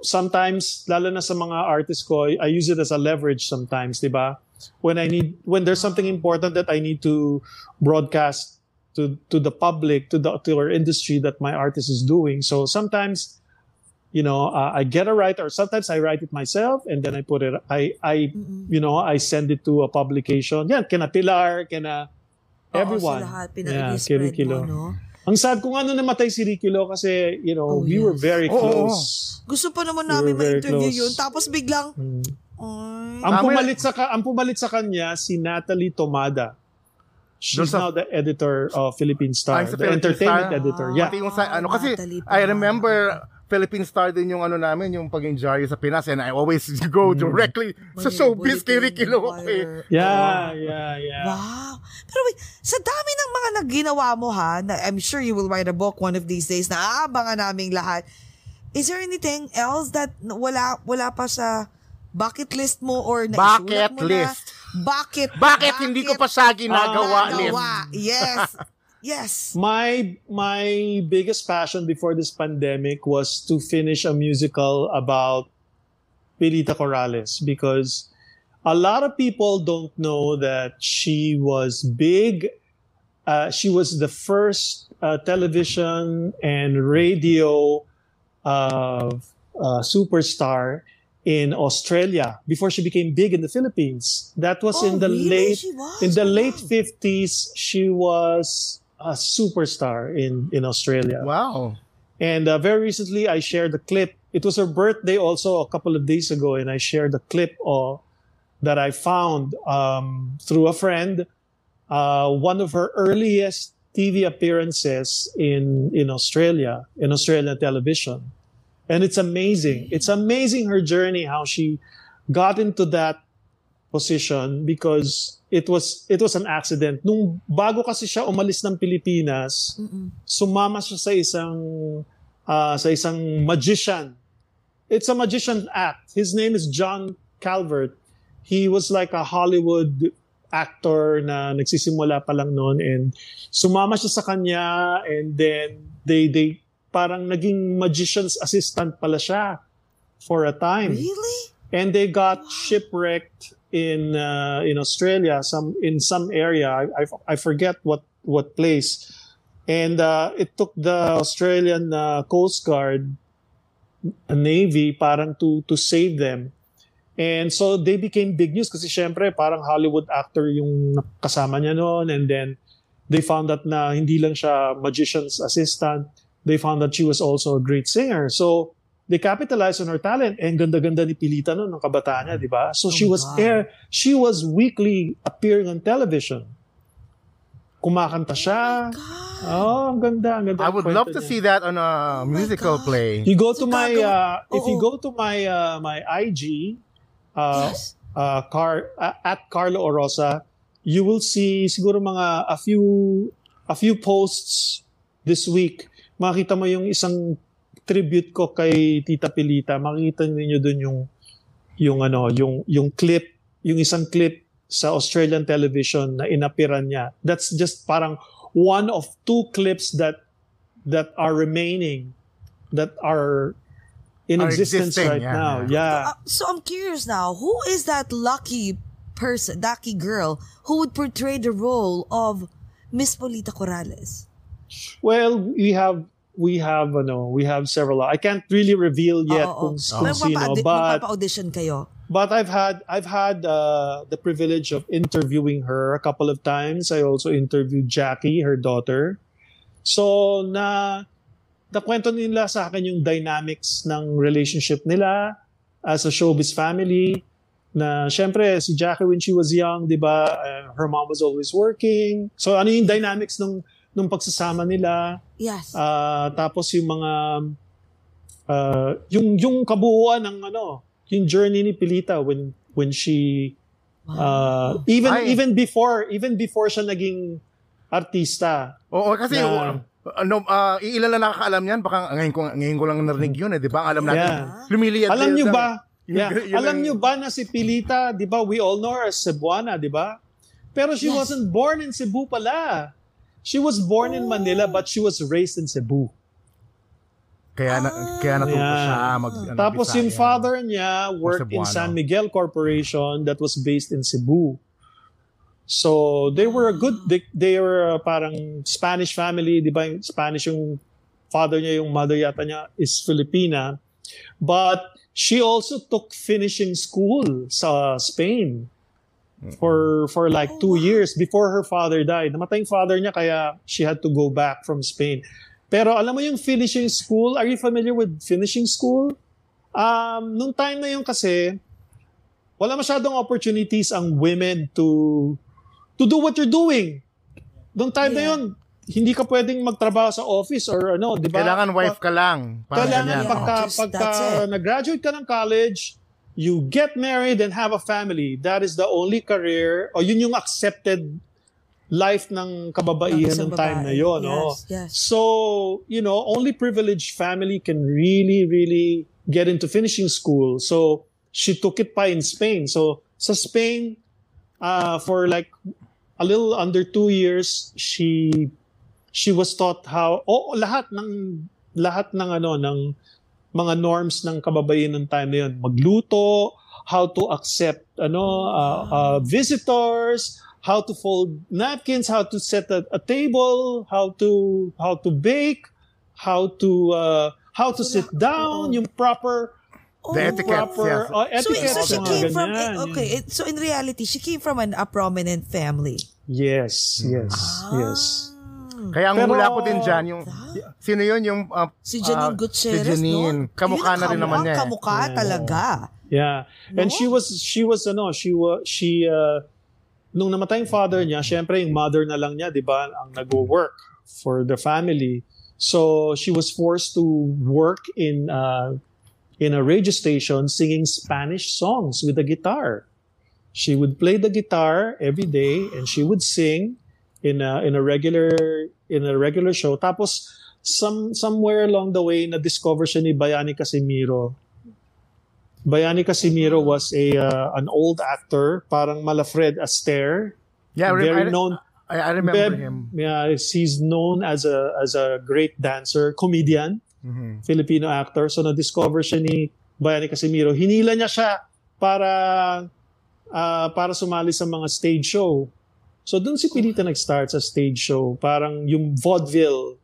sometimes, lalo na sa mga artists ko, I use it as a leverage sometimes, di ba? When I need, when there's something important that I need to broadcast to to the public, to the to our industry that my artist is doing. So sometimes you know, uh, I get a writer. Sometimes I write it myself, and then I put it. I, I, you know, I send it to a publication. Yan, kina Pilar, kina Oo, everyone. sa lahat, Yeah, kay Ricky mo, Lo. no? Ang sad kung ano namatay si Ricky Lo kasi, you know, Oh, we were yes. very Oo, close. Gusto pa naman We namin were very ma-interview close. yun. Tapos biglang, Mm. Ay, Ang pumalit sa ka- ang pumalit sa kanya si Natalie Tomada. She's sa- now the editor of Philippine Star, Ay, sa the Philippine entertainment Star? editor. Ah. Yeah. Pati yung sa, ano, kasi Natalie I remember Philippine Star din yung ano namin, yung pag-enjoy sa Pinas and I always *laughs* go directly sa may showbiz kay Ricky Lo. may wire. Yeah, yeah, yeah. Wow. Pero wait, sa dami ng mga nagginawa mo ha, na I'm sure you will write a book one of these days na aabangan naming lahat. Is there anything else that wala wala pa sa bucket list mo or naisulat Bucket mo list. na? Bucket Bakit hindi ko pa siya ginagawa, Liz? Nagawa. Yes. *laughs* Yes. My my biggest passion before this pandemic was to finish a musical about Pilita Corrales because a lot of people don't know that she was big. Uh, she was the first uh, television and radio uh, uh, superstar in Australia before she became big in the Philippines. That was Oh, in the really? late in the Wow. late 50s. She was a superstar in in Australia. Wow. And uh, very recently, I shared a clip. It was her birthday also a couple of days ago, and I shared a clip of, that I found um, through a friend. Uh, one of her earliest TV appearances in in Australia, in Australian television, and it's amazing. It's amazing her journey, how she got into that position because it was it was an accident. Nung bago kasi siya umalis ng Pilipinas, sumama siya sa isang ah, sa isang magician. It's a magician act. His name is John Calvert. He was like a Hollywood actor na nagsisimula pa lang noon and sumama siya sa kanya and then they they parang naging magician's assistant pala siya for a time Really? and they got shipwrecked in uh, in Australia, some in some area. I, I, I forget what what place, and uh, it took the Australian uh, Coast Guard, uh, Navy, parang to to save them. And so they became big news kasi syempre parang Hollywood actor yung kasama niya noon and then they found that na hindi lang siya magician's assistant. They found that she was also a great singer. So they capitalized on her talent and ganda-ganda ni Pilita noon ng kabataan niya, di ba? So she my was God. air, she was weekly appearing on television. Kumakanta siya. Oh, ang ganda, ang ganda. I would love to niya. see that on a musical God. play. You go to So, my uh, if you Oo. go to my uh, my IG uh, Yes. uh, car uh, at Carlo Orosa, you will see siguro mga a few a few posts this week. Makita mo yung isang tribute ko kay Tita Pilita. Makita niyo dun yung yung ano, yung yung clip, yung isang clip sa Australian television na inapiran niya. That's just parang one of two clips that that are remaining that are in Are existence existing, right yeah, now. yeah. Yeah. Uh, so I'm curious now, who is that lucky person, lucky girl who would portray the role of Miss Polita Corrales? Well, we have we have ano, we have several. I can't really reveal yet Oo, oo. kung, kung sino, Magpapa- but Magpapa-audition kayo. but I've had I've had uh, the privilege of interviewing her a couple of times. I also interviewed Jackie, her daughter. So na nakwento nila sa akin yung dynamics ng relationship nila as a showbiz family. Na syempre si Jackie when she was young, 'di ba, uh, her mom was always working. So ano yung dynamics nung nung pagsasama nila? Yes. Ah, tapos yung mga ah, yung yung kabuuan ng ano, yung journey ni Pilita when when she ah, even Ay. even before even before siya naging artista. Oo, kasi Na- ano, ah, iilan lang nakakaalam yan. Baka ngayon ko, ngayon ko lang narinig yun eh. Di ba? Alam natin. Yeah. Lumiliyad *laughs* Alam niyo lang. ba? Yung- Yeah. Alam niyo ba na si Pilita, 'di ba? We all know her as Cebuana, 'di ba? Pero she Yes. wasn't born in Cebu pala. She was born in Manila but she was raised in Cebu. Kaya, na, kaya natuto Yeah. siya mag ano, Tapos yung Bisaya. father niya worked in. San Miguel Corporation that was based in Cebu. So they were a good they, they were parang Spanish family, 'di ba? Yung Spanish yung father niya, yung mother yata niya is Filipina. But she also took finishing school sa Spain for for like two years before her father died. Namatay yung father niya kaya she had to go back from Spain. Pero alam mo yung finishing school, are you familiar with finishing school? Um, nung time na yun kasi, wala masyadong opportunities ang women to to do what you're doing. Nung time na Yeah. yun, hindi ka pwedeng magtrabaho sa office or ano, di ba? Kailangan wife ka lang. Kailangan ganyan. Yeah, pagka, pagka that's it. nag-graduate ka ng college, you get married and have a family. That is the only career, o yun yung accepted life ng kababaihan Ng time na yun. Yes, no? yes. So, you know, only privileged family can really, really get into finishing school. So, she took it pa in Spain. So, sa Spain, uh, for like a little under two years, she she was taught how oh lahat ng lahat ng ano ng mga norms ng kababaihan ng time na yun magluto how to accept ano uh, uh, visitors how to fold napkins how to set a, a table how to how to bake how to uh, how to So sit down oo. yung proper Oh, The etiquette, proper yes. uh, So, etiquette so she mga came from, ganyan. okay, it- so in reality, she came from an, a prominent family. yes yes yes Ah. Kaya ang Pero- hula ko din dyan, yung, sino yun? Yung, uh, Si Janine ah, Gutierrez, Si Janine. no? Kamukha Yun na rin naman niya. eh. kamukha Yeah. talaga. Yeah. And No? she was she was ano, she was she uh nung namatay yung father niya, syempre yung mother na lang niya, 'di ba, ang nagwo-work for the family. So she was forced to work in uh in a radio station singing Spanish songs with a guitar. She would play the guitar every day and she would sing in a in a regular in a regular show. Tapos some somewhere along the way na discover siya ni Bayani Casimiro Bayani Casimiro was a uh, an old actor, parang Malafred Astaire. Yeah, very I, known. I, I remember Beb- him. Yeah, he's known as a as a great dancer, comedian, Mhm. Filipino actor. So na-discover siya ni Bayani Casimiro. Hinila niya siya para ah, para sumali sa mga stage show. So doon si Pilita nag-start sa stage show. Parang yung vaudeville.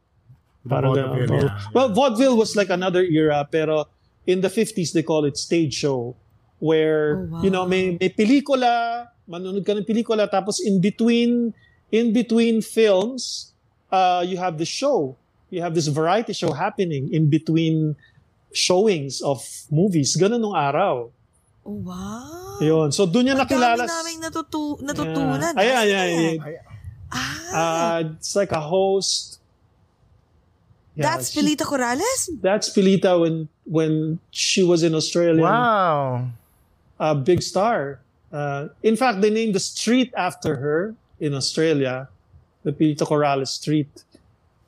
Parang vaudeville, ganun. yeah. Well, vaudeville was like another era, pero in the 50s, they call it stage show. Where, Oh, wow. you know, may, may pelikula, manonood ka ng pelikula, tapos in between, in between films, uh, you have the show. You have this variety show happening in between showings of movies. Ganun nung araw. Oh, wow. Yun. So, doon niya Ang nakilala. dami naming natutu- natutunan. Yeah. Ayan, Kasi, ayan, ayan. Ah, Uh, it's like a host. Yeah, that's she- Pilita Corrales? That's Pilita when when she was in Australia. Wow. A big star. Uh, in fact, they named the street after her in Australia, the Pilita Corrales Street.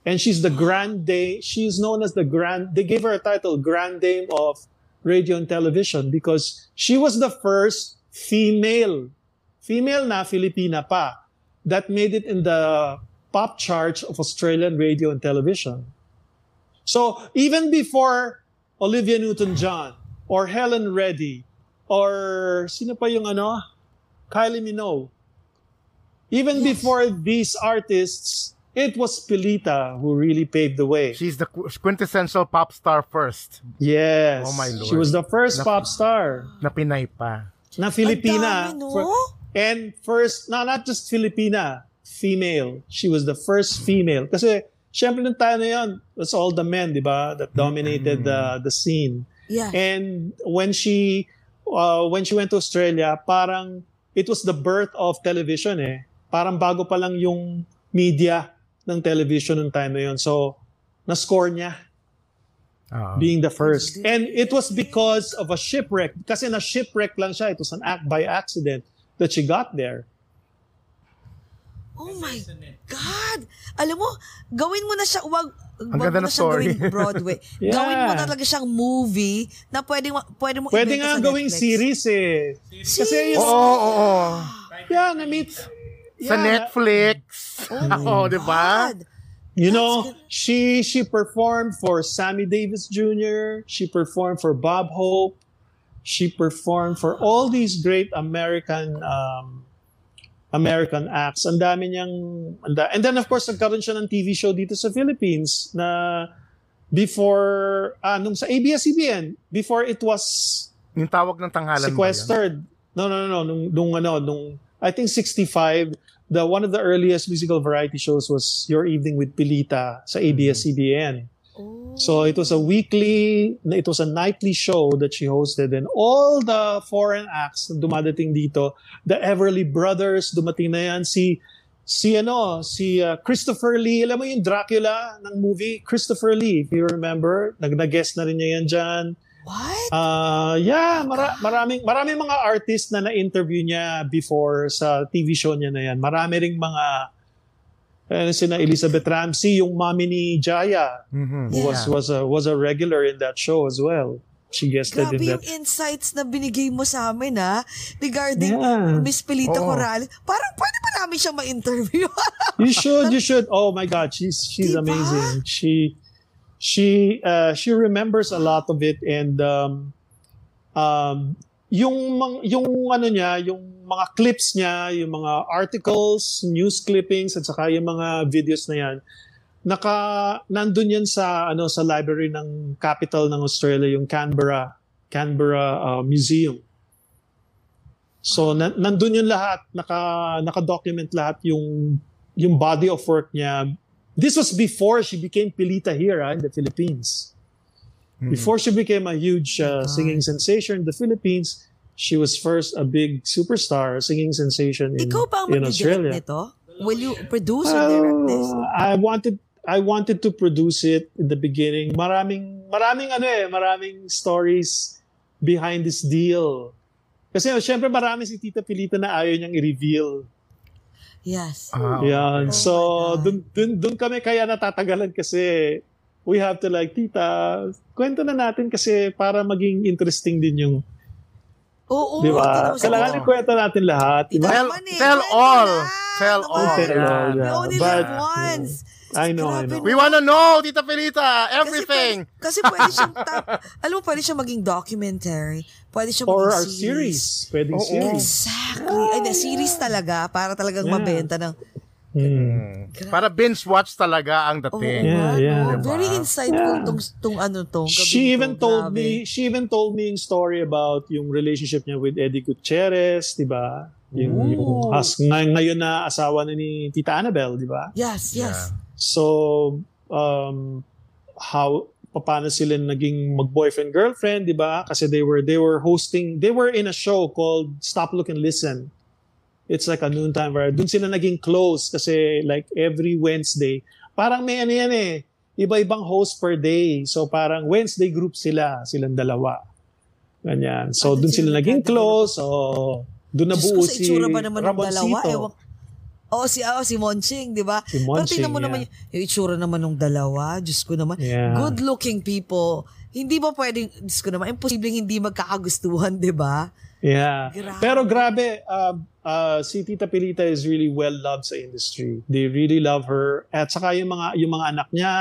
And she's the *gasps* Grand Dame. She's known as the Grand. They gave her a title, Grand Dame of Radio and Television, because she was the first female, female na Filipina pa, that made it in the pop charts of Australian radio and television. So even before Olivia Newton-John or Helen Reddy or sino pa yung ano? Kylie Minogue. Even before these artists, it was Pilita who really paved the way. She's the qu- quintessential pop star first yes. Oh my She Lord. was the first Na- pop star na Pinay pa. na Filipina. dami, no? For- and first, no, not just Filipina, female. She was the first female. Kasi, syempre nung time na yun, that's all the men, di ba, that dominated the, the scene. Yeah. And when she uh, when she went to Australia, parang it was the birth of television eh. Parang bago pa lang yung media ng television nung time na yun. So, na-score niya Oo. being the first. And it was because of a shipwreck. Kasi na shipwreck lang siya. It was an act by accident that she got there. Oh my God! Alam mo, gawin mo na siya, wag, wag ganda mo na ng siyang story. gawin *laughs* Broadway. Yeah. Gawin mo na talaga siyang movie na pwede, mo- pwede mo Pwede nga gawing Netflix. series eh. Kasi Oo, yun, oo, oo. yeah, na-meet. Sa Netflix. Oh *laughs* Oo, di ba? You know, she she performed for Sammy Davis Jr. She performed for Bob Hope. She performed for all these great American um, American acts. Ang dami niyang anda- and then of course nagkaroon siya ng TV show dito sa Philippines na before, ah, nung sa ABS-CBN, before it was Yung tawag ng tanghalan sequestered. No, no, no, no. Nung, nung ano, nung, I think 65, the one of the earliest musical variety shows was Your Evening with Pilita sa ABS-CBN. Oh. So it was a weekly, it was a nightly show that she hosted and all the foreign acts na dumadating dito, the Everly Brothers, dumating na yan, si, si ano, si uh, Christopher Lee, alam mo yung Dracula ng movie, Christopher Lee, if you remember, nag guest na rin niya yan dyan. What? Uh, yeah, mara- maraming maraming mga artist na na-interview niya before sa TV show niya na yan. Marami ring mga eh, sina Elizabeth Ramsey, yung mommy ni Jaya, Mhm. Yeah. was was a was a regular in that show as well. She guested Grabe in yung that. insights na binigay mo sa amin, ha? Regarding Yeah. Miss Pelita Oo. Corrales. Parang pwede ba namin siya ma-interview? You should, you *laughs* should. Oh my God, she's she's Diba? amazing. She she uh, she remembers a lot of it and um um yung yung ano niya, yung mga clips niya, yung mga articles, news clippings at saka yung mga videos na yan naka nandun yan sa ano sa library ng capital ng Australia yung Canberra Canberra uh, Museum. So na, nandun yung lahat, naka naka-document lahat yung yung body of work niya. This was before she became Pilita here ah, in the Philippines. Before she became a huge uh, singing sensation in the Philippines, she was first a big superstar, singing sensation in, Ikaw ba ang in Australia. nito? Will you produce or direct this? Uh, I wanted I wanted to produce it in the beginning. Maraming maraming ano eh, maraming stories behind this deal. Kasi oh, syempre marami si Tita Pilita na ayaw niyang i-reveal. Yes. Ah, Yan. Oh so, dun, dun, dun kami kaya natatagalan kasi we have to like, Tita, kwento na natin kasi para maging interesting din yung, Oo. di ba? Kailangan ikwento natin lahat. Di ba? Tell, eh, tell all. Tell all. Tell all, Yan. We yeah. only But- live once. I know, I Grabe know. na. We wanna know, Tita Felita, Kasi everything. pwede, kasi pwede siyang, ta- alam mo, pwede siyang maging documentary. Pwede siyang Or our series. Pwedeng Oo. series. Exactly. Ay, na, series talaga para talagang Yeah. mabenta ng... Hmm. Para binge watch talaga ang Oh, dating. Yeah, yeah. Very Diba? insightful Yeah. tong, tong ano tong gabi She even to. told Grabe. me, she even told me yung story about yung relationship niya with Eddie Gutierrez, di ba? Yung, Ooh. yung as, ngay- ngayon na asawa na ni Tita Annabelle, di ba? Yes, yes. So, um, how paano sila naging mag-boyfriend girlfriend, 'di ba? Kasi they were they were hosting, they were in a show called Stop Look and Listen. It's like a noontime where doon sila naging close kasi like every Wednesday, parang may ano yan eh, iba-ibang host per day. So parang Wednesday group sila, silang dalawa. Ganyan. So Ah, doon sila naging close. So doon nabuo si? Ramoncito. Ewan. Oo, si, oh, si Monching, di ba? Si Pero tingnan Monching, mo naman yeah. yung, yung itsura naman ng dalawa. Diyos ko naman. Yeah. Good-looking people. Hindi ba pwedeng, Diyos ko naman, imposibleng hindi magkakagustuhan, di ba? Yeah. Grabe. Pero grabe, uh, uh, si Tita Pilita is really well loved sa industry. They really love her. At saka yung mga yung mga anak niya,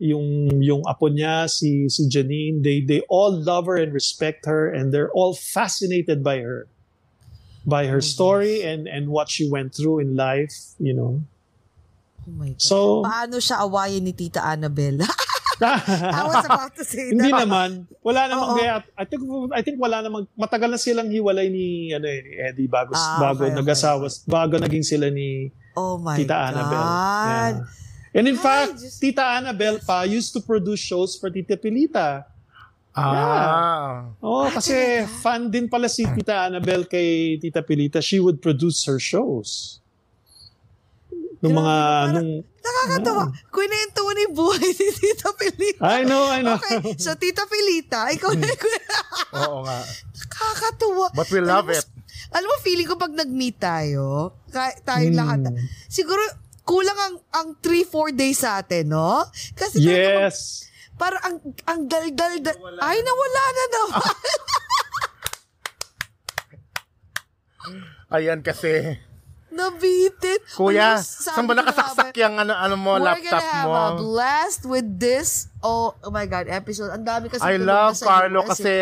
yung yung apo niya si si Janine, they they all love her and respect her and they're all fascinated by her. By her story and and what she went through in life, you know. Oh my God. So Paano siya awayin ni Tita Annabelle? *laughs* I was *laughs* about to say Hindi that. naman. Wala namang Oo. kaya I think I think wala namang matagal na silang hiwalay ni ano eh, ni Eddie bago Ah, bago okay, okay, nag-asawa bago naging sila ni Oh my Tita God. Annabelle. Yeah. And in Ay, fact, Diyos- Tita Annabelle pa used to produce shows for Tita Pilita. Ah. Oh, kasi fan din pala si Tita Annabelle kay Tita Pilita. She would produce her shows. Nung Grabe, mga parang- nung Nakakatawa. Kwento mo ni buhay *laughs* si Tita Pilita. I know, I know. Okay, so Tita Pilita, ikaw na *laughs* Oo nga. Nakakatuwa. But we love Alam mo, it. Alam mo, feeling ko pag nag-meet tayo, tayong Hmm. lahat, siguro kulang ang ang 3-4 days sa atin, no? Kasi talaga yes. Para ang ang daldal da, ay nawala na naman. *laughs* Ayan kasi. Nabitin. Kuya, Ano, saan ba nakasaksak yung ano, ano mo, We're laptop gonna have mo? a blast with this. Oh, oh my God, episode. Ang dami kasi I love Carlo US, eh. kasi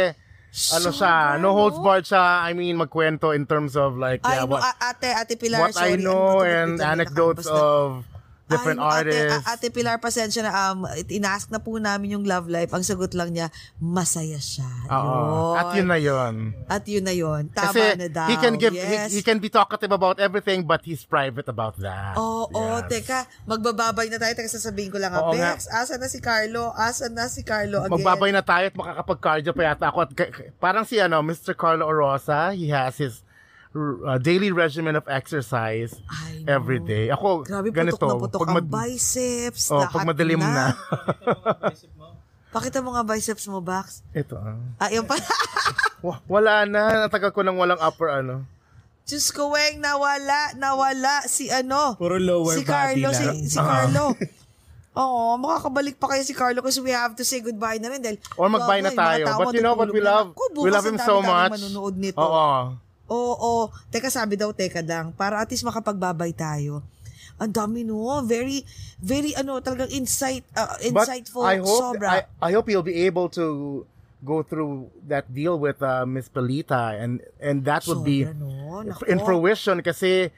ano siya, no holds barred siya. I mean, magkwento in terms of like, yeah, no, what, a- ate, ate Pilar, what I sorry. know Ano ito? and anecdotes of different Ay, artists. Ate, Ate Pilar, pasensya na. Um, inask na po namin yung love life. Ang sagot lang niya, masaya siya. Oo. At yun na yun. At yun na yun. Tama Kasi na daw. he can give yes. he, he can be talkative about everything but he's private about that. Oo, oh, Yes. teka, magbababay na tayo. Teka, sasabihin ko lang. Oo Oo nga. Bex, asa na si Carlo? Asa na si Carlo again? Magbabay na tayo at makakapag-cardio pa yata ako. At parang si ano, Mr. Carlo Orosa, he has his uh, daily regimen of exercise every day. Ako, Grabe, ganito. putok na putok pag ang mad- biceps. oh, pag madilim na. *laughs* Pakita mo nga biceps mo, Bax. Ito. ah. Ah, yun pa. *laughs* Wa- Wala na. Natagal ko nang walang upper ano. Diyos ko, Weng, nawala, nawala si ano. Puro lower si body Carlo, lang. si, si Carlo. *laughs* Oo, makakabalik pa kayo si Carlo kasi we have to say goodbye na rin dahil Or mag-buy na tayo. But you know what we na. love? Ako, We love him ang so much. manunood nito. Oo. Oo, oo. Teka, sabi daw, teka lang. Para at least makapagbabay tayo. Ang dami no. Very, very ano, talagang insight, uh, But insightful. I hope sobra. I, I hope you'll be able to go through that deal with uh, Miss Pelita and and that would be Sobra, no? Nako. in fruition kasi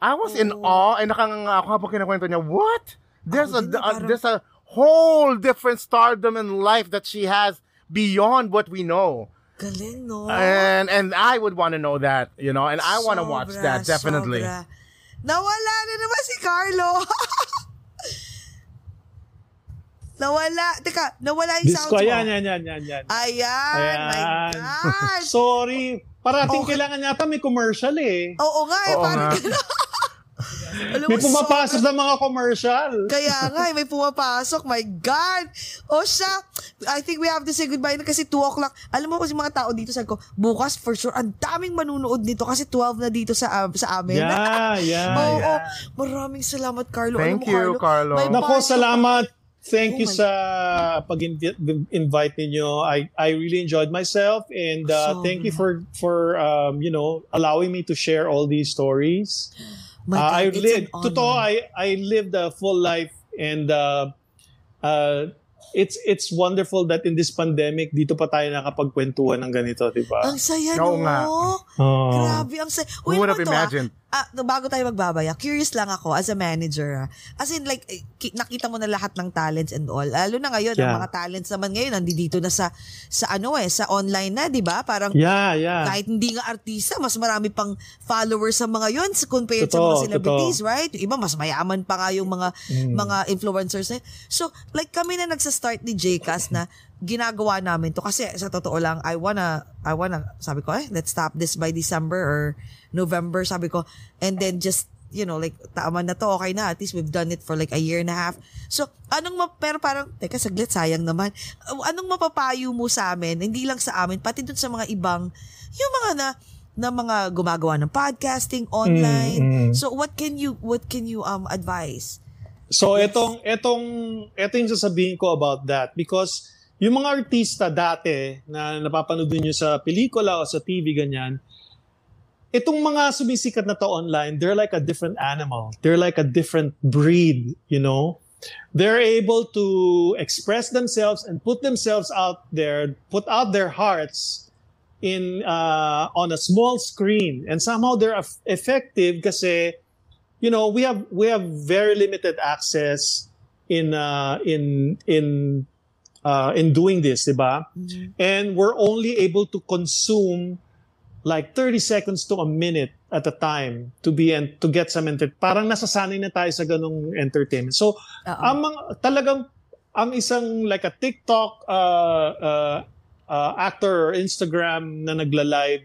I was in awe and nakanganga ako habang kinakwento niya what there's a, a- parang- there's a whole different stardom in life that she has beyond what we know Galing, no? and and I would want to know that you know and I want to watch that definitely sobra. Nawala na naman si Carlo. *laughs* nawala. Teka, nawala yung sound Disco, mo. yan, yan, yan, yan, yan. Ayan, my Ayan. God. Sorry. Parating Okay. kailangan yata may commercial eh. Oo nga, eh, Oo parang nga. *laughs* Alam May pumapasok sobra- ng mga commercial. Kaya nga, eh, may pumapasok. My God! O siya, I think we have to say goodbye na kasi 2 o'clock. Alam mo kasi mga tao dito, sabi ko, bukas for sure, ang daming manunood nito kasi 12 na dito sa um, sa amin. Yeah, *laughs* yeah, Oo, yeah. maraming salamat, Carlo. Thank Alam mo, you, Carlo. may Nako, pasok- salamat. Thank Oh you sa pag-invite ninyo. I I really enjoyed myself and uh, Sobra. thank you for for um, you know allowing me to share all these stories. Uh, God, I lived totoo I I lived a full life and uh, uh, it's it's wonderful that in this pandemic dito pa tayo nakapagkwentuhan ng ganito, 'di ba? Ang saya, no? nga. Oh. Grabe, ang saya. Who would naman have ah. imagined? Ah, no, bago tayo magbabaya, curious lang ako as a manager. ah. As in, like, ki- nakita mo na lahat ng talents and all. Lalo na ngayon, Yeah. ang mga talents naman ngayon, nandito na sa, sa ano eh, sa online na, di ba? Parang, Yeah, yeah. kahit hindi nga artista, mas marami pang followers sa mga yon compared sa Totoo, mga celebrities, right? Yung iba, mas mayaman pa nga yung mga Mm. mga influencers na yun. So, like kami na nagsa-start ni JCast na ginagawa namin to kasi sa totoo lang, I wanna, I wanna, sabi ko, eh, let's stop this by December or November, sabi ko. And then just, you know, like, tama na to, okay na. At least we've done it for like a year and a half. So, anong, ma- pero parang, teka, saglit, sayang naman. Anong mapapayo mo sa amin, hindi lang sa amin, pati dun sa mga ibang, yung mga na, na mga gumagawa ng podcasting online. Mm, mm. So, what can you, what can you um advise? So etong etong eto yung sasabihin ko about that because yung mga artista dati na napapanood niyo sa pelikula o sa TV ganyan, itong mga sumisikat na to online, they're like a different animal. They're like a different breed, you know? They're able to express themselves and put themselves out there, put out their hearts in uh, on a small screen and somehow they're eff- effective kasi you know we have we have very limited access in uh, in in uh, in doing this, diba? And we're only able to consume like 30 seconds to a minute at a time to be and to get some enter parang nasasanay na tayo sa ganong entertainment. So, ang mga, talagang ang isang like a TikTok uh, uh, uh, actor or Instagram na nagla-live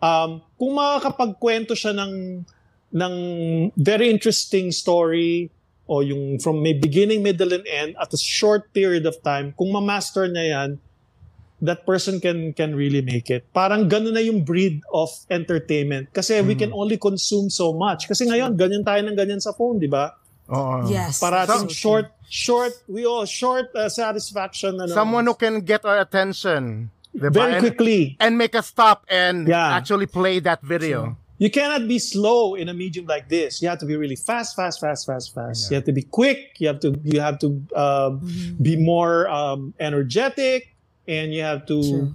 um, kung makakapagkwento siya ng ng very interesting story o yung from may beginning, middle, and end at a short period of time, kung ma-master niya yan, that person can can really make it. Parang ganun na yung breed of entertainment. Kasi we can only consume so much. Kasi ngayon, ganyan tayo ng ganyan sa phone, di ba? Oo. Yes. Parating So short, short, we all short uh, satisfaction. Ano, Someone who can get our attention. diba? very And- quickly. And make us stop and Yeah. actually play that video. You cannot be slow in a medium like this. You have to be really fast, fast, fast, fast, fast. You have to be quick. You have to you have to um, be more um, energetic, and you have to True.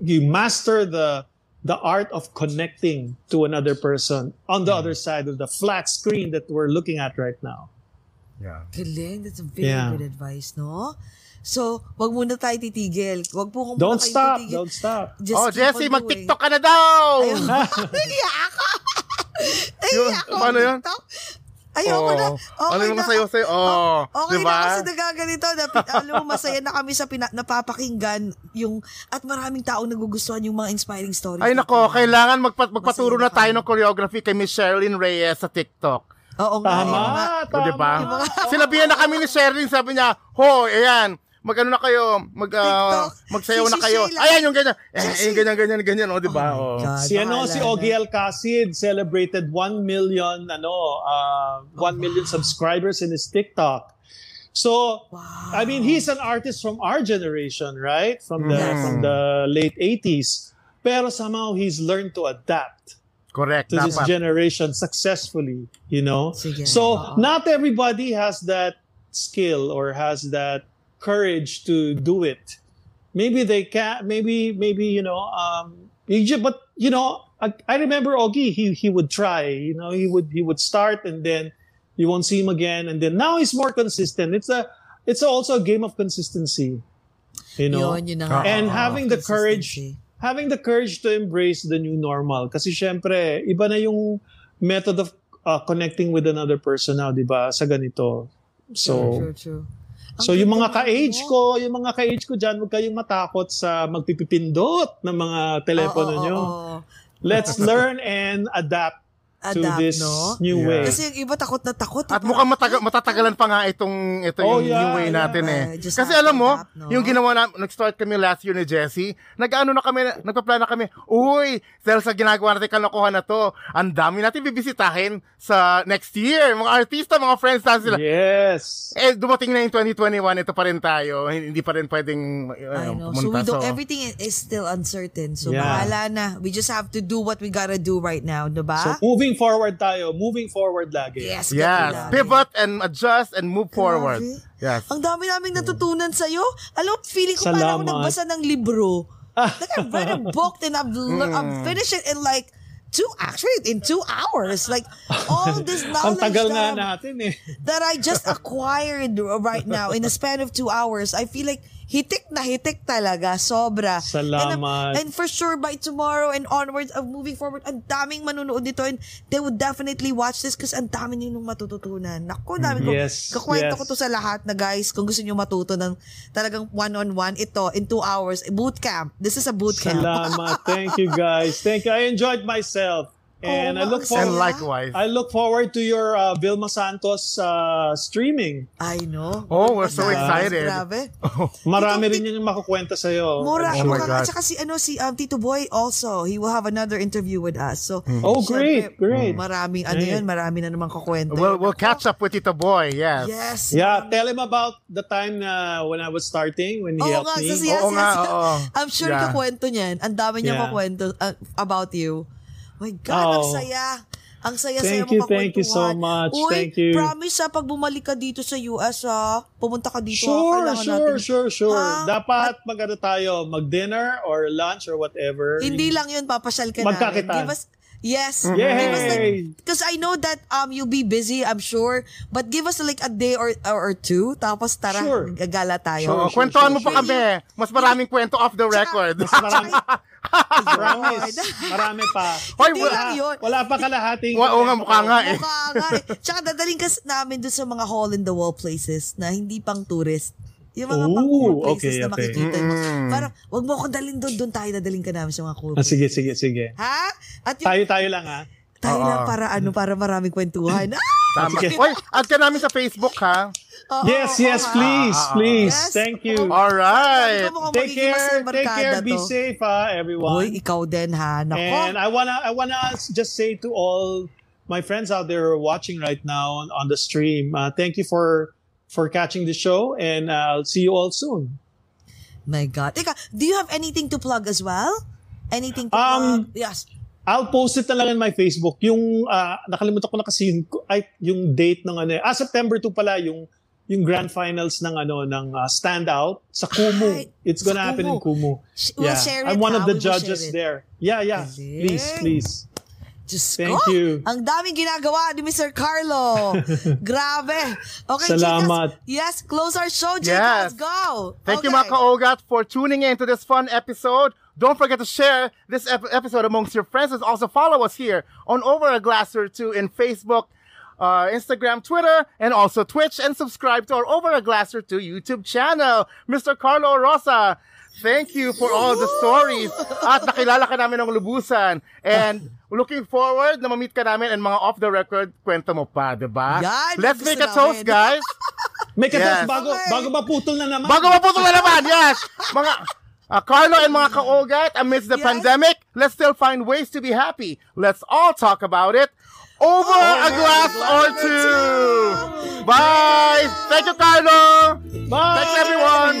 you master the the art of connecting to another person on the other side of the flat screen that we're looking at right now. Yeah. Galing. That's a very Yeah. good advice, no? So, wag muna tayo titigil. Wag po kung Don't stop. titigil. Don't stop. Just oh, doing. mag-TikTok ka na daw! *laughs* Nahiya ako. Nahiya ako. paano yun? TikTok. Ayoko Oo. na. Ano Okay yung na. masayo sa'yo? Oh, Okay diba? na kasi nagaganito. Na, alam mo, masaya na kami sa pina, napapakinggan yung, at maraming taong nagugustuhan yung mga inspiring stories. Ay nako, kailangan magpa- magpaturo Masaya na na tayo kami. ng choreography kay Miss Sherilyn Reyes sa TikTok. Oo nga. Tama. yung mga- O, Tama. diba? Yung mga- Sinabihan na kami ni Sherilyn, sabi niya, ho, ayan, mag-ano na kayo, mag, ah, TikTok. magsayaw Si- na si kayo. Sheila. Ayan, yung ganyan. Eh, Si- eh, ganyan, ganyan, ganyan, o, diba? Oh my Oh. God, Si ano, si. Ogie Alcacid celebrated 1 million ano, uh, 1 million subscribers in his TikTok. So, I mean, he's an artist from our generation, right? From the Yes. from the late 80s. Pero somehow he's learned to adapt Correct, to this dapat. generation successfully, you know? Sige. So, not everybody has that skill or has that courage to do it. Maybe they can maybe maybe you know um you ju- but you know I, I remember Ogie he he would try, you know, he would he would start and then you won't see him again and then now he's more consistent. It's a it's also a game of consistency. You know. Yun, yun na nga. And Oo, having the courage consistency. having the courage to embrace the new normal kasi syempre iba na yung method of uh, connecting with another person now, 'di ba? Sa ganito. So True, true. So yung mga ka-age ko, yung mga ka-age ko diyan, huwag kayong matakot sa magpipipindot ng mga telepono Oo, oo, nyo. oo. Let's learn and adapt, to Adapt, this no? new Yeah. way. Kasi yung iba takot na takot. At mukhang mataga- matatagalan pa nga itong ito Oh, yung yeah, new way yeah. natin eh. Uh, just Kasi to alam mo, adapt, no? yung ginawa na, nag-start kami last year ni Jessie, nag-ano na kami, nagpa-plan na kami, uy, dahil sa ginagawa natin kalokohan na to, ang dami natin bibisitahin sa next year. Mga artista, mga friends na sila. Yes. Eh, dumating na yung 2021, ito pa rin tayo. Hindi pa rin pwedeng uh, know. So we pumunta. don't, So, everything is still uncertain. So Yeah. bahala na. We just have to do what we gotta do right now, diba? So moving forward tayo, moving forward lagi. yes, yes, pivot and adjust and move forward. Grabe. Yes. Ang dami naming natutunan sa'yo. Alam, feeling ko parang ako nagbasa ng libro. *laughs* like I've read a book and I've, le- Mm. I've finished it in like two, actually in two hours. Like all this *laughs* knowledge tagal that, natin eh. that I just acquired right now in a span of two hours. I feel like hitik na hitik talaga. Sobra. And, Salamat. I'm- and for sure, by tomorrow and onwards, of moving forward, ang daming manunood dito and they would definitely watch this kasi ang dami ninyong matututunan. Naku, dami ko. Yes, Kakwento yes. ko to sa lahat na guys, kung gusto niyo matuto ng talagang one-on-one, ito, in two hours, boot camp. This is a boot camp. Salamat. Thank you guys. Thank you. I enjoyed myself. And Oo I look nga, And forward likewise. I look forward to your uh, Vilma Santos uh, streaming. I know. Oh, we're so excited. Grabe. *laughs* Marami Tito, rin yung makukwenta sa'yo. Mura, Oh my. God. At saka si, ano, si um, Tito Boy also, he will have another interview with us. So, Oh, syempre, great, great. Maraming, ano Great. yun, marami na naman kakwento. We'll, we'll catch up with Tito Boy, yes. Yes. Yeah, tell him about the time na when I was starting, when he Oo helped nga, me. so yes, Oo yes, nga, yes. oo. I'm sure Yeah. kakwento niyan. Ang dami niya Yeah. kakwento uh, about you. My God, ang Oh. saya. Ang saya-saya Thank mo you, thank you so much. Uy, Thank you. promise ha, pag bumalik ka dito sa US ha, pumunta ka dito ha, Sure, kailangan sure, natin. sure, sure. Ha? Dapat mag-ano tayo, mag-dinner or lunch or whatever. Hindi lang yun, papasyal ka Magkakitaan. namin. Give us, yes. Yay! Give us like, because I know that um you'll be busy, I'm sure, but give us like a day or or, or two, tapos tara, Sure. gagala tayo. So, Sure, kwentuhan sure, mo pa sure. kami. Mas maraming kwento off the record. Mas marami. *laughs* Promise. *laughs* Marami pa. Hoy, wala, yun. Wala pa kalahating. Wa- oo nga, mukha nga eh. Mukha nga eh. Tsaka dadaling ka namin doon sa mga hole-in-the-wall places na hindi pang tourist. Yung mga pang cool places okay, na okay. makikita mo. Parang, wag mo akong dalhin doon, doon tayo dadaling ka namin sa mga cool Ah, sige, sige, sige. Ha? At yung Tayo-tayo lang ha. tayo Oo. lang para ano, para maraming kwentuhan. *laughs* Ah! Tama. Sige. Hoy, add ka namin sa Facebook, ha? Oo, Yes, oo, yes, ha? please, please. Yes. Thank you. Ko, mukhang Take care, take care, be to. safe ha, everyone. Uy, ikaw din ha. Nako. And I wanna I wanna just say to all my friends out there watching right now on, on the stream, uh, thank you for for catching the show, and uh, I'll see you all soon. My God. Teka, do you have anything to plug as well? Anything to Um, plug? Yes. I'll post it na lang in my Facebook. Yung uh, nakalimutan ko na kasi yung, ay, yung date ng ano. eh. Ah, September 2 pala yung yung grand finals ng ano ng uh, standout sa Kumu. Ay, It's gonna happen in Kumu. Kumu. Sh- we'll share it, I'm one ha? of the We judges there. Yeah, yeah. Please, please. Diyos Thank ko, you. ang daming ginagawa ni Mr. Carlo. *laughs* Grabe. Okay, Salamat. Chicas, yes, close our show, Chicas. Yes. Go. Thank you, Okay. mga kaogat, for tuning in to this fun episode. Don't forget to share this ep- episode amongst your friends and also follow us here on Over a Glass or Two in Facebook, uh, Instagram, Twitter, and also Twitch. And subscribe to our Over a Glass or Two YouTube channel. Mr. Carlo Rosa, thank you for all the stories. At nakilala ka namin ng lubusan. And looking forward na ma-meet ka namin and mga off-the-record kwento mo pa, di ba? Yan, Let's make a namin. toast, guys. May Yes. katas bago, Okay. bago maputol na naman. Bago maputol na naman, yes! Mga, uh, Carlo and mga kaogat, amidst the Yes. pandemic, let's still find ways to be happy. Let's all talk about it over a glass or two. Bye! Thank you, Carlo! Bye! Thanks, everyone!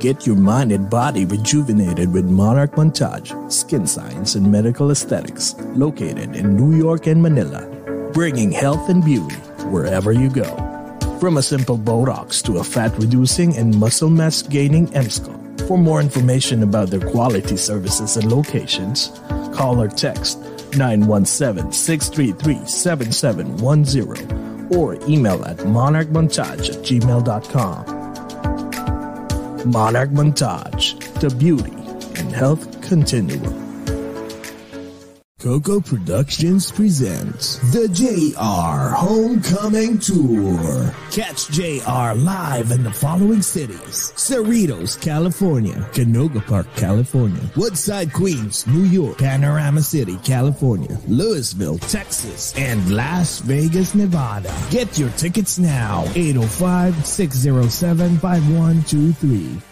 Get your mind and body rejuvenated with Monarch Montage, Skin Science and Medical Aesthetics, located in New York and Manila, bringing health and beauty wherever you go. From a simple Botox to a fat reducing and muscle mass gaining MSCO. For more information about their quality services and locations, call or text 917-633-7710 or email at monarchmontage at gmail.com. Monarch Montage, the beauty and health continuum. Coco Productions presents the JR Homecoming Tour. Catch JR live in the following cities. Cerritos, California, Canoga Park, California, Woodside, Queens, New York, Panorama City, California, Louisville, Texas, and Las Vegas, Nevada. Get your tickets now. 805 607 5123.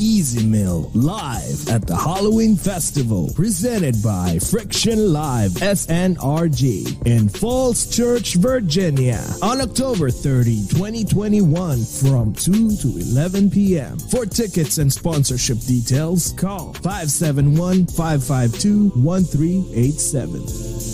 Easy Mill live at the Halloween Festival presented by Friction Live SNRG in Falls Church, Virginia on October 30, 2021 from 2 to 11 p.m. For tickets and sponsorship details, call 571-552-1387.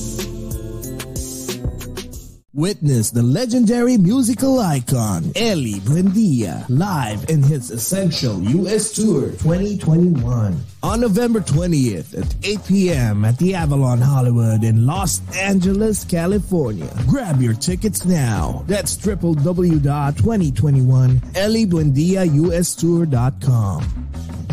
Witness the legendary musical icon Eli Buendia live in his Essential US Tour 2021 on November 20th at 8 p.m. at the Avalon Hollywood in Los Angeles, California. Grab your tickets now. That's www.2021 EliBuendiaUSTour.com.